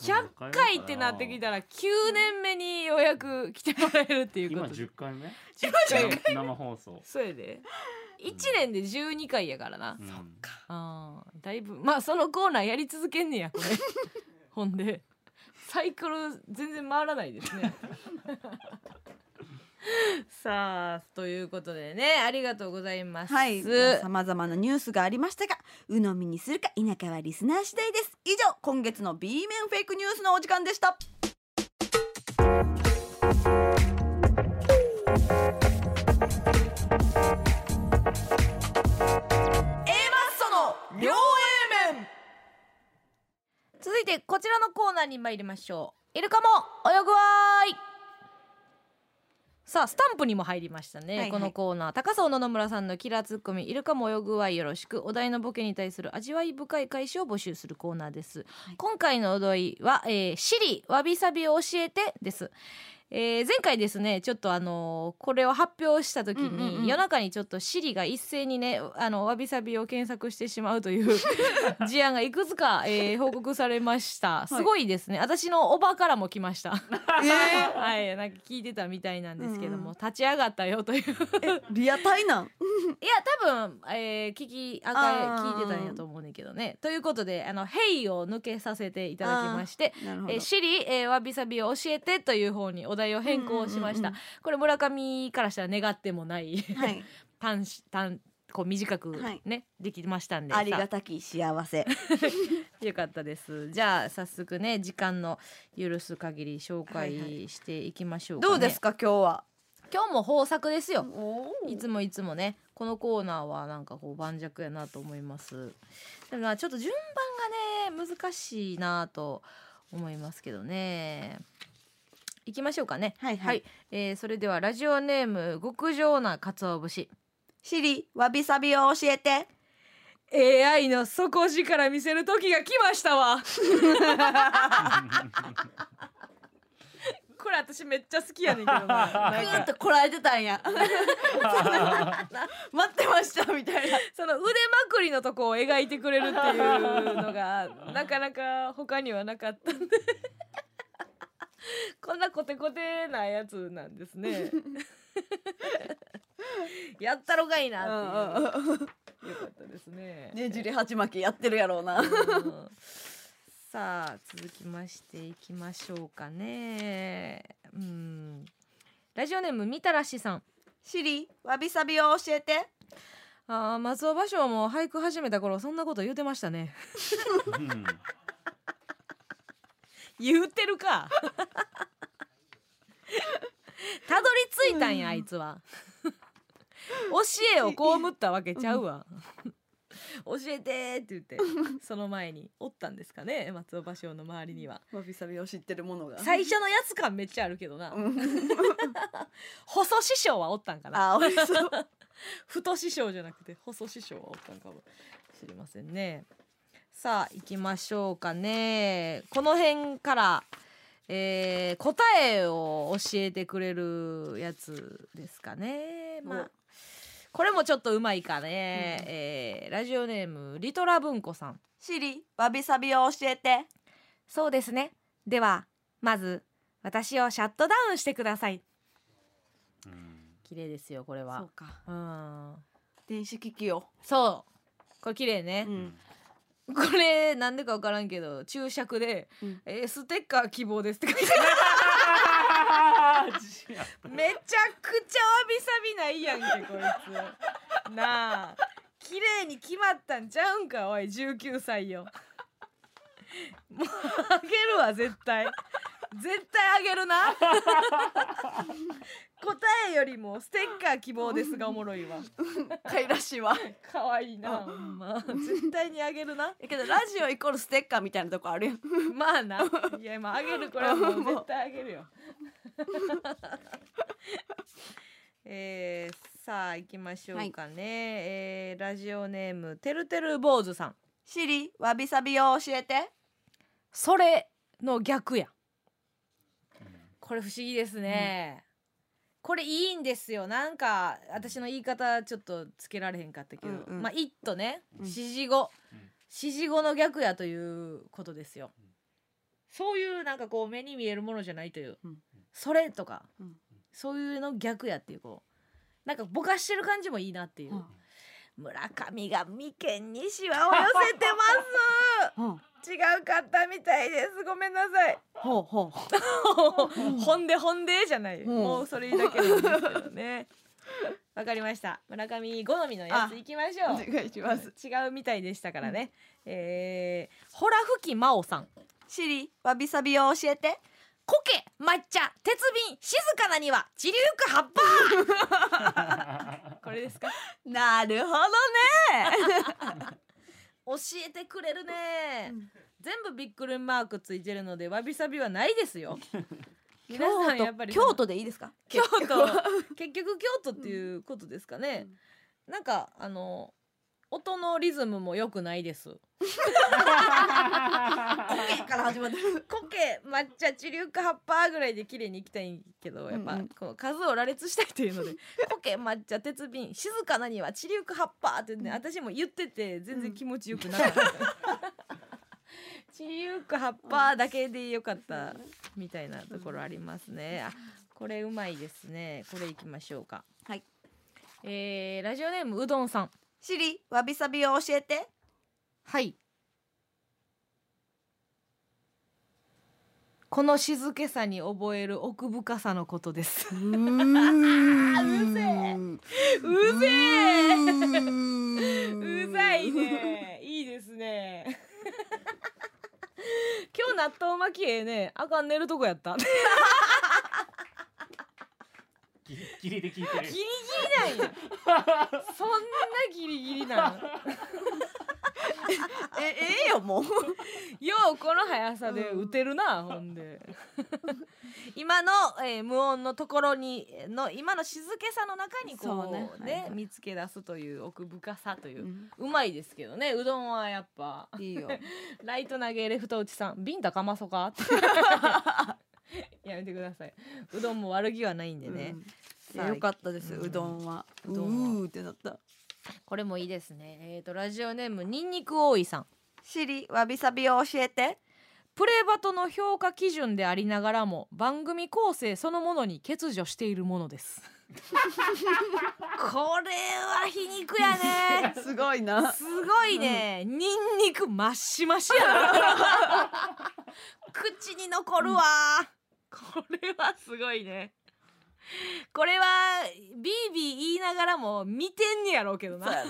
？100回ってなってきたら9年目にようやく来てもらえるっていうこ今と10回目？10回生放送。そうやで。1年で12回やからな、うん。あーだいぶまあそのコーナーやり続けんねやこれ。ほんでサイクル全然回らないですね さあということでねありがとうございます、はい。さまざまなニュースがありましたが鵜呑みにするか否かはリスナー次第です。以上今月の B 面フェイクニュースのお時間でした。続いてこちらのコーナーに参りましょう。イルカも泳ぐわーいさあスタンプにも入りましたね、はいはい。このコーナー。高荘野々村さんのキラーツッコミイルカも泳ぐわいよろしく。お題のボケに対する味わい深い返しを募集するコーナーです、今回のお題は、えー、シリわびさびを教えてですえー前回ですねちょっとあのーこれを発表した時に、うんうんうん。夜中にちょっとシリが一斉にねあのわびさびを検索してしまうという 事案がいくつか、えー報告されました。すごいですね、私のおばからも来ました。はいなんか聞いてたみたいなんですけども、うん立ち上がったよという。いやリアタイなん？多分、えー聞きあ聞いてたんやと思うねんけどね。ということであの「ヘイ」を抜けさせていただきましてえー、シリ、えー、わびさびを教えてという方にお題を変更しました、うんうんうんこれ村上からしたら願ってもないはい。短し短こう短くはい。ね、できましたんで。ありがさたき幸せ。あ よかったです。じゃあ早速ね時間の許す限り紹はいは介していきましょうか、ね。どうですか今日は？今日も豊作ですよ。おいつもいつもねこのコーナーはなんかこう盤石やなと思います。でもなちょっと順番がね難しいなと思いますけどね行きましょうかね。はいはい。えーそれではラジオネーム極上な鰹節。シリわびさびを教えて。AI の底力見せる時が来ましたわ。これ私めっちゃ好きやねんけどな。ぐーっかとこらえてたんや。待ってましたみたいな。その腕まくりのとこを描いてくれるっていうのがなかなか他にはなかったんで こんなコテコテなやつなんですね。やったろかいなうんっていう。うんよかったですね。ねじり鉢巻きやってるやろうな。うん。さあ続きましていきましょうかね。うん。ラジオネームみたらしさん。シリわびさびを教えて。あー松尾芭蕉も俳句始めた頃そんなこと言うてましたね。う ん言うてるか。たどり着いたんやあいつは。教えを被ったわけちゃうわ。教えてって言ってその前におったんですかね松尾芭蕉の周りには。わびさびを知ってるものが。最初のやつ感めっちゃあるけどな。うん。細師匠はおったんかな。あ、美味しそう。太師匠じゃなくて細師匠はおったんかもしれませんねさあ行きましょうかね。この辺から、えー答えを教えてくれるやつですかね。まあこれもちょっとうまいかね、えーラジオネームリトラ文庫さん。シリわびさびを教えて。そうですね。ではまず私をシャットダウンしてください。うん。綺麗ですよこれは。そうか。うん。電子機器を。そう。これ綺麗ね。う、ん。これなんでかわからんけど注釈で、うん。えーステッカー希望ですって書いてある。めちゃくちゃわびさびないやんけこいつ。なあ綺麗に決まったんちゃうんかおい19歳よ。もうあげるわ絶対。絶対あげるな答えよりもステッカー希望ですがおもろいわ。かいらしいわ。可愛いなほんま。絶対にあげるな。だけどラジオイコールステッカーみたいなとこあるやん。まあな。いやまああげるこれはもう絶対あげるよ。えー、さあ行きましょうかね、えーラジオネームてるてる坊主さん。シリわびさびを教えて。それの逆や。これ不思議ですね、これいいんですよ。なんか私の言い方ちょっとつけられへんかったけど、うんうん。まあ「一とねうん。指示語。うん。指示語の逆やということですよ。そういうなんかこう目に見えるものじゃないという、うん。それとか、うん。そういうの逆やっていうこう。なんかぼかしてる感じもいいなっていう、うん村上が眉間にシワを寄せてます。うん。違うかったみたいです。ごめんなさい。ほうほ ほんでほんでじゃない、うん。もうそれだけなんですけどね。わかりました。村上好みのやついきましょう。おう願いします。違うみたいでしたからね、えー、ホラ吹き真央さん。シリわびさびを教えて。苔抹茶鉄瓶静かなには散りゆく葉っぱこれですか？なるほどね。教えてくれるね、うん。全部びっくりマークついてるのでわびさびはないですよ。皆京さんやっぱり都京都でいいですか？京都。結局京都っていうことですかね、なんかあの音のリズムも良くないです。から始まってる。苔抹茶地流か葉っぱぐらいで綺麗にいきたいけどやっぱ、うん。うんこの数を羅列したいというので 苔抹茶鉄瓶静かなには地流か葉っぱってね、私も言ってて全然気持ちよくなかった、地流か葉っぱだけでよかったみたいなところありますね。あこれうまいですね。これいきましょうか。はい。えー、ラジオネームうどんさんシリわびさびを教えて。はいこの静けさに覚える奥深さのことです。ううぜえうぜえうざいね。いいですね。今日納豆巻きええね。あかん寝るとこやったギギリギリで聞いてる。リギリなんや。そんなギリギリなん？えええよもう。ようこの速さで打てるな、ほんで。今の、えー無音のところにの今の静けさの中にこうそうね。ねはいはい。見つけ出すという奥深さという、うまいですけどねうどんはやっぱ。いいよ。ライト投げレフト打ちさん。ビンタかまそか？ってやめてください。うどんも悪気はないんでね、いやよかったです。うどんは。うどんは。うーってなった。これもいいですね。えっ、とラジオネームにんにく多いさん。シリわびさびを教えて。プレバトの評価基準でありながらも番組構成そのものに欠如しているものです。これは皮肉やね。すごいな。すごいね、ニンニクマッシマシやな。口に残るわ、これはすごいね。これはビービー言いながらも見てんねやろうけどな。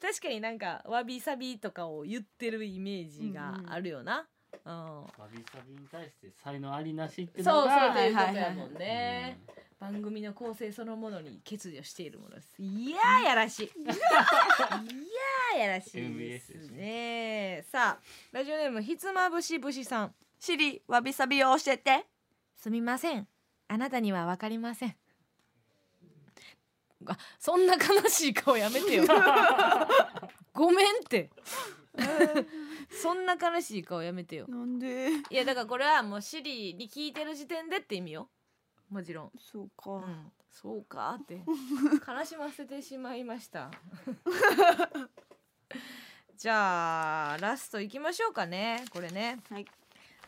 確かになんかわびさびとかを言ってるイメージがあるよな、うん。わびさびに対して才能ありなしっていうそうそうのがということはいはいはいやもんね、番組の構成そのものに欠如しているものです。いやーやらしい。いやーやらしいですですね。さあラジオネームひつまぶしぶしさんシリわびさびを教えて。すみません。あなたにはわかりません。あそんな悲しい顔やめてよ。ごめんって。そんな悲しい顔やめてよ。なんで？いやだからこれはもうシリに聞いてる時点でって意味よ。もちろん。そうか、うん、そうかって。悲しませてしまいました。じゃあラストいきましょうかね。これね。はい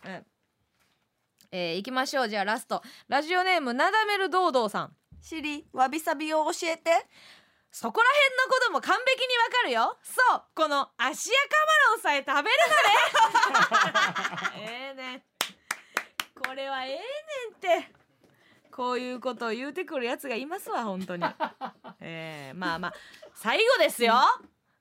うん。えー、いきましょう。じゃあラスト。ラジオネームなだめる堂々さん。シリわびさびを教えて。そこら辺のことも完璧にわかるよ。そう。この足やカマロンさえ食べるなね ええね。これはええねんって。こういうことを言うてくるやつがいますわ本当に。えー、まあまあ。最後ですよ。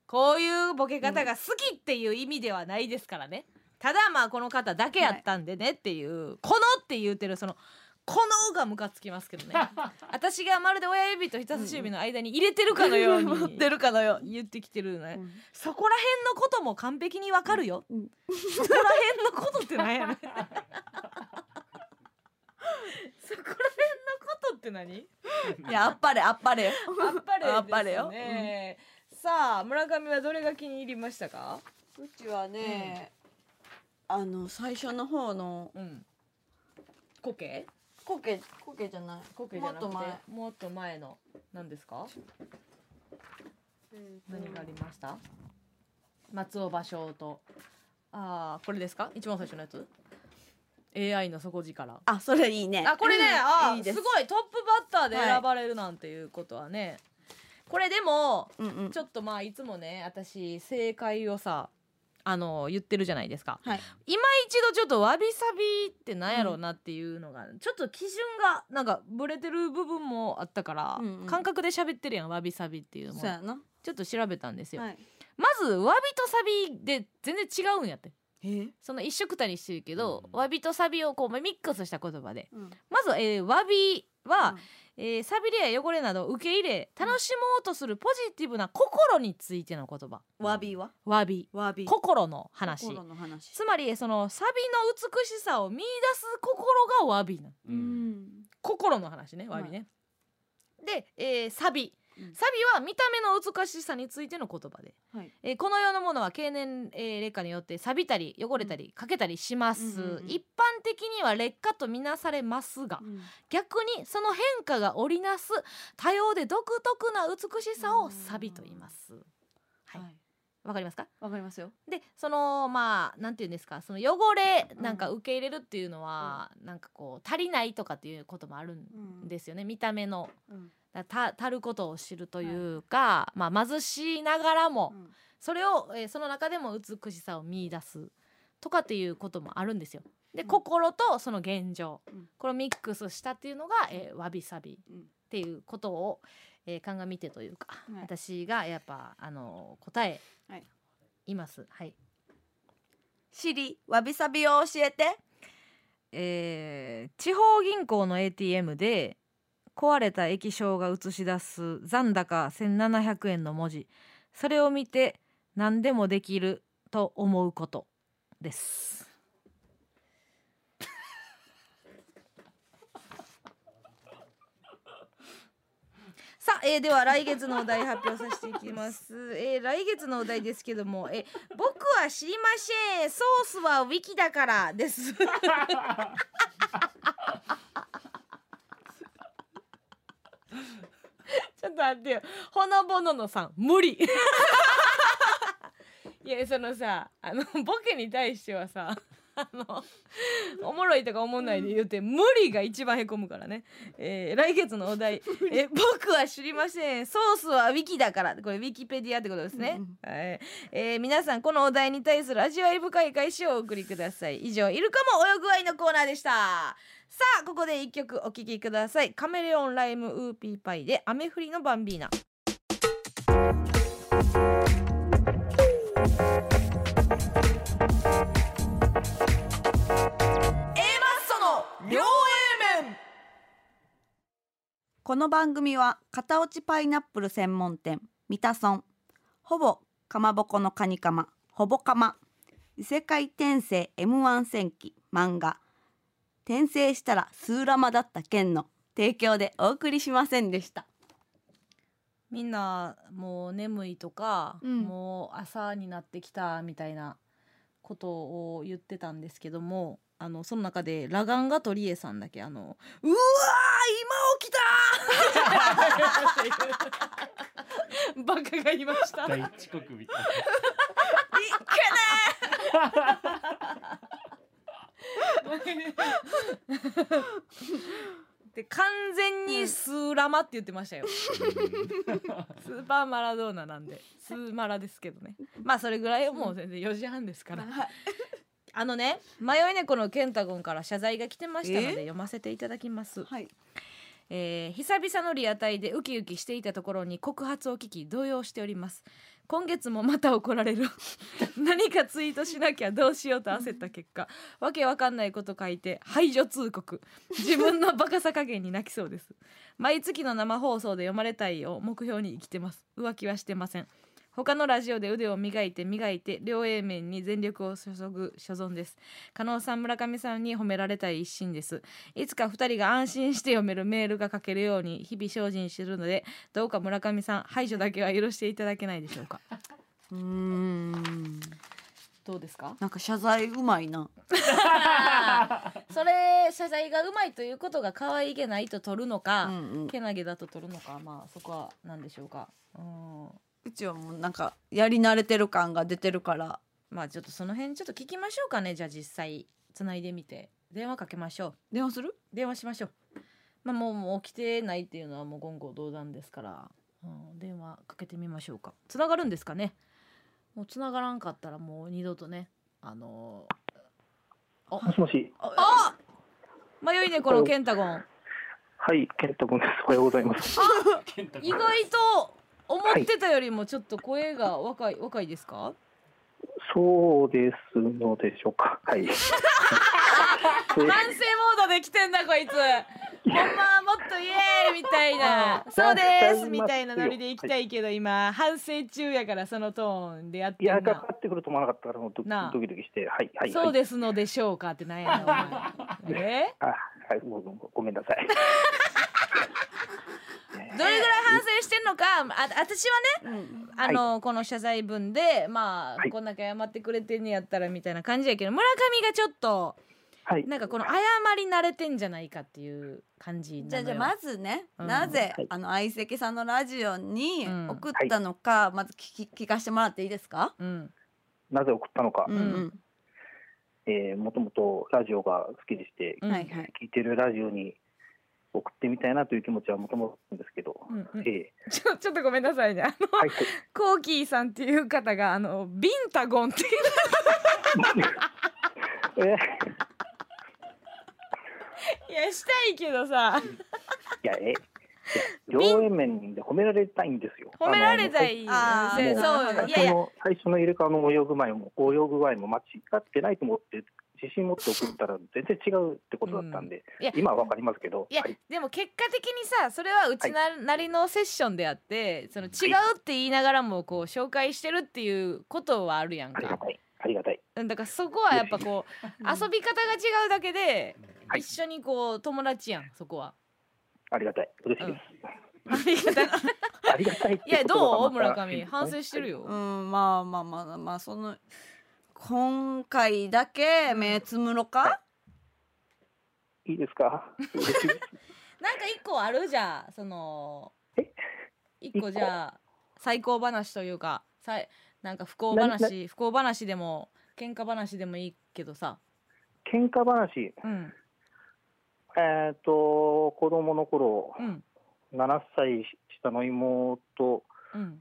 こういうボケ方が好きっていう意味ではないですからねただまあこの方だけやったんでねっていう、このって言うてるそのこのがムカつきますけどね。私がまるで親指と人差し指の間に入れてるかのよう持っにてるかのよ言ってきてるね、うん。そこら辺のことも完璧にわかるよ、うんそこら辺のことって何やねん。そこら辺のことって何？いやあっぱれあっぱれ。よあっぱれですね。あっぱれよ。さあ村上はどれが気に入りましたか？うちはね、あの最初の方のうん。コケ？コケコケじゃない。コケじゃなくて？もっと前。もっと前の何ですか？何がありました？松尾芭蕉と。ああこれですか？一番最初のやつ？AI の底力。あそれいいね。あこれね、あいいです。すごい。トップバッターで選ばれるなんていうことはね、これでもうんうん。ちょっとまあいつもね私正解をさあの言ってるじゃないですか。はい。今一度ちょっとわびさびってなんやろうなっていうのが、ちょっと基準がなんかブレてる部分もあったから、うんうん。感覚で喋ってるやんわびさびっていうのも。ちょっと調べたんですよ、はい。まずわびとサビで全然違うんやって。え？その一緒くたにしてるけど、うん。わびとサビをこうミックスした言葉で。うん。まず、えー、わびは、うんえー、サビれや汚れなどを受け入れ楽しもうとするポジティブな心についての言葉。わびは？わび。わび。心の話。心の話。つまりそのサビの美しさを見出す心がわびなの。ううん。ん心の話ねわびね、で、えーサビうん。サビは見た目の美しさについての言葉で、はい。えーこの世のものは経年、えー劣化によって錆びたり汚れたり欠けたりします、うんうんうん一般的には劣化とみなされますが、うん。逆にその変化が織りなす多様で独特な美しさをサビと言います。はい。はい。わかりますか？わかりますよ。でそのまあなんて言うんですか？その汚れなんか受け入れるっていうのは、なんかこう足りないとかっていうこともあるん。ですよね、見た目の。うんだた足ることを知るというか、まあ貧しいながらも、うん。それを、えーその中でも美しさを見出すとかっていうこともあるんですよ。で、うん。心とその現状、うん。これをミックスしたっていうのが、えーわびさびうん。っていうことを、えー鑑みてというか、はい。私がやっぱあの答え、はいいます。はい。シリわびさびを教えて。えー地方銀行の ATM で壊れた液晶が映し出す残高1700円の文字。それを見て何でもできると思うことです。さあ、えーでは来月のお題発表させていきます、えー来月のお題ですけども、えー僕は知りません。ソースはウィキだからです ちょっと待ってよ。ほのぼののさん無理。いやでそのさあのボケに対してはさあのおもろいとか思んないで言うて無理が一番へこむからね、えー来月のお題「え僕は知りません。ソースはウィキだから」これウィキペディアってことですね、うん。はい。えー皆さんこのお題に対する味わい深い返しをお送りください。以上イルカも泳ぐ愛のコーナーでしたさあここで一曲お聴きください。カメレオンライムウーピーパイで雨降りのバンビーナ。両 A 面。この番組は片落ちパイナップル専門店ミタソン。ほぼかまぼこのカニカマ。ほぼかま。異世界転生 M1 戦記漫画転生したらスーラマだった件の提供でお送りしませんでしたみんなもう眠いとか、うんもう朝になってきたみたいなことを言ってたんですけどもあのその中でラガンガ鳥江さんだけあの「うわー今起きた!」バカがいました。大遅刻みたい で完全にスーラマって言ってましたよ。スーパーマラドーナなんで。スーマラですけどね。まあそれぐらいもう全然4時半ですから。あのね迷い猫のケンタゴンから謝罪が来てましたのでえ読ませていただきます。はい。えー久々のリアタイでウキウキしていたところに告発を聞き動揺しております今月もまた怒られる。何かツイートしなきゃどうしようと焦った結果。わけわかんないこと書いて排除通告。自分のバカさ加減に泣きそうです。毎月の生放送で読まれたいを目標に生きてます。浮気はしてません他のラジオで腕を磨いて磨いて両 A 面に全力を注ぐ所存です。加納さん村上さんに褒められたい一心です。いつか二人が安心して読めるメールが書けるように日々精進してるのでどうか村上さん排除だけは許していただけないでしょうか。うーん。どうですか？なんか謝罪うまいな。それ謝罪がうまいということが可愛げないと取るのか、うんうん。けなげだと取るのかまあそこは何でしょうか。うんうちはもうなんかやり慣れてる感が出てるから。まあちょっとその辺ちょっと聞きましょうかね。じゃあ実際つないでみて。電話かけましょう。電話する？電話しましょう。まあもうもう起きてないっていうのはもう言語道断ですから、うん、電話かけてみましょうか。つながるんですかね？もうつながらんかったらもう二度とね。あのーもしもし。あ迷い猫のケンタゴン。はい、ケンタ君です。おはようございます。意外と思ってたよりもちょっと声が若い若いですか？そうですのでしょうか。はい。反省モードで来てんだこいつほんまはもっとイエーイみたいなそうですみたいなノリで行きたいけど今反省中やからそのトーンでやっていや、かかってくると思わなかったから、もうドキドキして、はい、はい。そうはい、ですのでしょうかってなんやねんお前 え？あ、はい、ごめんなさい。どれぐらい反省してんのかあ私はねうん。あの、この謝罪文でまあ、はい。こんだけ謝ってくれてんねやったらみたいな感じやけど村上がちょっとはい。なんかこの謝り慣れてんじゃないかっていう感じじゃあじゃあまずね、うん。なぜ、はい。あの相席さんのラジオにうん送ったのか、まず聞き聞かせてもらっていいですか、うん。なぜ送ったのか。うんうん。えーもともとラジオが好きでして、うん。はいはい。聞いてるラジオに送ってみたいなという気持ちはもともとですけど、うんうん。えちょちょっとごめんなさいね。あのーはい、コーキーさんっていう方があのビンタゴンっていう。えーいやしたいけどさ。いや、え、両面面で褒められたいんですよ。褒められたいあのせもう最そういや最初のイルカの泳ぐ前も泳ぐ具合も間違ってないと思って自信持って送ったら全然違うってことだったんで、いや今はわかりますけど、いやはい、でも結果的にさそれはうちな,、なりのセッションであってその違うって言いながらもこう紹介してるっていうことはあるやんか。ありがたい。ありがたい。うんだからそこはやっぱこう遊び方が違うだけではい。一緒にこう友達やんそこは。ありがたい。嬉しいです。ありがたい。ありがたい いやどう？村上。反省してるよ。うんまあまあまあまあその今回だけ目つむろか、いいですか？なんか一個あるじゃんそのえ？一個じゃあ最高話というかさいなんか不幸話不幸話でも喧嘩話でもいいけどさ。喧嘩話、うん。えっ、と、子供の頃、うん。7歳下の妹うん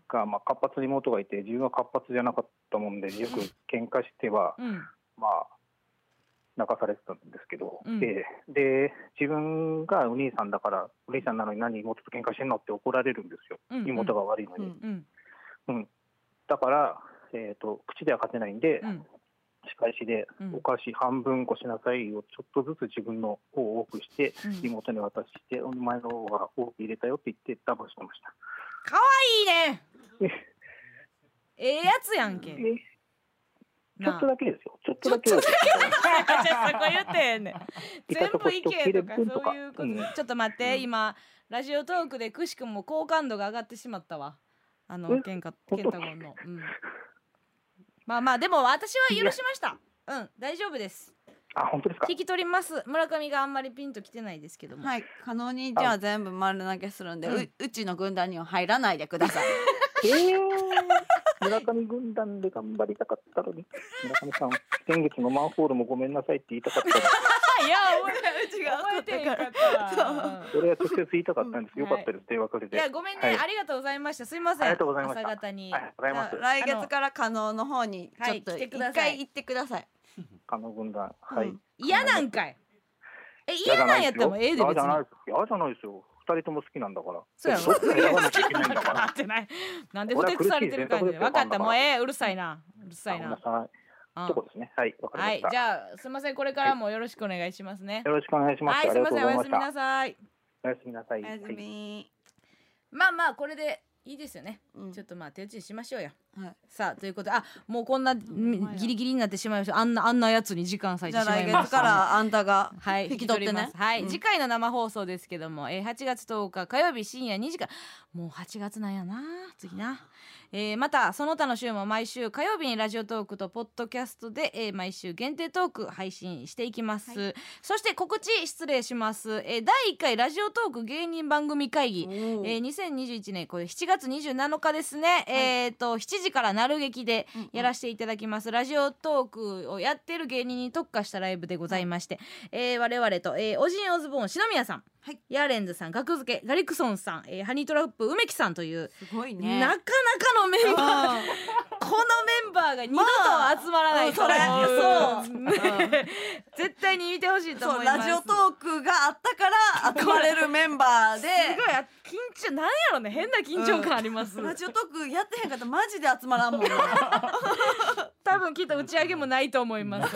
が、まあ、活発な妹がいて、自分は活発じゃなかったもんで、よく喧嘩しては、うん。まあ、泣かされてたんですけど、うん。でで、自分がお兄さんだから、お兄さんなのに何妹と喧嘩してんのって怒られるんですよ、うんうん。妹が悪いのに。うんうん。だから、えーと、口では勝てないんで、うん。仕返しでうん。お菓子半分こしなさいをちょっとずつ自分の方を多くして、うん。妹に渡して、お前の方が多く入れたよって言ってダブしてました。かわいいね。ええやつやんけ。えちょっとだけですよ。ちょっとだけです。よ。じゃあそこ言ってへんねん。全部いけとかそういうこと、うん。ちょっと待って、今ラジオトークでくしくも好感度が上がってしまったわ。あのえ？ケンカケンタゴンの、うん、まあまあでも私は許しました。うん。大丈夫ですあ、本当ですか？聞き取ります。村上があんまりピンときてないですけども、はい。可能にじゃあ全部丸投げするんで、ううん。うちの軍団には入らないでください。えー、村上軍団で頑張りたかったのに、村上さん、先月のマンホールもごめんなさいって言いたかったのに、いや覚えうちが覚えてへんかった。わそれは直接言いたかったんです。うんよかったです、電話くれて。い。やごめんね、はい。ありがとうございました。すいません。ありがとうございました。朝方に、ありがとうございます。じゃあ来月から可能の方にちょっと一ください。回行ってください、あの軍団、はい。うん嫌なんかい。え嫌なんやったらええで別に。嫌じゃないですよ。嫌じゃないですよ。二人とも好きなんだから。そうやろ。どっちか選ばなきないんだから。ってない。なんでふてくされてる感じで。分かった。もうええ。うるさいな。うるさいな。こですね。はい、わかりまはい。した。じゃあすみません。これからもよろしくお願いしますね。よろしくお願いします。はいすみません。おやすみなさい。おやすみなさい。おやすはいみ、まあまあこれでいいですよね。うん。ちょっとまあ手打ちにしましょうよ。はい。さあということであもうこんなみギリギリになってしまいました。あんなあんなやつに時間割いてしまいました。月からあんたがはい、引き取ってねます。はい、うん次回の生放送ですけども、えー、8月10日火曜日深夜2時から。もう8月なんやな。次な、えーまたその他の週も毎週火曜日にラジオトークとポッドキャストで、えー毎週限定トーク配信していきます、そして告知失礼します、えー第1回ラジオトーク芸人番組会議、えー、2021年これ7月27日ですね、えっ、と7時からなる劇でやらせていただきます、ラジオトークをやってる芸人に特化したライブでございまして、えー我々と、えー、オジンオズボーン篠宮さん、はい。ヤーレンズさん学付けガリクソンさん、えーハニートラップ梅木さんという、すごいね。なかなかのメンバーうん。このメンバーが二度と集まらないと思う、うんそれう。ん。絶対に見てほしいと思います。ラジオトークがあったから集まれるメンバーで。すごいあ緊張なんやろね。変な緊張感あります、ラジオトークやってへんかったらマジで集まらんもんね 多分きっと打ち上げもないと思います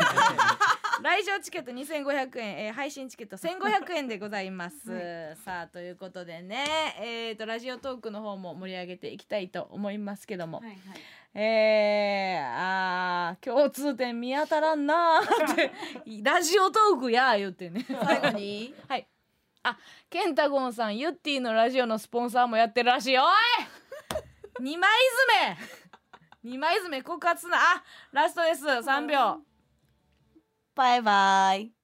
来場チケット2500円、えー配信チケット1500円でございます、さあということでねえー、とラジオトークの方も盛り上げていきたいと思いますけども、えー、あー共通点見当たらんなーって ラジオトークや言ってね。最後に？はい。あケンタゴンさんユッティのラジオのスポンサーもやってるらしい。おい！二枚爪二枚爪告発な。あラストです。3秒バイバイ。